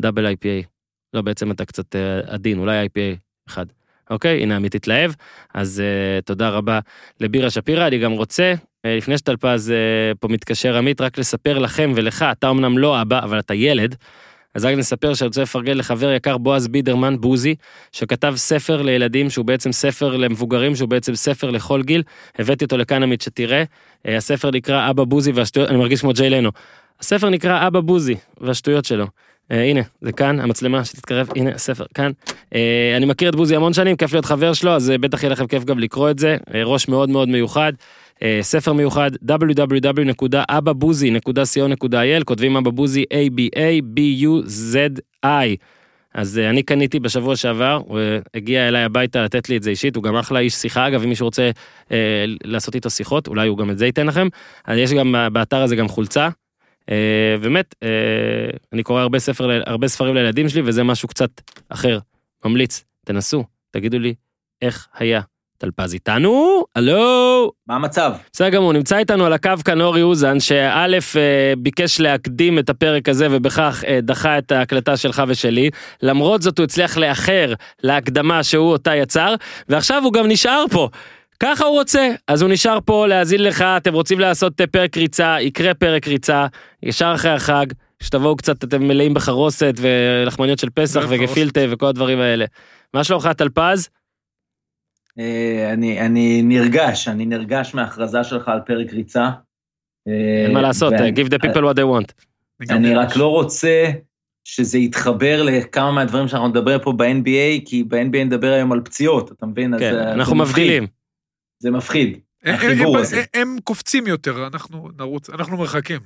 דאבל IPA לא בעצם אתה קצת אה, עדין אולי IPA אחד. אוקיי, הנה עמית התלהב, אז uh, תודה רבה לבירה שפירא, אני גם רוצה, uh, לפני שטלפז uh, פה מתקשר עמית, רק לספר לכם ולך, אתה אמנם לא אבא, אבל אתה ילד, אז רק נספר שאני רוצה לפרגן לחבר יקר בועז בידרמן בוזי, שכתב ספר לילדים שהוא בעצם ספר למבוגרים, שהוא בעצם ספר לכל גיל, הבאתי אותו לכאן עמית שתראה, uh, הספר נקרא אבא בוזי והשטויות, אני מרגיש כמו ג'יי לנו, הספר נקרא אבא בוזי והשטויות שלו. Uh, הנה, זה כאן, המצלמה שתתקרב, הנה הספר, כאן. Uh, אני מכיר את בוזי המון שנים, כיף להיות חבר שלו, אז uh, בטח יהיה לכם כיף גם לקרוא את זה. ראש מאוד מאוד מיוחד, ספר מיוחד, www.ababuzzi.co.il, כותבים אבא בוזי, A-B-A-B-U-Z-I. אז אני קניתי בשבוע שעבר, הוא הגיע אליי הביתה לתת לי את זה אישית, הוא גם אחלה איש שיחה, אגב, אם מישהו רוצה uh, לעשות איתו שיחות, אולי הוא גם את זה ייתן לכם. אז יש גם באתר הזה גם חולצה. Uh, באמת, uh, אני קורא הרבה, ספר, הרבה ספרים לילדים שלי, וזה משהו קצת אחר. ממליץ, תנסו, תגידו לי איך היה. טלפז איתנו? הלו? מה המצב? בסדר גמור, נמצא איתנו על הקו כאן אורי אוזן, שא' אה, ביקש להקדים את הפרק הזה ובכך אה, דחה את ההקלטה שלך ושלי. למרות זאת הוא הצליח לאחר להקדמה שהוא אותה יצר, ועכשיו הוא גם נשאר פה. ככה הוא רוצה, אז הוא נשאר פה להאזין לך, אתם רוצים לעשות אה, פרק ריצה, יקרה פרק ריצה, ישר אחרי החג, שתבואו קצת, אתם מלאים בחרוסת ולחמניות של פסח. וגפילטה וכל הדברים האלה. מה שלומך טלפז? אה, אני, אני נרגש, אני נרגש מההכרזה שלך על פרק ריצה. אין מה לעשות, ואני- give the people what they want. אני רק לא רוצה שזה יתחבר לכמה מהדברים שאנחנו נדבר פה ב-NBA, כי ב-NBA נדבר היום על פציעות, אתה מבין? כן, אנחנו מבדילים. זה מפחיד. הם- החיבור הם- הזה. הם- הם קופצים יותר, אנחנו נרוץ, אנחנו מרחקים.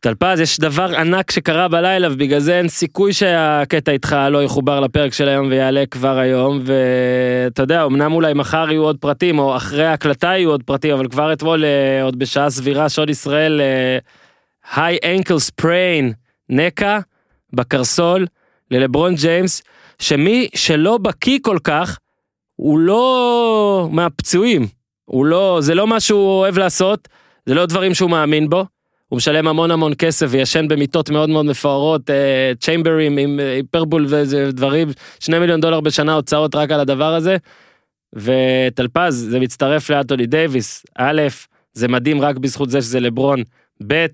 טלפז, יש דבר ענק שקרה בלילה, ובגלל זה אין סיכוי שהקטע איתך לא יחובר לפרק של היום ויעלה כבר היום, ואתה יודע, אמנם אולי מחר יהיו עוד פרטים, או אחרי ההקלטה יהיו עוד פרטים, אבל כבר אתמול, אה, עוד בשעה סבירה, שעוד ישראל, high ankle sprain, נקע, בקרסול, ללברון ג'יימס, שמי שלא בקיא כל כך, הוא לא מהפצועים, הוא לא, זה לא מה שהוא אוהב לעשות, זה לא דברים שהוא מאמין בו. הוא משלם המון המון כסף וישן במיטות מאוד מאוד מפוארות, אה, צ'יימברים עם אה, היפרבול ודברים, שני מיליון דולר בשנה הוצאות רק על הדבר הזה. וטלפז, זה מצטרף לאנטוני דייוויס, א', זה מדהים רק בזכות זה שזה לברון, ב',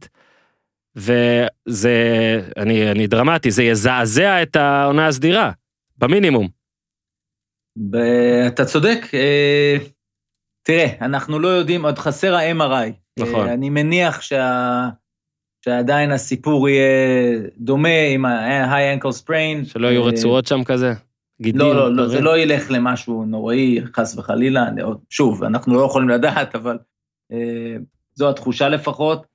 וזה, אני, אני דרמטי, זה יזעזע את העונה הסדירה, במינימום. אתה צודק. אה, תראה, אנחנו לא יודעים, עוד חסר ה-MRI. נכון. אה, אני מניח שה... שעדיין הסיפור יהיה דומה עם ה-high ankle sprain. שלא יהיו אה, רצועות שם כזה, גידים. לא, לא, לא, זה. לא ילך למשהו נוראי, חס וחלילה. שוב, אנחנו לא יכולים לדעת, אבל זו התחושה לפחות.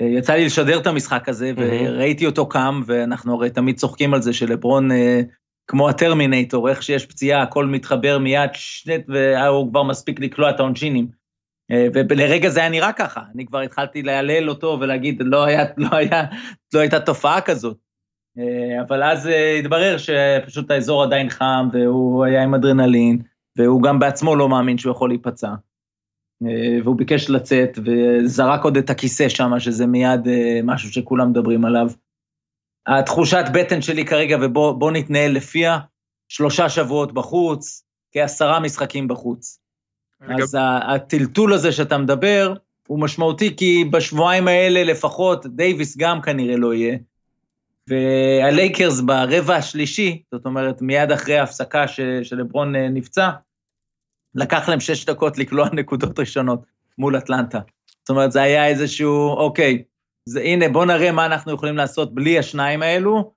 יצא לי לשדר את המשחק הזה. וראיתי אותו קם, ואנחנו הרי תמיד צוחקים על זה שלברון, כמו הטרמינטור, איך שיש פציעה, הכל מתחבר מיד, שנט, והוא כבר מספיק לקלוע את העונשינים. אה, ולרגע זה היה נראה ככה, אני כבר התחלתי להלל אותו ולהגיד, לא, היה, לא, היה, לא הייתה תופעה כזאת. אה, אבל אז אה, התברר שפשוט האזור עדיין חם, והוא היה עם אדרנלין, והוא גם בעצמו לא מאמין שהוא יכול להיפצע. והוא ביקש לצאת, וזרק עוד את הכיסא שם, שזה מיד משהו שכולם מדברים עליו. התחושת בטן שלי כרגע, ובוא נתנהל לפיה, שלושה שבועות בחוץ, כעשרה משחקים בחוץ. אז ה- הטלטול הזה שאתה מדבר, הוא משמעותי, כי בשבועיים האלה לפחות, דייוויס גם כנראה לא יהיה. והלייקרס ברבע השלישי, זאת אומרת, מיד אחרי ההפסקה ש- שלברון אה, נפצע, לקח להם שש דקות לקלוע נקודות ראשונות מול אטלנטה. זאת אומרת, זה היה איזשהו, אוקיי, זה, הנה, בוא נראה מה אנחנו יכולים לעשות בלי השניים האלו,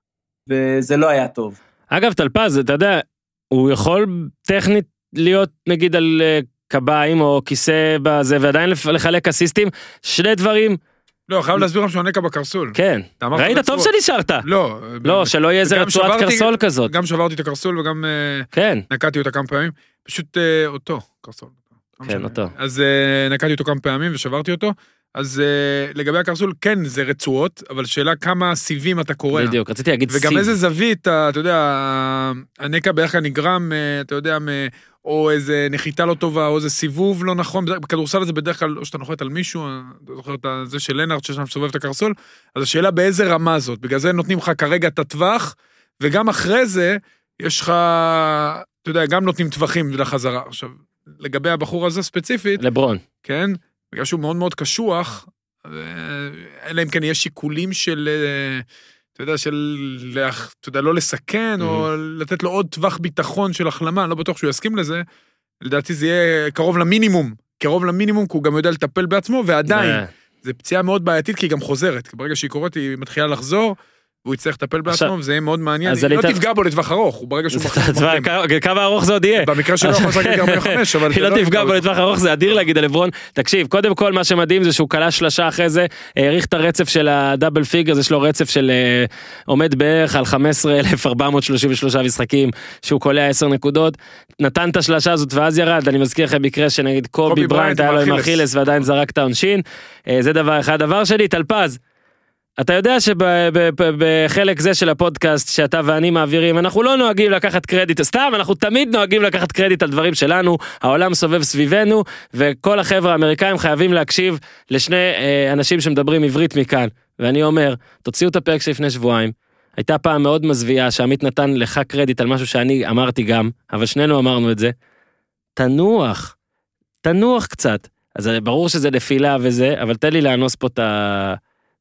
וזה לא היה טוב. אגב, טלפז, אתה יודע, הוא יכול טכנית להיות נגיד על אה, קביים או כיסא בזה, ועדיין לחלק אסיסטים, שני דברים, לא, חייב להסביר לך שהוא נקע בקרסול. כן. ראית טוב. שנשארת. לא, לא, שלא יהיה איזה רצועת שברתי- קרסול כזאת. גם שברתי את הקרסול וגם אה, כן. נקעתי אותה כמה פעמים. פשוט אה, אותו, קרסול. לא כן, משנה. אותו. אז נקעתי אותו כמה פעמים ושברתי אותו. אז אה, לגבי הקרסול, כן, זה רצועות, אבל שאלה כמה סיבים אתה קורע. בדיוק, רציתי להגיד וגם סיב. איזה זווית, ה- אתה יודע, הנקע בערך כלל נגרם, אה, אתה יודע, או איזה נחיתה לא טובה, או איזה סיבוב לא נכון, בכדורסל זה בדרך כלל, או שאתה נוחת על מישהו, אה, אתה זוכר את זה של לנארד ששם סובב את הקרסול, אז השאלה באיזה רמה זאת, בגלל זה נותנים לך כרגע את הטווח, וגם אחרי זה, יש לך, אתה יודע, גם נותנים טווחים לחזרה. עכשיו, לגבי הבחור הזה ספציפית, לברון. כן? בגלל שהוא מאוד מאוד קשוח, אלא אם כן יש שיקולים של, אה, אתה יודע, של, אתה יודע, לא לסכן, או לתת לו עוד טווח ביטחון של החלמה, אני לא בטוח שהוא יסכים לזה. לדעתי זה יהיה קרוב למינימום, קרוב למינימום, כי הוא גם יודע לטפל בעצמו, ועדיין, זו פציעה מאוד בעייתית, כי היא גם חוזרת. כי ברגע שהיא קורית, היא מתחילה לחזור, והוא יצטרך לטפל בעצמו, וזה יהיה מאוד מעניין. אז היא לא תפגע בו לטווח ארוך, הוא ברגע שהוא מחליט... כמה- ארוך זה עוד יהיה. במקרה שלו יכול לשחק גם 45, אבל... היא זה לא תפגע בו. לטווח ארוך, זה אדיר להגיד על לברון. תקשיב, קודם כל מה שמדהים זה שהוא כלה שלושה אחרי זה, האריך את הרצף של הדאבל פיגר, יש לו רצף של אה, עומד בערך על 15,433 משחקים, שהוא קולע 10 נקודות, נתן את השלושה הזאת ואז ירד, אני מזכיר לכם מקרה שנגיד קובי בריינט היה לו עם אכילס. אכילס ועדיין זרק את העונשין, אה, זה דבר אחד. דבר שני, טלפז. אתה יודע שבחלק זה של הפודקאסט שאתה ואני מעבירים, אנחנו לא נוהגים לקחת קרדיט, סתם, אנחנו תמיד נוהגים לקחת קרדיט על דברים שלנו, העולם סובב סביבנו, וכל החבר'ה האמריקאים חייבים להקשיב לשני אה, אנשים שמדברים עברית מכאן. ואני אומר, תוציאו את הפרק שלפני שבועיים. הייתה פעם מאוד מזוויעה שעמית נתן לך קרדיט על משהו שאני אמרתי גם, אבל שנינו אמרנו את זה. תנוח, תנוח קצת. אז ברור שזה נפילה וזה, אבל תן לי לאנוס פה את ה...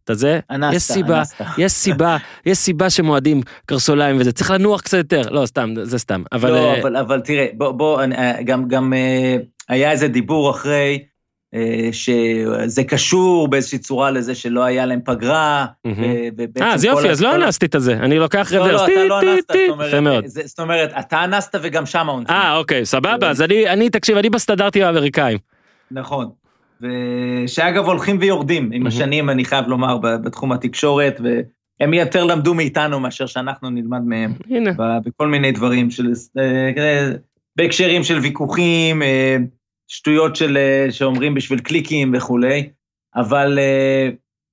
את הזה. אנסת, יש סיבה, אנסת. יש סיבה, יש סיבה שמועדים קרסוליים וזה, צריך לנוח קצת יותר. לא, סתם, זה סתם. אבל... לא, אה, אבל, אבל תראה, בוא, בוא, אני- אה, גם, גם אה, היה איזה דיבור אחרי, שזה קשור באיזושהי צורה לזה שלא היה להם פגרה. אה, אז יופי, אז לא אנסתי את זה, אני לוקח רוורס, לא, לא, אתה לא אנסת, יפה מאוד. זאת אומרת, אתה אנסת וגם שם העונשין. אה, אוקיי, סבבה, אז אני, תקשיב, אני בסטנדרטים האמריקאים. נכון. ושאגב הולכים ויורדים עם השנים, אני חייב לומר, בתחום התקשורת, והם יותר למדו מאיתנו מאשר שאנחנו נלמד מהם. הנה. בכל מיני דברים של... אה, בהקשרים של ויכוחים, אה, שטויות של, אה, שאומרים בשביל קליקים וכולי, אבל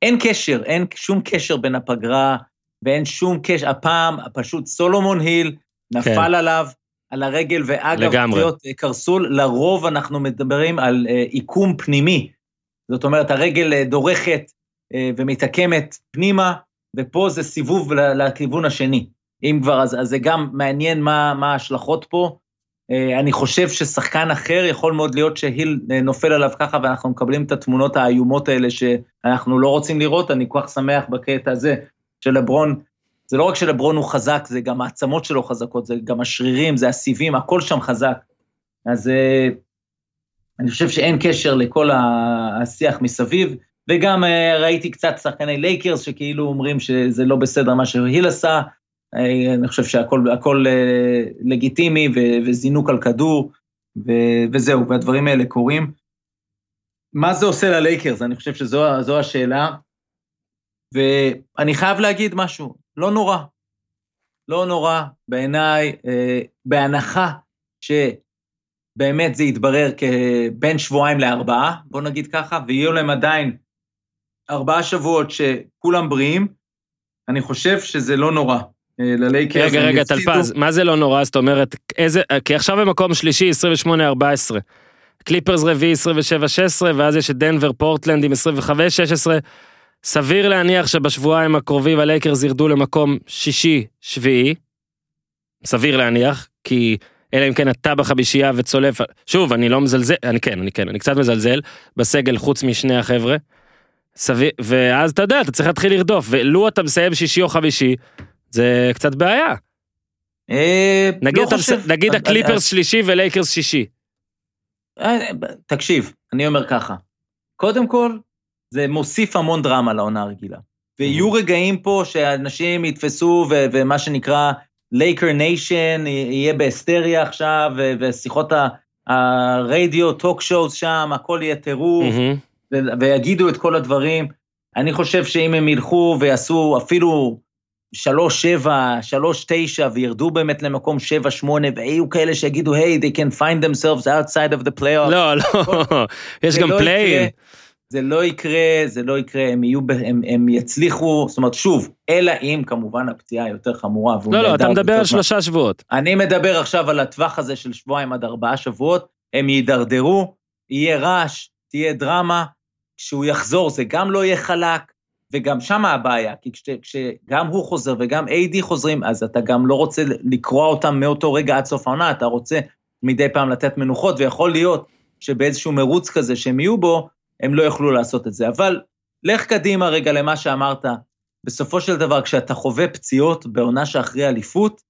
אין קשר, אין שום קשר בין הפגרה, ואין שום קשר, הפעם פשוט סולומון היל נפל כן. עליו, על הרגל, ואגב, פציעות קרסול, לרוב אנחנו מדברים על עיקום פנימי. זאת אומרת, הרגל דורכת ומתעקמת פנימה, ופה זה סיבוב לכיוון השני. אם כבר, אז, אז זה גם מעניין מה, מה ההשלכות פה. אני חושב ששחקן אחר יכול מאוד להיות שהיל נופל עליו ככה, ואנחנו מקבלים את התמונות האיומות האלה שאנחנו לא רוצים לראות. אני כל כך שמח בקטע הזה שלברון, זה לא רק שלברון הוא חזק, זה גם העצמות שלו חזקות, זה גם השרירים, זה הסיבים, הכל שם חזק. אז אני חושב שאין קשר לכל השיח מסביב. וגם אה, ראיתי קצת שחקני לייקרס שכאילו אומרים שזה לא בסדר מה שהיל עשה, אה, אני חושב שהכל אה, לגיטימי וזינוק על כדור, וזהו, והדברים האלה קורים. מה זה עושה ללייקרס? אני חושב שזו השאלה. ואני חייב להגיד משהו, לא נורא. לא נורא, בעיניי, בהנחה שבאמת זה יתברר כבין שבועיים לארבעה, בוא נגיד ככה, ויהיו להם עדיין ארבעה שבועות שכולם בריאים, אני חושב שזה לא נורא. אה, ללייקרס. רגע, רגע, טלפז, מה זה לא נורא? זאת אומרת, איזה, כי עכשיו במקום שלישי 28-14. קליפרס רביעי 27-16, ואז יש את דנבר פורטלנד עם 25-16. סביר להניח שבשבועיים הקרובים הלייקרס ירדו למקום שישי-שביעי. סביר להניח, כי אלא אם כן אתה בחמישייה וצולף, שוב, אני לא מזלזל, אני כן, אני כן, אני קצת מזלזל בסגל חוץ משני החבר'ה. סביר, ואז אתה יודע, אתה צריך להתחיל לרדוף, ולו אתה מסיים שישי או חמישי, זה קצת בעיה. אה, נגיד, לא חושב, נגיד הקליפרס שלישי ולייקרס שישי. אה, תקשיב, אני אומר ככה, קודם כל, זה מוסיף המון דרמה לעונה הרגילה. ויהיו mm-hmm. רגעים פה שאנשים יתפסו, ומה שנקרא Laker Nation יהיה בהיסטריה עכשיו, ושיחות הרדיו, talk shows שם, הכל יהיה טירוף. Mm-hmm. ויגידו את כל הדברים. אני חושב שאם הם ילכו ויעשו אפילו שלוש שבע, שלוש תשע, וירדו באמת למקום שבע שמונה, ויהיו כאלה שיגידו, היי, hey, they can find themselves outside of the playoff. לא, לא, יש גם לא play-in. זה לא יקרה, זה לא יקרה, הם יהיו, הם, הם יצליחו, זאת אומרת, שוב, אלא אם כמובן הפציעה יותר חמורה. לא, לא, אתה מדבר על שלושה שבועות. אני מדבר עכשיו על הטווח הזה של שבועיים עד ארבעה שבועות, הם יידרדרו, יהיה רעש, תהיה דרמה, כשהוא יחזור זה גם לא יהיה חלק, וגם שם הבעיה, כי כש, כשגם הוא חוזר וגם AD חוזרים, אז אתה גם לא רוצה לקרוע אותם מאותו רגע עד סוף העונה, אתה רוצה מדי פעם לתת מנוחות, ויכול להיות שבאיזשהו מרוץ כזה שהם יהיו בו, הם לא יוכלו לעשות את זה. אבל לך קדימה רגע למה שאמרת, בסופו של דבר, כשאתה חווה פציעות בעונה שאחרי אליפות,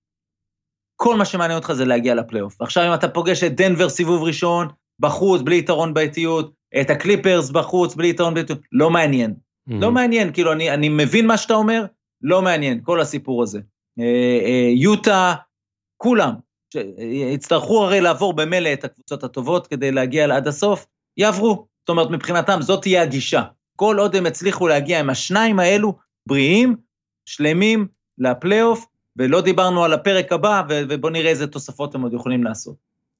כל מה שמעניין אותך זה להגיע לפלייאוף. עכשיו, אם אתה פוגש את דנבר סיבוב ראשון, בחוץ, בלי יתרון באיטיות, את הקליפרס בחוץ, בלי יתרון באיטיות, לא מעניין. Mm-hmm. לא מעניין, כאילו, אני, אני מבין מה שאתה אומר, לא מעניין, כל הסיפור הזה. אה, אה, יוטה, כולם, יצטרכו הרי לעבור במילא את הקבוצות הטובות כדי להגיע עד הסוף, יעברו. זאת אומרת, מבחינתם זאת תהיה הגישה. כל עוד הם הצליחו להגיע עם השניים האלו, בריאים, שלמים, לפלייאוף, ולא דיברנו על הפרק הבא, ובואו נראה איזה תוספות הם עוד יכולים לעשות.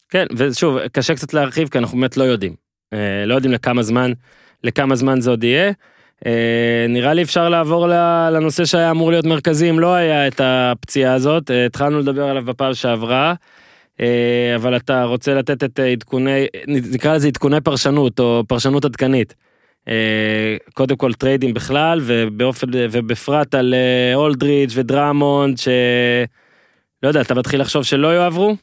כן, ושוב, קשה קצת להרחיב, כי אנחנו באמת לא יודעים. אה, לא יודעים לכמה זמן, לכמה זמן זה עוד יהיה. אה, נראה לי אפשר לעבור לנושא שהיה אמור להיות מרכזי אם לא היה את הפציעה הזאת, אה, התחלנו לדבר עליו בפעם שעברה. אבל אתה רוצה לתת את עדכוני, נקרא לזה עדכוני פרשנות או פרשנות עדכנית. קודם כל טריידים בכלל ובאופן ובפרט על אולדריץ' ודרמונד ש... לא יודע, אתה מתחיל לחשוב שלא יועברו?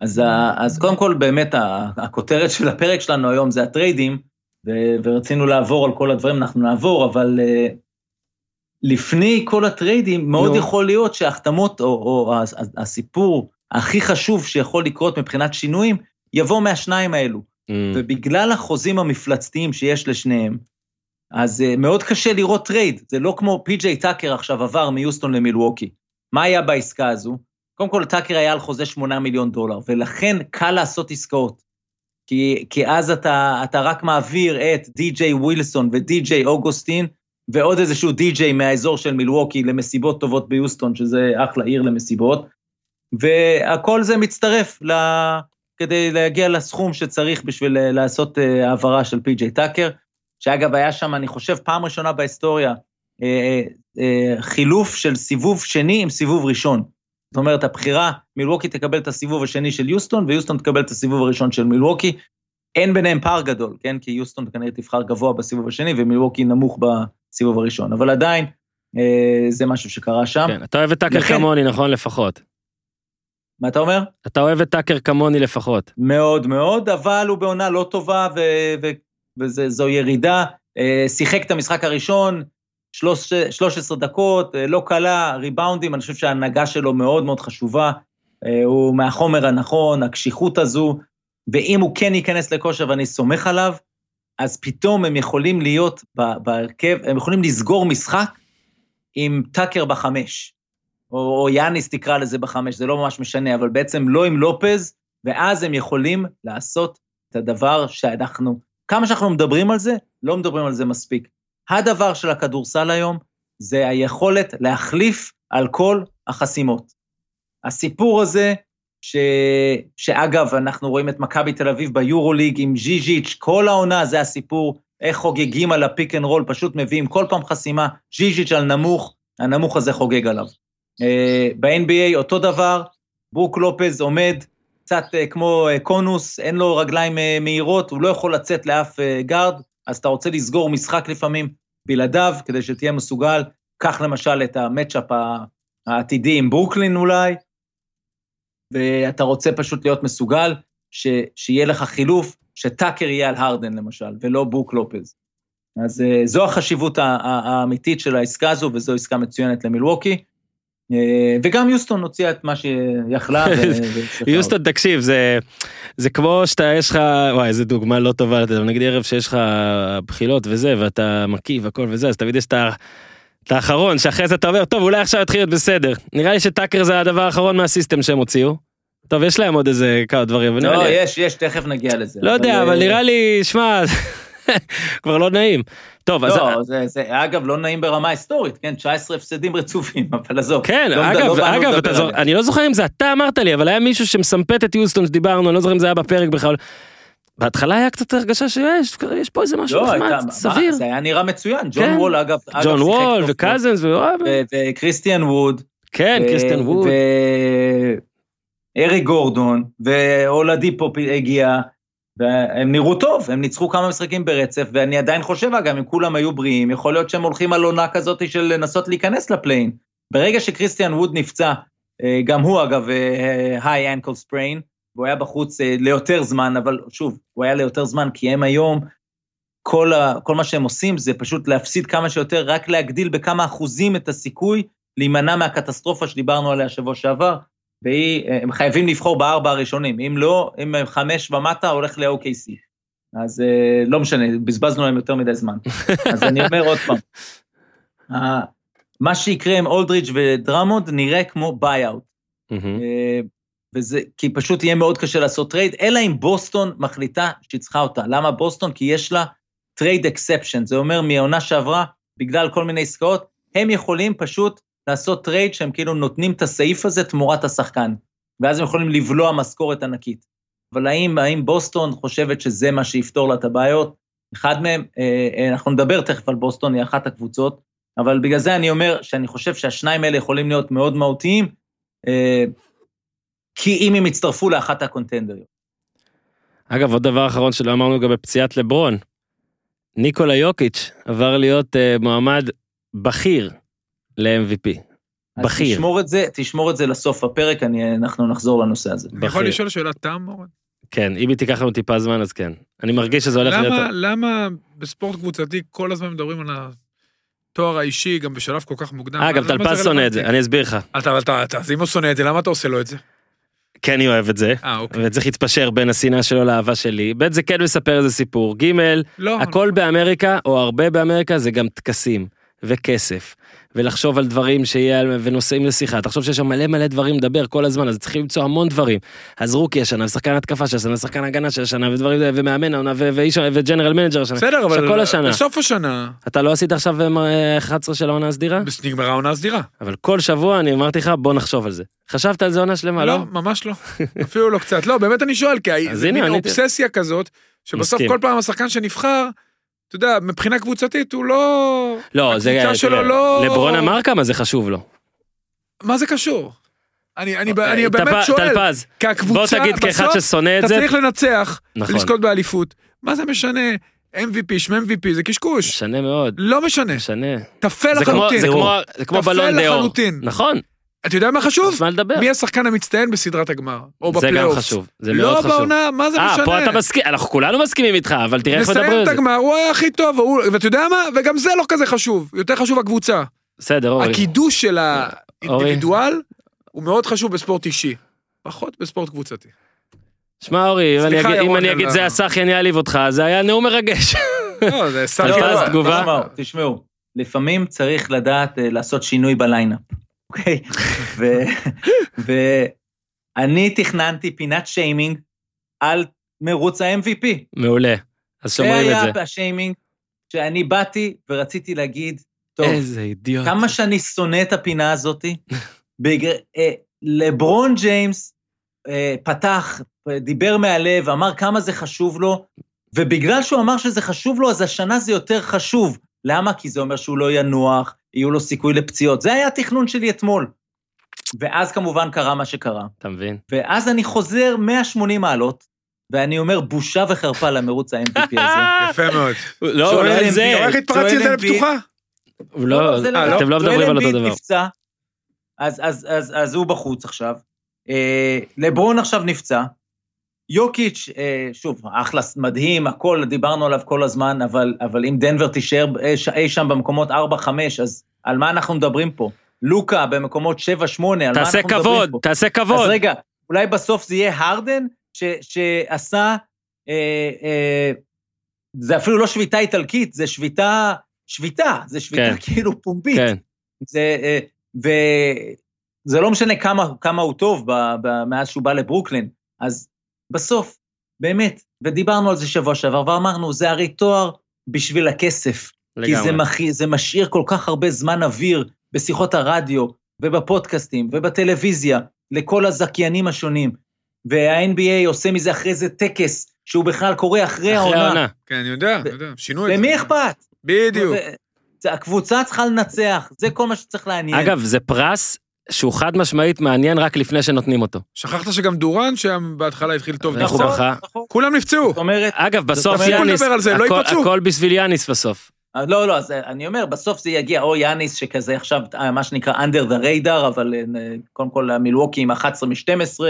אז, אז קודם כל, באמת, הכותרת של הפרק שלנו היום זה הטריידים, ורצינו לעבור על כל הדברים, אנחנו נעבור, אבל לפני כל הטריידים, מאוד. יכול להיות שההחתמות, או, או הסיפור הכי חשוב שיכול לקרות מבחינת שינויים, יבוא מהשניים האלו. Mm. ובגלל החוזים המפלצתיים שיש לשניהם, אז uh, מאוד קשה לראות trade. זה לא כמו פי.ג'יי טאקר עכשיו עבר מיוסטון למילווקי. מה היה בעסקה הזו? קודם כל, טאקר היה על חוזה 8 מיליון דולר, ולכן קל לעשות עסקאות. כי, כי אז אתה, אתה רק מעביר את די.ג'יי ווילסון ודי.ג'יי אוגוסטין, ועוד איזשהו די.ג'יי מהאזור של מילווקי למסיבות טובות ביוסטון, שזה אחלה עיר למסיבות, והכל זה מצטרף ל... כדי להגיע לסכום שצריך בשביל אה, לעשות אה, העברה של פי.ג'יי טאקר, שאגב, היה שם, אני חושב, פעם ראשונה בהיסטוריה, אה, חילוף של סיבוב שני עם סיבוב ראשון. זאת אומרת, הבחירה, מילווקי תקבל את הסיבוב השני של יוסטון, ויוסטון תקבל את הסיבוב הראשון של מילווקי. אין ביניהם פער גדול, כן? כי יוסטון כנראה תבחר גבוה בסיבוב השני, ומילווקי נמוך בסיבוב הראשון. אבל עדיין, אה, זה משהו שקרה שם. כן, אתה אוהב את טאקר לכן... כמוני, נכון? לפחות. מה אתה אומר? אתה אוהב את טאקר כמוני לפחות. מאוד מאוד, אבל הוא בעונה לא טובה, וזו ירידה. אה, שיחק את המשחק הראשון, 13 דקות, אה, לא קלה, ריבאונדים, אני חושב שההנהגה שלו מאוד מאוד חשובה. אה, הוא מהחומר הנכון, הקשיחות הזו, ואם הוא כן ייכנס לכושר ואני סומך עליו, אז פתאום הם יכולים להיות בהרכב, הם יכולים לסגור משחק עם טאקר בחמש, או, או יאניס תקרא לזה בחמש, זה לא ממש משנה, אבל בעצם לא עם לופז, ואז הם יכולים לעשות את הדבר שאנחנו, כמה שאנחנו מדברים על זה, לא מדברים על זה מספיק. הדבר של הכדורסל היום זה היכולת להחליף על כל החסימות. הסיפור הזה, ש... שאגב, אנחנו רואים את מכבי תל אביב ביורוליג עם ז'יז'יץ', כל העונה זה הסיפור, איך חוגגים על ה pick and roll, פשוט מביאים כל פעם חסימה, ז'יז'יץ' על נמוך, הנמוך הזה חוגג עליו. אה, ב-NBA אותו דבר, ברוק לופז עומד, קצת אה, כמו אה, קונוס, אין לו רגליים מהירות, הוא לא יכול לצאת לאף guard, אז אתה רוצה לסגור משחק לפעמים בלעדיו, כדי שתהיה מסוגל. קח למשל את ה matchup העתידי עם ברוקלין אולי, ואתה רוצה פשוט להיות מסוגל, ש, שיהיה לך חילוף, שטאקר יהיה על הרדן למשל, ולא בוק לופז. אז זו החשיבות האמיתית של העסקה הזו, וזו עסקה מצוינת למילווקי. אה, וגם יוסטון הוציאה את מה שיכלה. יוסטון תקשיב זה זה כמו שאתה יש לך וואי איזה דוגמה לא טובה נגיד ערב שיש לך בחילות וזה ואתה מקיא והכל וזה אז תמיד יש את האחרון שאחרי זה אתה אומר טוב אולי עכשיו יתחיל להיות בסדר נראה לי שטאקר זה הדבר האחרון מהסיסטם שהם הוציאו. טוב יש להם עוד איזה כמה דברים. לא יש יש תכף נגיע לזה. לא יודע אבל נראה לי שמע כבר לא נעים. טוב, אז... לא, זה, זה אגב לא נעים ברמה היסטורית, כן? 19 הפסדים רצופים, אבל עזוב. כן, לא אגב, לא אגב, אתה זוכר, אני לא זוכר אם זה אתה אמרת לי, אבל היה מישהו שמסמפת את יוסטון שדיברנו, אני לא זוכר אם זה היה בפרק בכלל. בהתחלה היה קצת הרגשה שיש יש פה איזה משהו לא, נחמד, הייתה, סביר. זה היה נראה מצוין, ג'ון כן. וול אגב. ג'ון וול וקזנס וקריסטיאן ווד. כן, קריסטיאן ווד. ואריק גורדון, ואולדיפו הגיע. והם נראו טוב, הם ניצחו כמה משחקים ברצף, ואני עדיין חושב, אגב, אם כולם היו בריאים, יכול להיות שהם הולכים על עונה כזאת של לנסות להיכנס לפליין. ברגע שקריסטיאן ווד נפצע, אה, גם הוא אגב, היי אנקל ספריין, והוא היה בחוץ אה, ליותר זמן, אבל שוב, הוא היה ליותר זמן, כי הם היום, כל, ה, כל מה שהם עושים זה פשוט להפסיד כמה שיותר, רק להגדיל בכמה אחוזים את הסיכוי להימנע מהקטסטרופה שדיברנו עליה שבוע שעבר, והם חייבים לבחור בארבע הראשונים, אם לא, אם הם חמש ומטה, הולך ל-OKC. אז אה, לא משנה, בזבזנו להם יותר מדי זמן. אז אני אומר עוד פעם, מה שיקרה עם אולדריץ' ודרמונד נראה כמו buyout. אה, וזה, כי פשוט יהיה מאוד קשה לעשות trade, אלא אם בוסטון מחליטה שהיא צריכה אותה. למה בוסטון? כי יש לה trade exception, זה אומר מהעונה שעברה, בגלל כל מיני עסקאות, הם יכולים פשוט לעשות trade שהם כאילו נותנים את הסעיף הזה תמורת השחקן, ואז הם יכולים לבלוע משכורת ענקית. אבל האם, האם בוסטון חושבת שזה מה שיפתור לה את הבעיות? אחד מהם, אה, אה, אנחנו נדבר תכף על בוסטון, היא אחת הקבוצות, אבל בגלל זה אני אומר שאני חושב שהשניים האלה יכולים להיות מאוד מהותיים, אה, כי אם הם יצטרפו לאחת הקונטנדריות. אגב, עוד דבר אחרון שלא אמרנו גם בפציעת לברון, ניקולה יוקיץ' עבר להיות אה, מועמד בכיר ל-MVP. בכיר. תשמור את זה, תשמור את זה לסוף הפרק, אני, אנחנו נחזור לנושא הזה. אני יכול לשאול שאלת תם, אורן? כן, אם היא תיקח לנו טיפה זמן, אז כן. אני מרגיש שזה הולך למה, להיות... למה בספורט קבוצתי כל הזמן מדברים על התואר האישי, גם בשלב כל כך מוקדם? אה, גם טלפז שונא את זה, אני אסביר לך. אתה, אתה, אתה, אז אם הוא שונא את זה, למה אתה עושה לו את זה? כן, אוהב את זה, אה, אוקיי. וצריך להתפשר בין השנאה שלו לאהבה שלי. ב' זה כן מספר איזה סיפור. ג' לא, הכל באמריקה, או הרבה באמריקה, זה גם טקסים, וכסף, ולחשוב על דברים שיהיה, ונושאים לשיחה. תחשוב שיש שם מלא מלא דברים לדבר כל הזמן, אז צריכים למצוא המון דברים. אז rookie השנה, ושחקן התקפה של השנה, ושחקן הגנה של השנה, ודברים, ומאמן העונה, ואיש- ו general manager השנה. בסדר, אבל כל השנה. בסוף השנה, אתה לא עשית עכשיו אה, 11 של העונה הסדירה? נגמרה העונה הסדירה. אבל כל שבוע אני אמרתי לך, בוא נחשוב על זה. חשבת על זה עונה שלמה, לא? לא, ממש לא. אפילו לא קצת. לא, באמת אני שואל, כי זה מין. אובססיה כזאת, שבסוף. כל פעם השחקן שנבחר, אתה יודע, מבחינה קבוצתית הוא לא... לא, זה... הקבוצה שלו לא- לברון אמר כמה זה חשוב לו. מה זה קשור? אני אני- אני אה, באמת טפ- שואל, טלפז, כי הקבוצה, בוא תגיד כאחד ששונא את אתה זה. צריך לנצח, נכון. לזכות באליפות. מה זה משנה? MVP, שמ MVP, זה קשקוש. משנה מאוד. לא משנה. משנה. טפל זה כמו- לחלוטין. זה כמו- זה כמו בלון דה אור. לחלוטין. נכון, אתה יודע מה חשוב? יש מה לדבר. מי השחקן המצטיין בסדרת הגמר? או זה גם בפלייאוף? חשוב, זה מאוד לא חשוב. בעונה, מה זה אה, משנה? פה אתה מסכים, אנחנו כולנו מסכימים איתך, אבל תראה איך מדברים נסיים על את זה. הגמר, הוא היה הכי טוב, ואתה יודע מה? וגם זה לא כזה חשוב, יותר חשוב הקבוצה. בסדר, אורי. הקידוש של. האינדיבידואל הוא מאוד חשוב בספורט אישי, פחות בספורט קבוצתי. שמע אורי, אם אני אגיד- אם ירון, אני זה יעליב אותך, זה היה נאום מרגש. לא, זה גבוה. תגובה? תשמעו, תשמעו, לפעמים צריך לדעת אה, לעשות שינוי ב line-up, אוקיי? ואני תכננתי פינת שיימינג על מרוץ ה-MVP. מעולה. אז זה שומרים את היה זה. השיימינג שאני באתי ורציתי להגיד, טוב, איזה אידיוט. כמה שאני שונא את הפינה הזאתי, בגר... אה, לברון ג'יימס אה, פתח, דיבר מהלב, אמר כמה זה חשוב לו, ובגלל שהוא אמר שזה חשוב לו, אז השנה זה יותר חשוב. למה? כי זה אומר שהוא לא ינוח, יהיו לו סיכוי לפציעות. זה היה התכנון שלי אתמול. ואז כמובן קרה מה שקרה. אתה מבין? ואז אני חוזר 180 מעלות, ואני אומר, בושה וחרפה למרוץ ה-MVP הזה. יפה מאוד. לא, לא על אמביד. זה. אתה רואה איך התפרצתי לדלת. פתוחה? לא, זה לא? אתם לא ג'ואל מדברים על אותו דבר. נפצע, אז הוא בחוץ עכשיו. אה, לברון עכשיו נפצע. יוקיץ', אה, שוב, אחלה, מדהים, הכל, דיברנו עליו כל הזמן, אבל, אבל אם דנבר תישאר אי, ש- אי שם במקומות 4-5, אז על מה אנחנו מדברים פה? לוקה במקומות 7-8, על מה אנחנו תעשה מדברים כבוד, פה? תעשה אז כבוד. רגע, אולי בסוף זה יהיה הרדן, ש, שעשה, אה, אה, זה אפילו לא שביתה איטלקית, זה שביתה, שביתה, זה שביתה כן. כאילו פומבית. כן. זה, אה, וזה לא משנה כמה, כמה הוא טוב ב, ב, מאז שהוא בא לברוקלין, אז בסוף, באמת, ודיברנו על זה שבוע שעבר, ואמרנו, זה הרי תואר בשביל הכסף. כי זה, לגמרי. מח... זה משאיר כל כך הרבה זמן אוויר בשיחות הרדיו, ובפודקאסטים, ובטלוויזיה, לכל הזכיינים השונים. וה-NBA עושה מזה אחרי זה טקס, שהוא בכלל קורה אחרי אחרי העונה. העונה. כן, אני יודע, אני יודע, שינו את זה. למי אכפת? בדיוק. הקבוצה צריכה לנצח, זה כל מה שצריך לעניין. אגב, זה פרס שהוא חד משמעית מעניין רק לפני שנותנים אותו. שכחת שגם דורן, שבהתחלה התחיל טוב, נכון? ברכה? נכון. כולם נפצעו. זאת אומרת, אגב, בסוף אומרת- יאניס, נדבר על זה, הכל-. הכל בשביל יאניס בסוף. לא, לא, אז אני אומר, בסוף זה יגיע, או יאניס שכזה עכשיו, אה, מה שנקרא under the radar, אבל אה, קודם כל המילווקי עם 11 מ-12,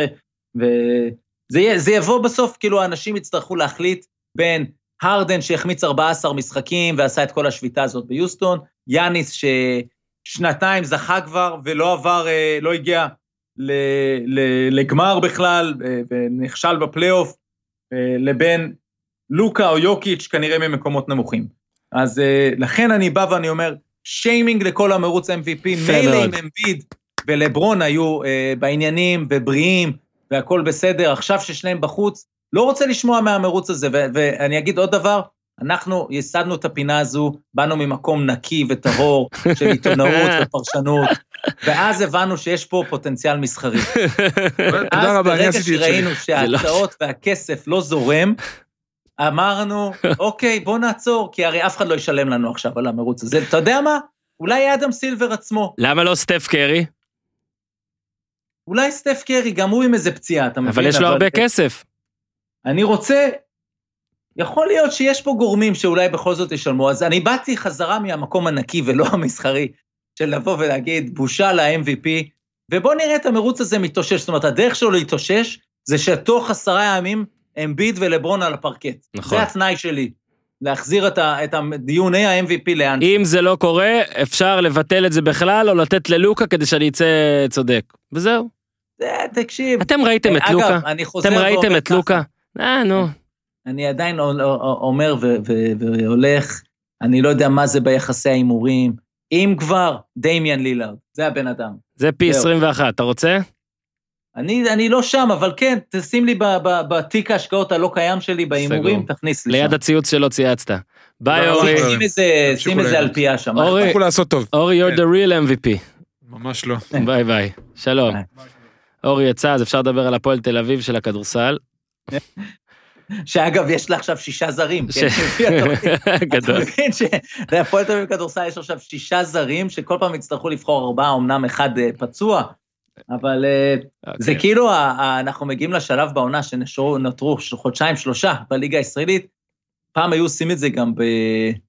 וזה יבוא בסוף, כאילו האנשים יצטרכו להחליט בין הרדן שהחמיץ 14 משחקים ועשה את כל השביתה הזאת ביוסטון, יאניס ששנתיים זכה כבר ולא עבר, אה, לא הגיע לגמר בכלל, אה, ונכשל בפלייאוף, אה, לבין לוקה או יוקיץ' כנראה ממקומות נמוכים. אז לכן אני בא ואני אומר, שיימינג לכל המרוץ MVP, מילא. אם אמביד ולברון היו בעניינים ובריאים והכול בסדר, עכשיו ששניהם בחוץ, לא רוצה לשמוע מהמרוץ הזה, ואני אגיד עוד דבר, אנחנו ייסדנו את הפינה הזו, באנו ממקום נקי וטהור של עיתונאות ופרשנות, ואז הבנו שיש פה פוטנציאל מסחרי. תודה רבה, אני אז עשיתי את ברגע שלי. שראינו שההצעות והכסף לא זורם, אמרנו, אוקיי, בוא נעצור, כי הרי אף אחד לא ישלם לנו עכשיו על המרוץ הזה. אתה יודע מה? אולי אדם סילבר עצמו, למה לא סטף קרי? אולי סטף קרי, גם הוא עם איזה פציעה, אתה מבין? אבל יש לו הרבה כסף. אני רוצה, יכול להיות שיש פה גורמים שאולי בכל זאת ישלמו, אז אני באתי חזרה מהמקום הנקי ולא המסחרי, של לבוא ולהגיד, בושה ל-MVP, ובוא נראה את המרוץ הזה מתאושש. זאת אומרת, הדרך שלו להתאושש, זה שתוך עשרה ימים, אמביד ולברון על הפרקט. נכון. זה התנאי שלי, להחזיר את, ה, את דיוני ה-MVP לאן. אם זה לא קורה, אפשר לבטל את זה בכלל, או לתת ללוקה כדי שאני אצא צודק. וזהו. אה, תקשיב. אתם ראיתם את אגב, לוקה? אני חוזר אתם ראיתם את לוקה? אה, נו. אני עדיין אומר והולך, אני לא יודע מה זה ביחסי ההימורים. אם כבר, דמיאן לילארד, זה הבן אדם. זה פי זהו. 21, אתה רוצה? אני, אני לא שם, אבל כן, תשים לי בתיק ההשקעות הלא קיים שלי בהימורים. תכניס לי ליד שם. הציוץ שלא צייצת. ביי לא, אורי. לא, שים איזה, שים איזה. אלפייה שם. אורי. תמשיכו לעשות טוב. אורי, you're כן. the real MVP. ממש לא. ביי ביי. שלום. ביי. אורי יצא, אז אפשר לדבר על הפועל תל אביב של הכדורסל. שאגב, יש לה עכשיו שישה זרים. ש- כן? גדול. אתה מבין שלהפועל תל אביב בכדורסל יש עכשיו שישה זרים, שכל פעם יצטרכו לבחור ארבעה, אמנם אחד אה, פצוע, אבל אה, זה אוקיי. כאילו, ה- ה- אנחנו מגיעים לשלב בעונה שנותרו חודשיים, שלושה בליגה הישראלית. פעם היו עושים את זה גם ב...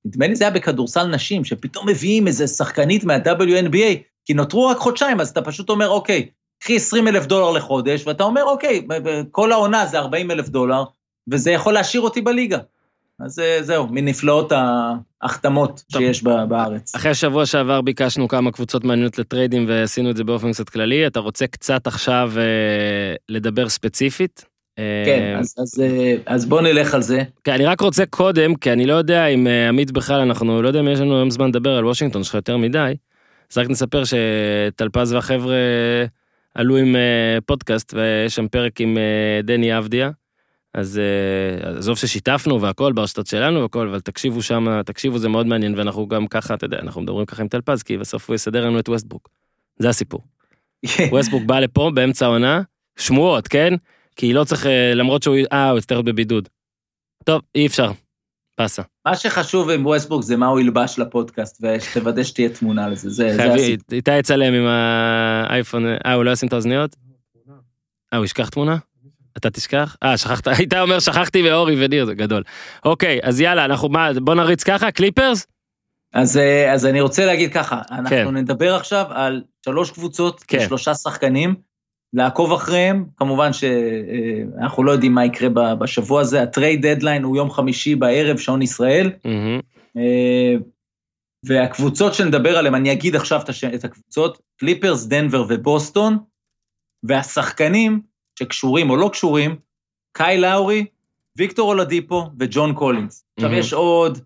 נדמה לי זה היה בכדורסל נשים, שפתאום מביאים איזה שחקנית מה-WNBA, כי נותרו רק חודשיים, אז אתה פשוט אומר, אוקיי, קחי 20 אלף דולר לחודש, ואתה אומר, אוקיי, כל העונה זה 40 אלף דולר, וזה יכול להשאיר אותי בליגה. אז זהו, מנפלאות ההחתמות. שיש בארץ. אחרי שבוע שעבר ביקשנו כמה קבוצות מעניינות ל trade ים ועשינו את זה באופן קצת כללי. אתה רוצה קצת עכשיו אה, לדבר ספציפית? אה, כן, אז, אז, אה, אז בוא נלך על זה. כן, אני רק רוצה קודם, כי אני לא יודע אם עמית בכלל, אנחנו לא יודע אם יש לנו היום זמן לדבר על וושינגטון שלך יותר מדי, אז רק נספר שטלפז והחבר'ה עלו עם פודקאסט ויש שם פרק עם דני אבדיה. אז אה, עזוב ששיתפנו והכל ברשתות שלנו והכל, אבל תקשיבו שם, תקשיבו זה מאוד מעניין ואנחנו גם ככה, אתה יודע, אנחנו מדברים ככה עם טלפז, כי בסוף הוא יסדר לנו את ווסטברוק. זה הסיפור. ווסטברוק בא לפה באמצע העונה, שמועות, כן? כי לא צריך, אה, למרות שהוא, אה, הוא יצטרך להיות בבידוד. טוב, אי אפשר. פסה. מה שחשוב עם ווסטברוק זה מה הוא ילבש לפודקאסט, ושתוודא שתהיה תמונה לזה, זה, זה הסיפור. איתי יצלם עם האייפון, אה, הוא לא ישים את האוזניות? אה, הוא ישכח תמונה? אתה תשכח? אה, שכחת, היית אומר שכחתי ואורי וניר, זה גדול. אוקיי, אז יאללה, אנחנו, מה, בוא נריץ ככה, קליפרס? אז, אה, אז אני רוצה להגיד ככה, אנחנו כן. נדבר עכשיו על שלוש קבוצות, כן. שלושה שחקנים, לעקוב אחריהם, כמובן שאנחנו לא יודעים מה יקרה בשבוע הזה, ה trade deadline הוא יום חמישי בערב, שעון ישראל, אה, והקבוצות שנדבר עליהן, אני אגיד עכשיו את הקבוצות, קליפרס, דנבר ובוסטון, והשחקנים שקשורים או לא קשורים, קייל לאורי, ויקטור אולדיפו וג'ון קולינס. עכשיו מהמם. יש עוד,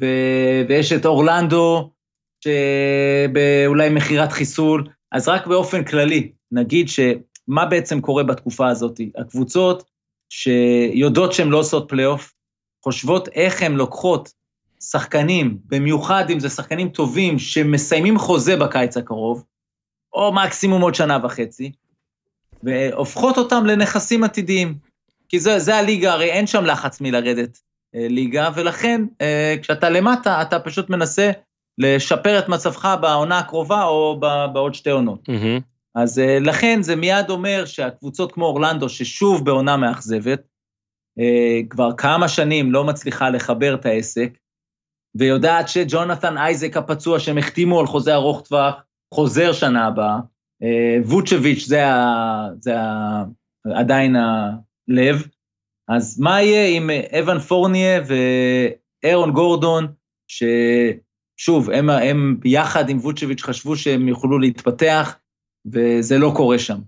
ו- ויש את אורלנדו, שאולי מכירת חיסול, אז רק באופן כללי, נגיד שמה בעצם קורה בתקופה הזאת? הקבוצות שיודעות שהן לא עושות פלייאוף, חושבות איך הן לוקחות שחקנים, במיוחד אם זה שחקנים טובים שמסיימים חוזה בקיץ הקרוב, או מקסימום עוד שנה וחצי, והופכות אותם לנכסים עתידיים. כי זה, זה הליגה, הרי אין שם לחץ מלרדת אה, ליגה, ולכן אה, כשאתה למטה, אתה פשוט מנסה לשפר את מצבך בעונה הקרובה או בעוד שתי עונות. מהמם, אז אה, לכן זה מיד אומר שהקבוצות כמו אורלנדו, ששוב בעונה מאכזבת, אה, כבר כמה שנים לא מצליחה לחבר את העסק, ויודעת שג'ונתן אייזק הפצוע שהם החתימו על חוזה ארוך טווח, חוזר שנה הבאה, אה, ווצ'ביץ' זה, ה, זה ה, עדיין הלב, אז מה יהיה עם אה, אבן פורניה ואירון גורדון, ששוב, הם, הם יחד עם ווצ'ביץ' חשבו שהם יוכלו להתפתח, וזה לא קורה שם.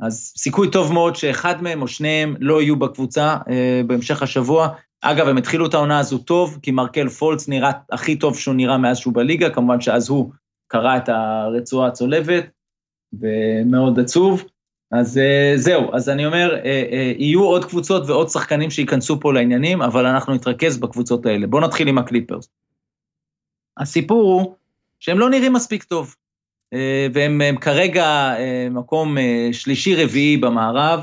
אז סיכוי טוב מאוד שאחד מהם או שניהם לא יהיו בקבוצה אה, בהמשך השבוע. אגב, הם התחילו את העונה הזו טוב, כי מרקל פולץ נראה הכי טוב שהוא נראה מאז שהוא בליגה, כמובן שאז הוא קרא את הרצועה הצולבת, ומאוד עצוב. אז אה, זהו, אז אני אומר, אה, אה, יהיו עוד קבוצות ועוד שחקנים שייכנסו פה לעניינים, אבל אנחנו נתרכז בקבוצות האלה. בואו נתחיל עם הקליפרס. הסיפור הוא שהם לא נראים מספיק טוב. והם הם כרגע מקום שלישי-רביעי במערב,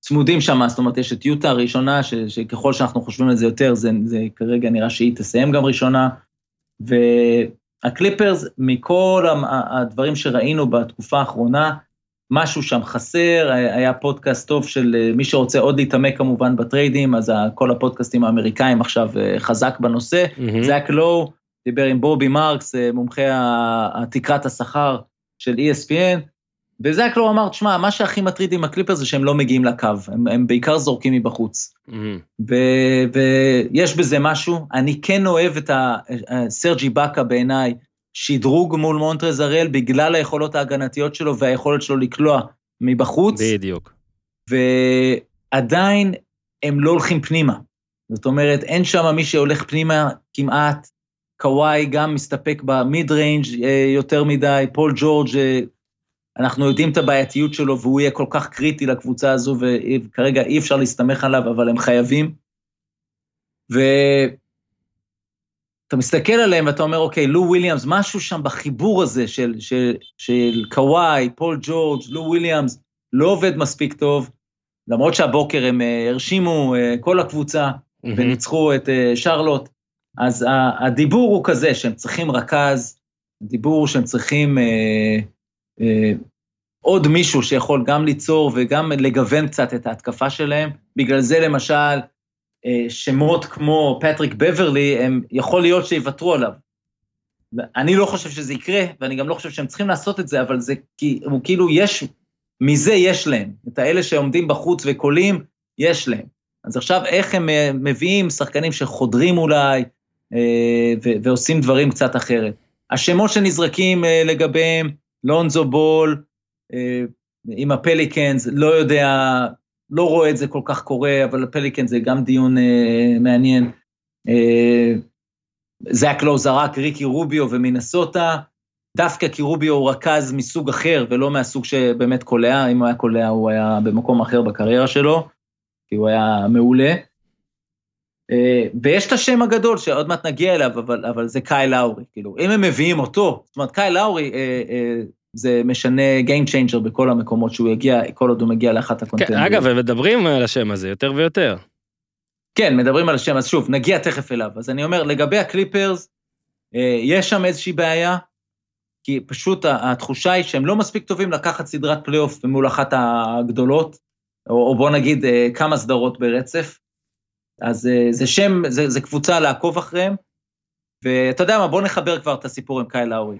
וצמודים שם, זאת אומרת, יש את יוטה הראשונה, ש, שככל שאנחנו חושבים על זה יותר, זה, זה כרגע נראה שהיא תסיים גם ראשונה, והקליפרס, מכל הדברים שראינו בתקופה האחרונה, משהו שם חסר, היה פודקאסט טוב של אה, מי שרוצה עוד להתעמק כמובן ב trade ים, אז כל הפודקאסטים האמריקאים עכשיו אה, חזק בנושא. מהמם. זאק לואו דיבר עם בובי מרקס, אה, מומחה תקרת השכר של ESPN, וזאק לואו אמר, תשמע, מה שהכי מטריד עם הקליפרס זה שהם לא מגיעים לקו, הם, הם בעיקר זורקים מבחוץ. ו- ויש בזה משהו, אני כן אוהב את ה- סרג' איבקה בעיניי, שדרוג מול מונטרז הארל בגלל היכולות ההגנתיות שלו והיכולת שלו לקלוע מבחוץ. בדיוק. ועדיין הם לא הולכים פנימה. זאת אומרת, אין שם מי שהולך פנימה כמעט. קוואי גם מסתפק ב mid-range אה, יותר מדי, פול ג'ורג', אה, אנחנו יודעים את הבעייתיות שלו והוא יהיה כל כך קריטי לקבוצה הזו, וכרגע אי אפשר להסתמך עליו, אבל הם חייבים. ואתה מסתכל עליהם ואתה אומר, אוקיי, לו וויליאמס, משהו שם בחיבור הזה של, של, של קוואי, פול ג'ורג', לו וויליאמס, לא עובד מספיק טוב, למרות שהבוקר הם אה, הרשימו כל הקבוצה mm-hmm. וניצחו את שרלוט. אז הדיבור הוא כזה שהם צריכים רכז, דיבור שהם צריכים אה, אה, עוד מישהו שיכול גם ליצור וגם לגוון קצת את ההתקפה שלהם. בגלל זה למשל, אה, שמות כמו פטריק בברלי, הם יכול להיות שיוותרו עליו. אני לא חושב שזה יקרה, ואני גם לא חושב שהם צריכים לעשות את זה, אבל זה כי, הוא כאילו יש, מזה יש להם. את האלה שעומדים בחוץ וקולים, יש להם. אז עכשיו איך הם אה, מביאים שחקנים שחודרים אולי, אה, ועושים דברים קצת אחרת. השמות שנזרקים אה, לגביהם, לונזו בול, אה, עם הפליקנס, לא יודע, לא רואה את זה כל כך קורה, אבל הפליקנס זה גם דיון מעניין. זאק לא זרק ריקי רוביו ומינסוטה, דווקא כי רוביו הוא רכז מסוג אחר ולא מהסוג שבאמת קולע, אם הוא היה קולע הוא היה במקום אחר בקריירה שלו, כי הוא היה מעולה. אה, ויש את השם הגדול שעוד מעט נגיע אליו, אבל, אבל זה קאי לאורי, כאילו, אם הם מביאים אותו, זאת אומרת, קאי לאורי, אה, אה, זה משנה Game Changer בכל המקומות שהוא יגיע, כל עוד הוא מגיע לאחת כן, ה contender ים. אגב, הם מדברים על השם הזה יותר ויותר. כן, מדברים על השם, אז שוב, נגיע תכף אליו. אז אני אומר, לגבי הקליפרס, אה, יש שם איזושהי בעיה, כי פשוט התחושה היא שהם לא מספיק טובים לקחת סדרת פלייאוף מול אחת הגדולות, או, או בוא נגיד אה, כמה סדרות ברצף. אז אה, זה שם, זה, זה קבוצה לעקוב אחריהם, ואתה יודע מה, בוא נחבר כבר את הסיפור עם קייל לאורי.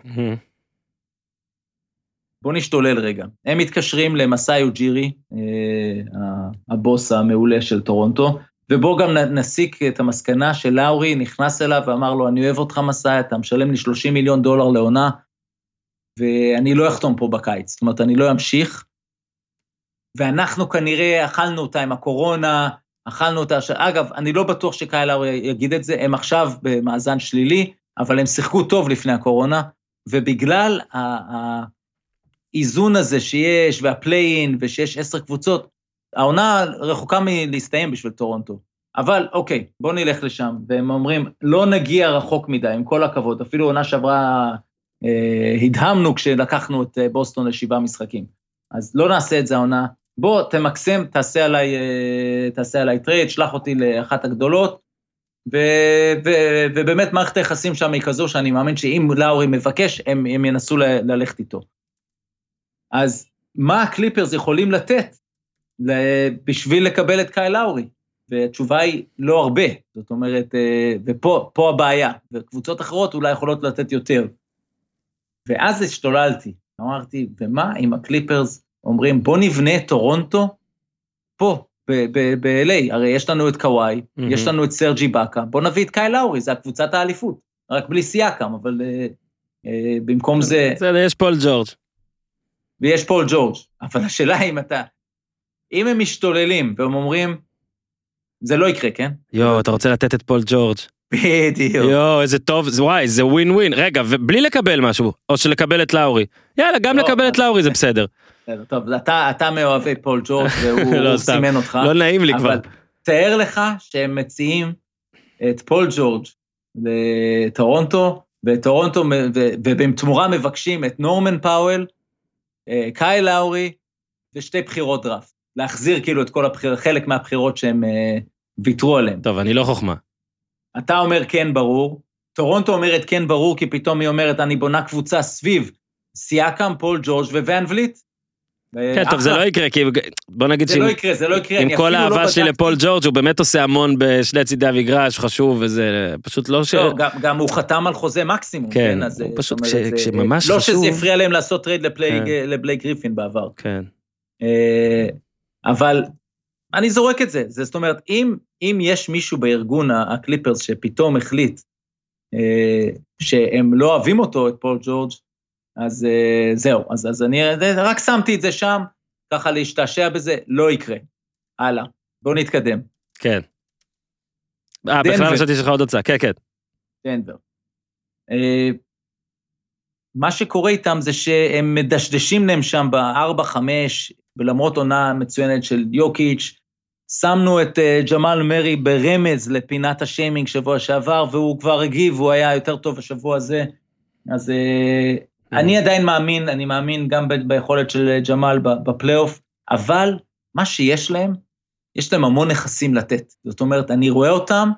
בוא נשתולל רגע. הם מתקשרים למסאי אוג'ירי, אה, הבוס המעולה של טורונטו, ובואו גם נסיק את המסקנה שלאורי נכנס אליו ואמר לו, אני אוהב אותך מסאי, אתה משלם לי 30 מיליון דולר לעונה, ואני לא אחתום פה בקיץ. זאת אומרת, אני לא אמשיך. ואנחנו כנראה אכלנו אותה עם הקורונה, אכלנו אותה, אגב, אני לא בטוח שקייל לאורי יגיד את זה, הם עכשיו במאזן שלילי, אבל הם שיחקו טוב לפני הקורונה, ובגלל האיזון הזה שיש, וה play-in, ושיש עשר קבוצות, העונה רחוקה מלהסתיים בשביל טורונטו. אבל אוקיי, בואו נלך לשם, והם אומרים, לא נגיע רחוק מדי, עם כל הכבוד, אפילו עונה שעברה, אה, הדהמנו כשלקחנו את אה, בוסטון לשבעה משחקים. אז לא נעשה את זה העונה, בוא, תמקסם, תעשה עליי, אה, תעשה עליי trade, שלח אותי לאחת הגדולות, ו, ו, ובאמת מערכת היחסים שם היא כזו שאני מאמין שאם לאורי מבקש, הם, הם ינסו ל, ללכת איתו. אז מה הקליפרס יכולים לתת בשביל לקבל את קייל לאורי? והתשובה היא לא הרבה, זאת אומרת, אה, ופה הבעיה, וקבוצות אחרות אולי יכולות לתת יותר. ואז השתוללתי, אמרתי, ומה אם הקליפרס אומרים, בוא נבנה את טורונטו פה, ב-LA, הרי יש לנו את קוואי, mm-hmm. יש לנו את סרג'י באקה, בוא נביא את קייל לאורי, זה הקבוצת האליפות, רק בלי סיאקם, אבל uh, uh, במקום זה... בסדר, יש פול ג'ורג'. ויש פול ג'ורג', אבל השאלה אם אתה... אם הם משתוללים והם אומרים, זה לא יקרה, כן? יואו, אתה רוצה לתת את פול ג'ורג'. בדיוק. יואו, איזה טוב, וואי, זה ווין ווין. רגע, ובלי לקבל משהו, או שלקבל את לאורי. יאללה, גם לא, לקבל את לאורי זה בסדר. טוב, אתה, אתה מאוהבי פול ג'ורג' והוא לא, סימן אותך. לא נעים לי כבר. תאר לך שהם מציעים את פול ג'ורג' לטורונטו, וטורונטו, ובתמורה מבקשים את נורמן פאוול, אה, קייל לאורי ושתי בחירות דראפט. להחזיר כאילו את כל הבחירות, חלק מהבחירות שהם אה, ויתרו עליהן. טוב, אני לא חוכמה. אתה אומר כן ברור, טורונטו אומרת כן ברור, כי פתאום היא אומרת, אני בונה קבוצה סביב סיאקם, פול ג'ורג' ואן וליט, כן, טוב, זה לא יקרה, כי בוא נגיד זה לא יקרה, זה לא יקרה. עם כל האהבה שלי לפול ג'ורג', הוא באמת עושה המון בשני צידי המגרש, חשוב, וזה פשוט לא ש... לא, גם הוא חתם על חוזה מקסימום, כן, הוא פשוט כשממש חשוב... לא שזה הפריע להם לעשות טרייד לבלייק גריפין בעבר. כן. אבל אני זורק את זה, זאת אומרת, אם יש מישהו בארגון הקליפרס שפתאום החליט אה, שהם לא אוהבים אותו, את פול ג'ורג', אז אה, זהו, אז, אז אני רק שמתי את זה שם, ככה להשתעשע בזה, לא יקרה. הלאה, בואו נתקדם. כן. אה, בכלל חשבתי שיש לך עוד הצעה, כן, כן. דנבר. אה, מה שקורה איתם זה שהם מדשדשים להם שם ב-4-5, ולמרות עונה מצוינת של יוקיץ', שמנו את ג'מאל מרי ברמז לפינת השיימינג שבוע שעבר, והוא כבר הגיב, הוא היה יותר טוב השבוע הזה. אז אני עדיין מאמין, אני מאמין גם ביכולת של ג'מאל בפלייאוף, אבל מה שיש להם, יש להם המון נכסים לתת. זאת אומרת, אני רואה אותם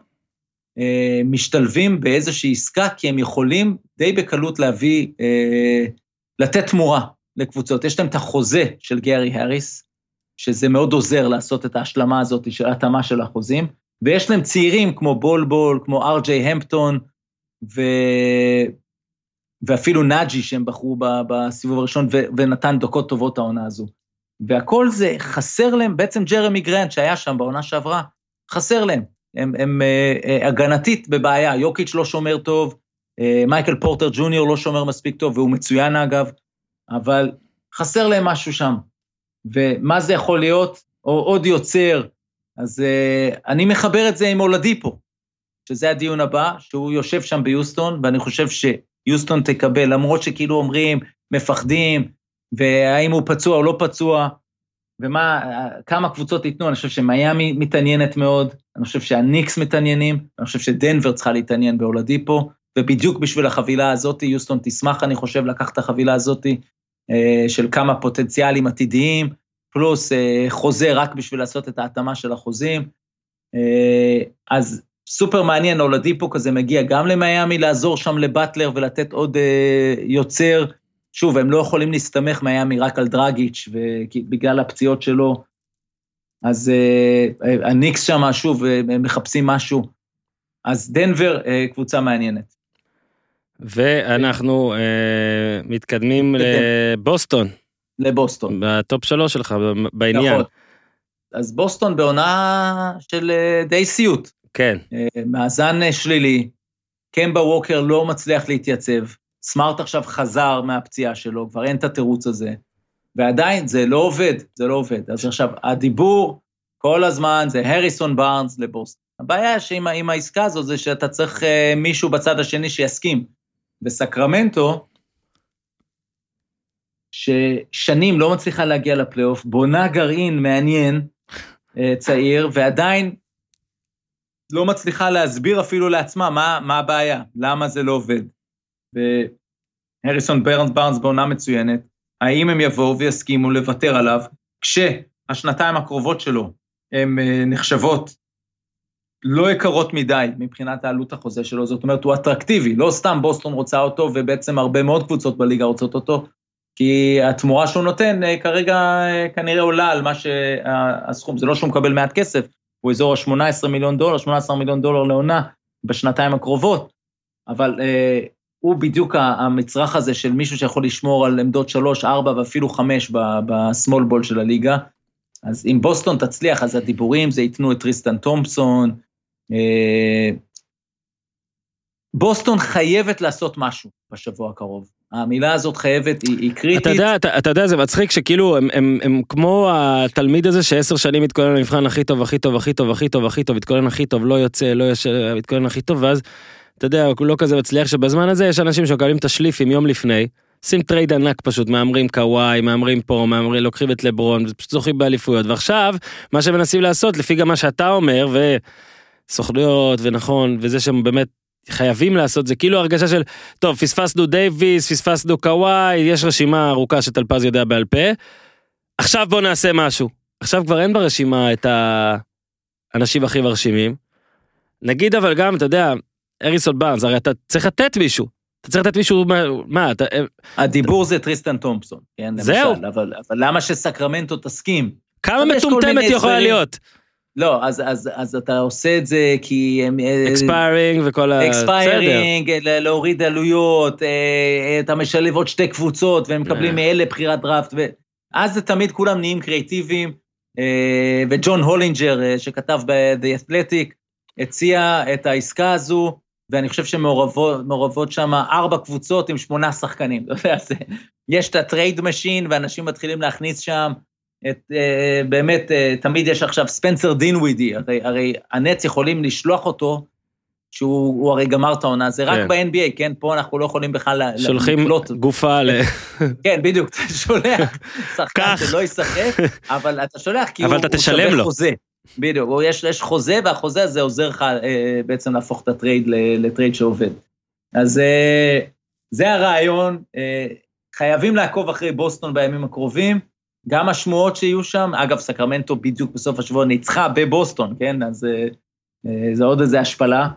uh, משתלבים באיזושהי עסקה, כי הם יכולים די בקלות להביא, uh, לתת תמורה לקבוצות. יש להם את החוזה של גארי האריס, שזה מאוד עוזר לעשות את ההשלמה הזאת של התאמה של החוזים, ויש להם צעירים כמו בול בול, כמו אר.ג'יי המפטון, ו... ואפילו נאג'י שהם בחרו בסיבוב הראשון. ונתן דקות טובות העונה הזו. והכל זה, חסר להם, בעצם ג'רמי גרנט שהיה שם בעונה שעברה, חסר להם. הם, הם אה, אה, הגנתית בבעיה, יוקיץ' לא שומר טוב, אה, מייקל פורטר ג'וניור לא שומר מספיק טוב, והוא מצוין אגב, אבל חסר להם משהו שם. ומה זה יכול להיות, או עוד יוצר. אז אני מחבר את זה עם אולדיפו, שזה הדיון הבא, שהוא יושב שם ביוסטון, ואני חושב שיוסטון תקבל, למרות שכאילו אומרים, מפחדים, והאם הוא פצוע או לא פצוע, ומה, כמה קבוצות ייתנו, אני חושב שמיאמי מתעניינת מאוד, אני חושב שהניקס מתעניינים, אני חושב שדנבר צריכה להתעניין באולדיפו, ובדיוק בשביל החבילה הזאת, יוסטון תשמח, אני חושב, לקחת את החבילה הזאת, אה, של כמה פוטנציאלים עתידיים, פלוס אה, חוזה רק בשביל לעשות את ההתאמה של החוזים. אה, אז סופר מעניין, אולדיפו כזה מגיע גם למיאמי לעזור שם לבטלר ולתת עוד יוצר. שוב, הם לא יכולים להסתמך מיאמי רק על דרגיץ' בגלל הפציעות שלו. אז הניקס שם, שוב, הם מחפשים משהו. אז דנבר, קבוצה מעניינת. ואנחנו אה, מתקדמים לבוסטון. לבוסטון. בטופ שלוש שלך בעניין. נכון. אז בוסטון בעונה של אה, די סיוט. כן. אה, מאזן אה, שלילי, קמבה ווקר לא מצליח להתייצב, סמארט עכשיו חזר מהפציעה שלו, כבר אין את התירוץ הזה, ועדיין זה לא עובד, זה לא עובד. אז עכשיו, הדיבור כל הזמן זה הריסון בארנס לבוסטון. הבעיה שעם העסקה הזו זה שאתה צריך מישהו בצד השני שיסכים. וסקרמנטו, ששנים לא מצליחה להגיע לפלייאוף, בונה גרעין מעניין, אה, צעיר, ועדיין לא מצליחה להסביר אפילו לעצמה מה, מה הבעיה, למה זה לא עובד. והריסון ברנס בארנס בעונה מצוינת, האם הם יבואו ויסכימו לוותר עליו, כשהשנתיים הקרובות שלו הן אה, נחשבות לא יקרות מדי מבחינת העלות החוזה שלו, זאת אומרת, הוא אטרקטיבי, לא סתם בוסטון רוצה אותו, ובעצם הרבה מאוד קבוצות בליגה רוצות אותו, כי התמורה שהוא נותן אה, כרגע אה, כנראה עולה על מה שהסכום, זה לא שהוא מקבל מעט כסף, הוא אזור ה-18 מיליון דולר, 18 מיליון דולר לעונה בשנתיים הקרובות, אבל אה, הוא בדיוק המצרך הזה של מישהו שיכול לשמור על עמדות 3, 4 ואפילו 5 ב small ball של הליגה. אז אם בוסטון תצליח, אז הדיבורים זה ייתנו את טריסטן תומפסון, אה, בוסטון חייבת לעשות משהו בשבוע הקרוב. המילה הזאת חייבת, היא, היא קריטית. אתה יודע, אתה, אתה יודע, זה מצחיק שכאילו הם, הם, הם כמו התלמיד הזה שעשר שנים מתכונן למבחן הכי טוב, הכי טוב, הכי טוב, הכי טוב, הכי טוב, מתכונן הכי טוב, לא יוצא, לא יושב, מתכונן הכי טוב, ואז, אתה יודע, הוא לא כזה מצליח שבזמן הזה יש אנשים שמקבלים את השליפים יום לפני, עושים טרייד ענק פשוט, מהמרים קוואי, מהמרים פה, מהמרים, לוקחים את לברון, פשוט זוכים באליפויות, ועכשיו, מה שמנסים לעשות, לפי גם מה שאתה אומר, ו... סוכנויות ונכון וזה שהם באמת חייבים לעשות זה כאילו הרגשה של טוב פספסנו דייוויס פספסנו קוואי יש רשימה ארוכה שטלפז יודע בעל פה. עכשיו בוא נעשה משהו עכשיו כבר אין ברשימה את האנשים הכי מרשימים. נגיד אבל גם אתה יודע הריסון בארנס הרי אתה צריך לתת מישהו. אתה צריך לתת מישהו מה, מה אתה... אה, הדיבור זה טריסטן תומפסון, כן, זהו. למשל, אבל, אבל למה שסקרמנטו תסכים? כמה מטומטמת יכולה להיות? לא, אז, אז, אז אתה עושה את זה כי. expiring וכל ה... expiring, להוריד עלויות, אה, אתה משלב עוד שתי קבוצות והם מקבלים אה. מאלה בחירת דראפט, ואז זה תמיד כולם נהיים קריאטיביים, אה, וג'ון הולינג'ר שכתב ב-The Athletic הציע את העסקה הזו ואני חושב שמעורבות שם ארבע קבוצות עם שמונה שחקנים. אתה יודע, זה- יש את ה trade machine, ואנשים מתחילים להכניס שם את, אה, באמת, אה, תמיד יש עכשיו ספנסר דינווידי, הרי, הרי הנטס יכולים לשלוח אותו, שהוא הוא הרי גמר את העונה, זה רק כן. ב-NBA, כן? פה אנחנו לא יכולים בכלל ל- שולחים לקלוט. גופה ל... כן, בדיוק, אתה שולח שחקן. שלא ישחק, אבל אתה שולח כי אבל הוא, אתה הוא תשלם שווה לו. חוזה. בדיוק, יש, יש חוזה, והחוזה הזה עוזר לך אה, בעצם להפוך את הטרייד לטרייד שעובד. אז אה, זה הרעיון, אה, חייבים לעקוב אחרי בוסטון בימים הקרובים, גם השמועות שיהיו שם, אגב, סקרמנטו בדיוק בסוף השבוע ניצחה בבוסטון, כן? אז אה, אה, זה עוד איזה השפלה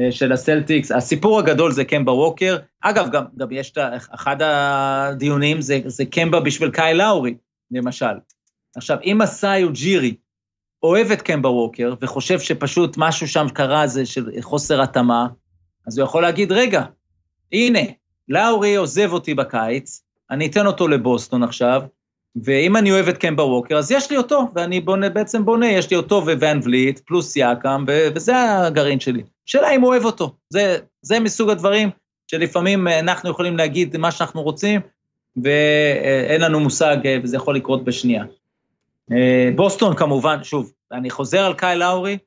אה, של הסלטיקס. הסיפור הגדול זה קמבה ווקר. אגב, גם, גם יש את אחד הדיונים, זה, זה קמבה בשביל קאי לאורי, למשל. עכשיו, אם מסאי ג'ירי אוהב את קמבה ווקר וחושב שפשוט משהו שם קרה זה של חוסר התאמה, אז הוא יכול להגיד, רגע, הנה, לאורי עוזב אותי בקיץ, אני אתן אותו לבוסטון עכשיו, ואם אני אוהב את קמבה ווקר, אז יש לי אותו, ואני בונה, בעצם בונה, יש לי אותו וואן וליט, פלוס יאקם, וזה הגרעין שלי. שאלה אם הוא אוהב אותו. זה, זה מסוג הדברים שלפעמים אה, אנחנו יכולים להגיד מה שאנחנו רוצים, ואין לנו מושג, אה, וזה יכול לקרות בשנייה. אה, בוסטון כמובן, שוב, אני חוזר על קאי לאורי,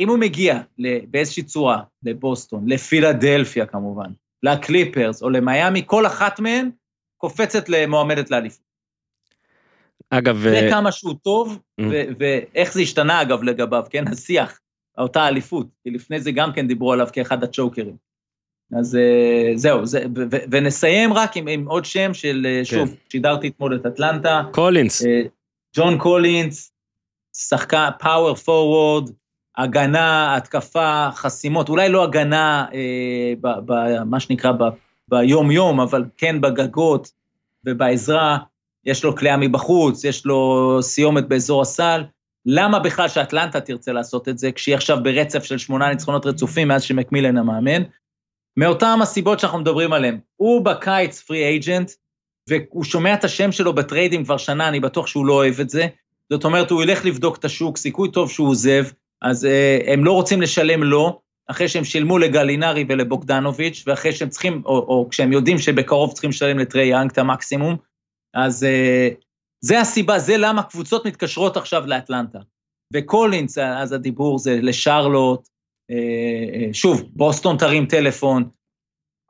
אם הוא מגיע באיזושהי צורה לבוסטון, לפילדלפיה כמובן, לקליפרס או למיאמי, כל אחת מהן קופצת למועמדת לאליפות. אגב, זה אה, כמה שהוא טוב, Mm. ואיך זה השתנה אגב לגביו, כן, השיח, אותה אליפות, כי לפני זה גם כן דיברו עליו כאחד הצ'וקרים. אז אה, זהו, זה, ו- ו- ונסיים רק עם, עם עוד שם של, אה, שוב, שידרתי אתמול את אטלנטה, קולינס, ג'ון קולינס, שחקן power forward, הגנה, התקפה, חסימות, אולי לא הגנה, אה, ב, ב, מה שנקרא ב, ביום-יום, אבל כן בגגות ובעזרה, יש לו קליעה מבחוץ, יש לו סיומת באזור הסל. למה בכלל שאטלנטה תרצה לעשות את זה, כשהיא עכשיו ברצף של שמונה ניצחונות רצופים מאז שמקמילן המאמן? מאותן הסיבות שאנחנו מדברים עליהן. הוא בקיץ פרי אייג'נט, והוא שומע את השם שלו בטריידים כבר שנה, אני בטוח שהוא לא אוהב את זה. זאת אומרת, הוא ילך לבדוק את השוק, סיכוי טוב שהוא עוזב, אז אה, הם לא רוצים לשלם לו, אחרי שהם שילמו לגלינרי ולבוגדנוביץ', ואחרי שהם צריכים, או, או כשהם יודעים שבקרוב צריכים לשלם לטרי יאנג את המקסימום, אז אה, זה הסיבה, זה למה קבוצות מתקשרות עכשיו לאטלנטה. וקולינס, אז הדיבור זה לשרלוט, אה, אה, שוב, בוסטון תרים טלפון,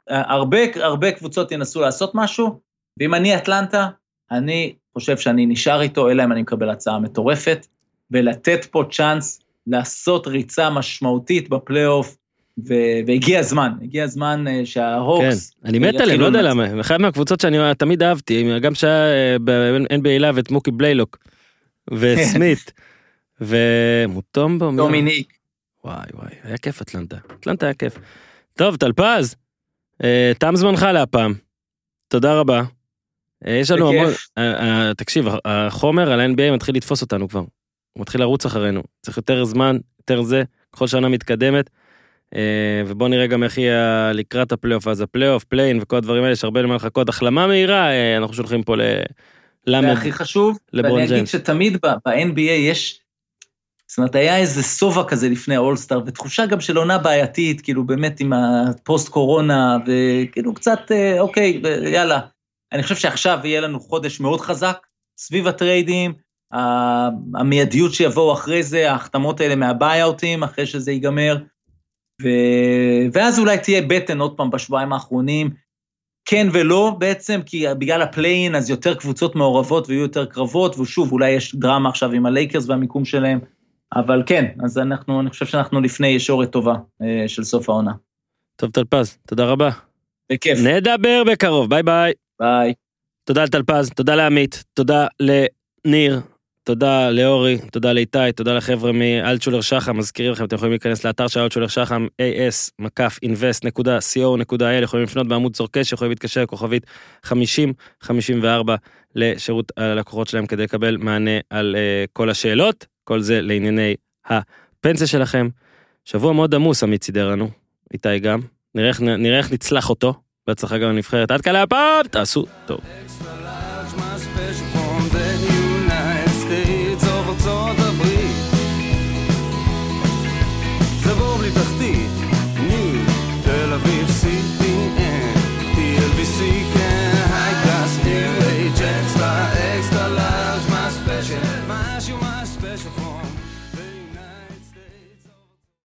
הרבה, הרבה קבוצות ינסו לעשות משהו, ואם אני אטלנטה, אני חושב שאני נשאר איתו, אלא אם אני מקבל הצעה מטורפת, ולתת פה צ'אנס לעשות ריצה משמעותית בפלייאוף, ו- והגיע הזמן, הגיע הזמן אה, כן, שההוקס... אני מת עליהם, לא יודע למה, אחת מהקבוצות שאני תמיד אהבתי, גם שהיה ב-NBA לאב את מוקי בליילוק, וסמית, ומוטומבו, מי- דומיניק. וואי וואי, היה כיף אטלנטה, אטלנטה היה כיף. טוב, טלפז, אה, תם זמנך להפעם, תודה רבה. אה, יש לנו. המון, אה, אה, תקשיב, החומר על ה-NBA מתחיל לתפוס אותנו כבר, הוא מתחיל לרוץ אחרינו, צריך יותר זמן, יותר זה, כל שנה מתקדמת. אה, ובוא נראה גם איך יהיה לקראת הפלייאוף, אז הפלייאוף, play-in וכל הדברים האלה, יש הרבה למה לחכות. החלמה מהירה, אה, אנחנו שולחים פה ללמלו. והכי חשוב, לברון ואני אגיד. שתמיד ב-NBA יש, זאת אומרת, היה איזה שובע כזה לפני האולסטאר, ותחושה גם של עונה בעייתית, כאילו באמת עם הפוסט קורונה, וכאילו קצת, אה, אוקיי, יאללה. אני חושב שעכשיו יהיה לנו חודש מאוד חזק סביב הטריידים, המיידיות שיבואו אחרי זה, ההחתמות האלה מהביי-אוטים, אחרי שזה ייגמר. ואז אולי תהיה בטן עוד פעם בשבועיים האחרונים, כן ולא בעצם, כי בגלל ה play-in אז יותר קבוצות מעורבות ויהיו יותר קרבות, ושוב, אולי יש דרמה עכשיו עם הלייקרס והמיקום שלהם, אבל כן, אז אנחנו, אני חושב שאנחנו לפני ישורת טובה אה, של סוף העונה. טוב, טלפז, תודה רבה. בכיף, נדבר בקרוב, ביי ביי. ביי. תודה לטלפז, תודה לעמית, תודה לניר, תודה לאורי, תודה לאיתי, תודה לחבר'ה מאלטשולר שחם, מזכירים לכם, אתם יכולים להיכנס לאתר של אלטשולר שחם, as-invest.co.il, יכולים לפנות בעמוד צור קשר, יכולים להתקשר לכוכבית 5054 לשירות הלקוחות שלהם כדי לקבל מענה על uh, כל השאלות, כל זה לענייני הפנסיה שלכם. שבוע מאוד עמוס עמית סידר לנו, איתי גם, נראה איך, נראה איך נצלח אותו, בהצלחה גם לנבחרת, עד כאן להפעם, תעשו טוב.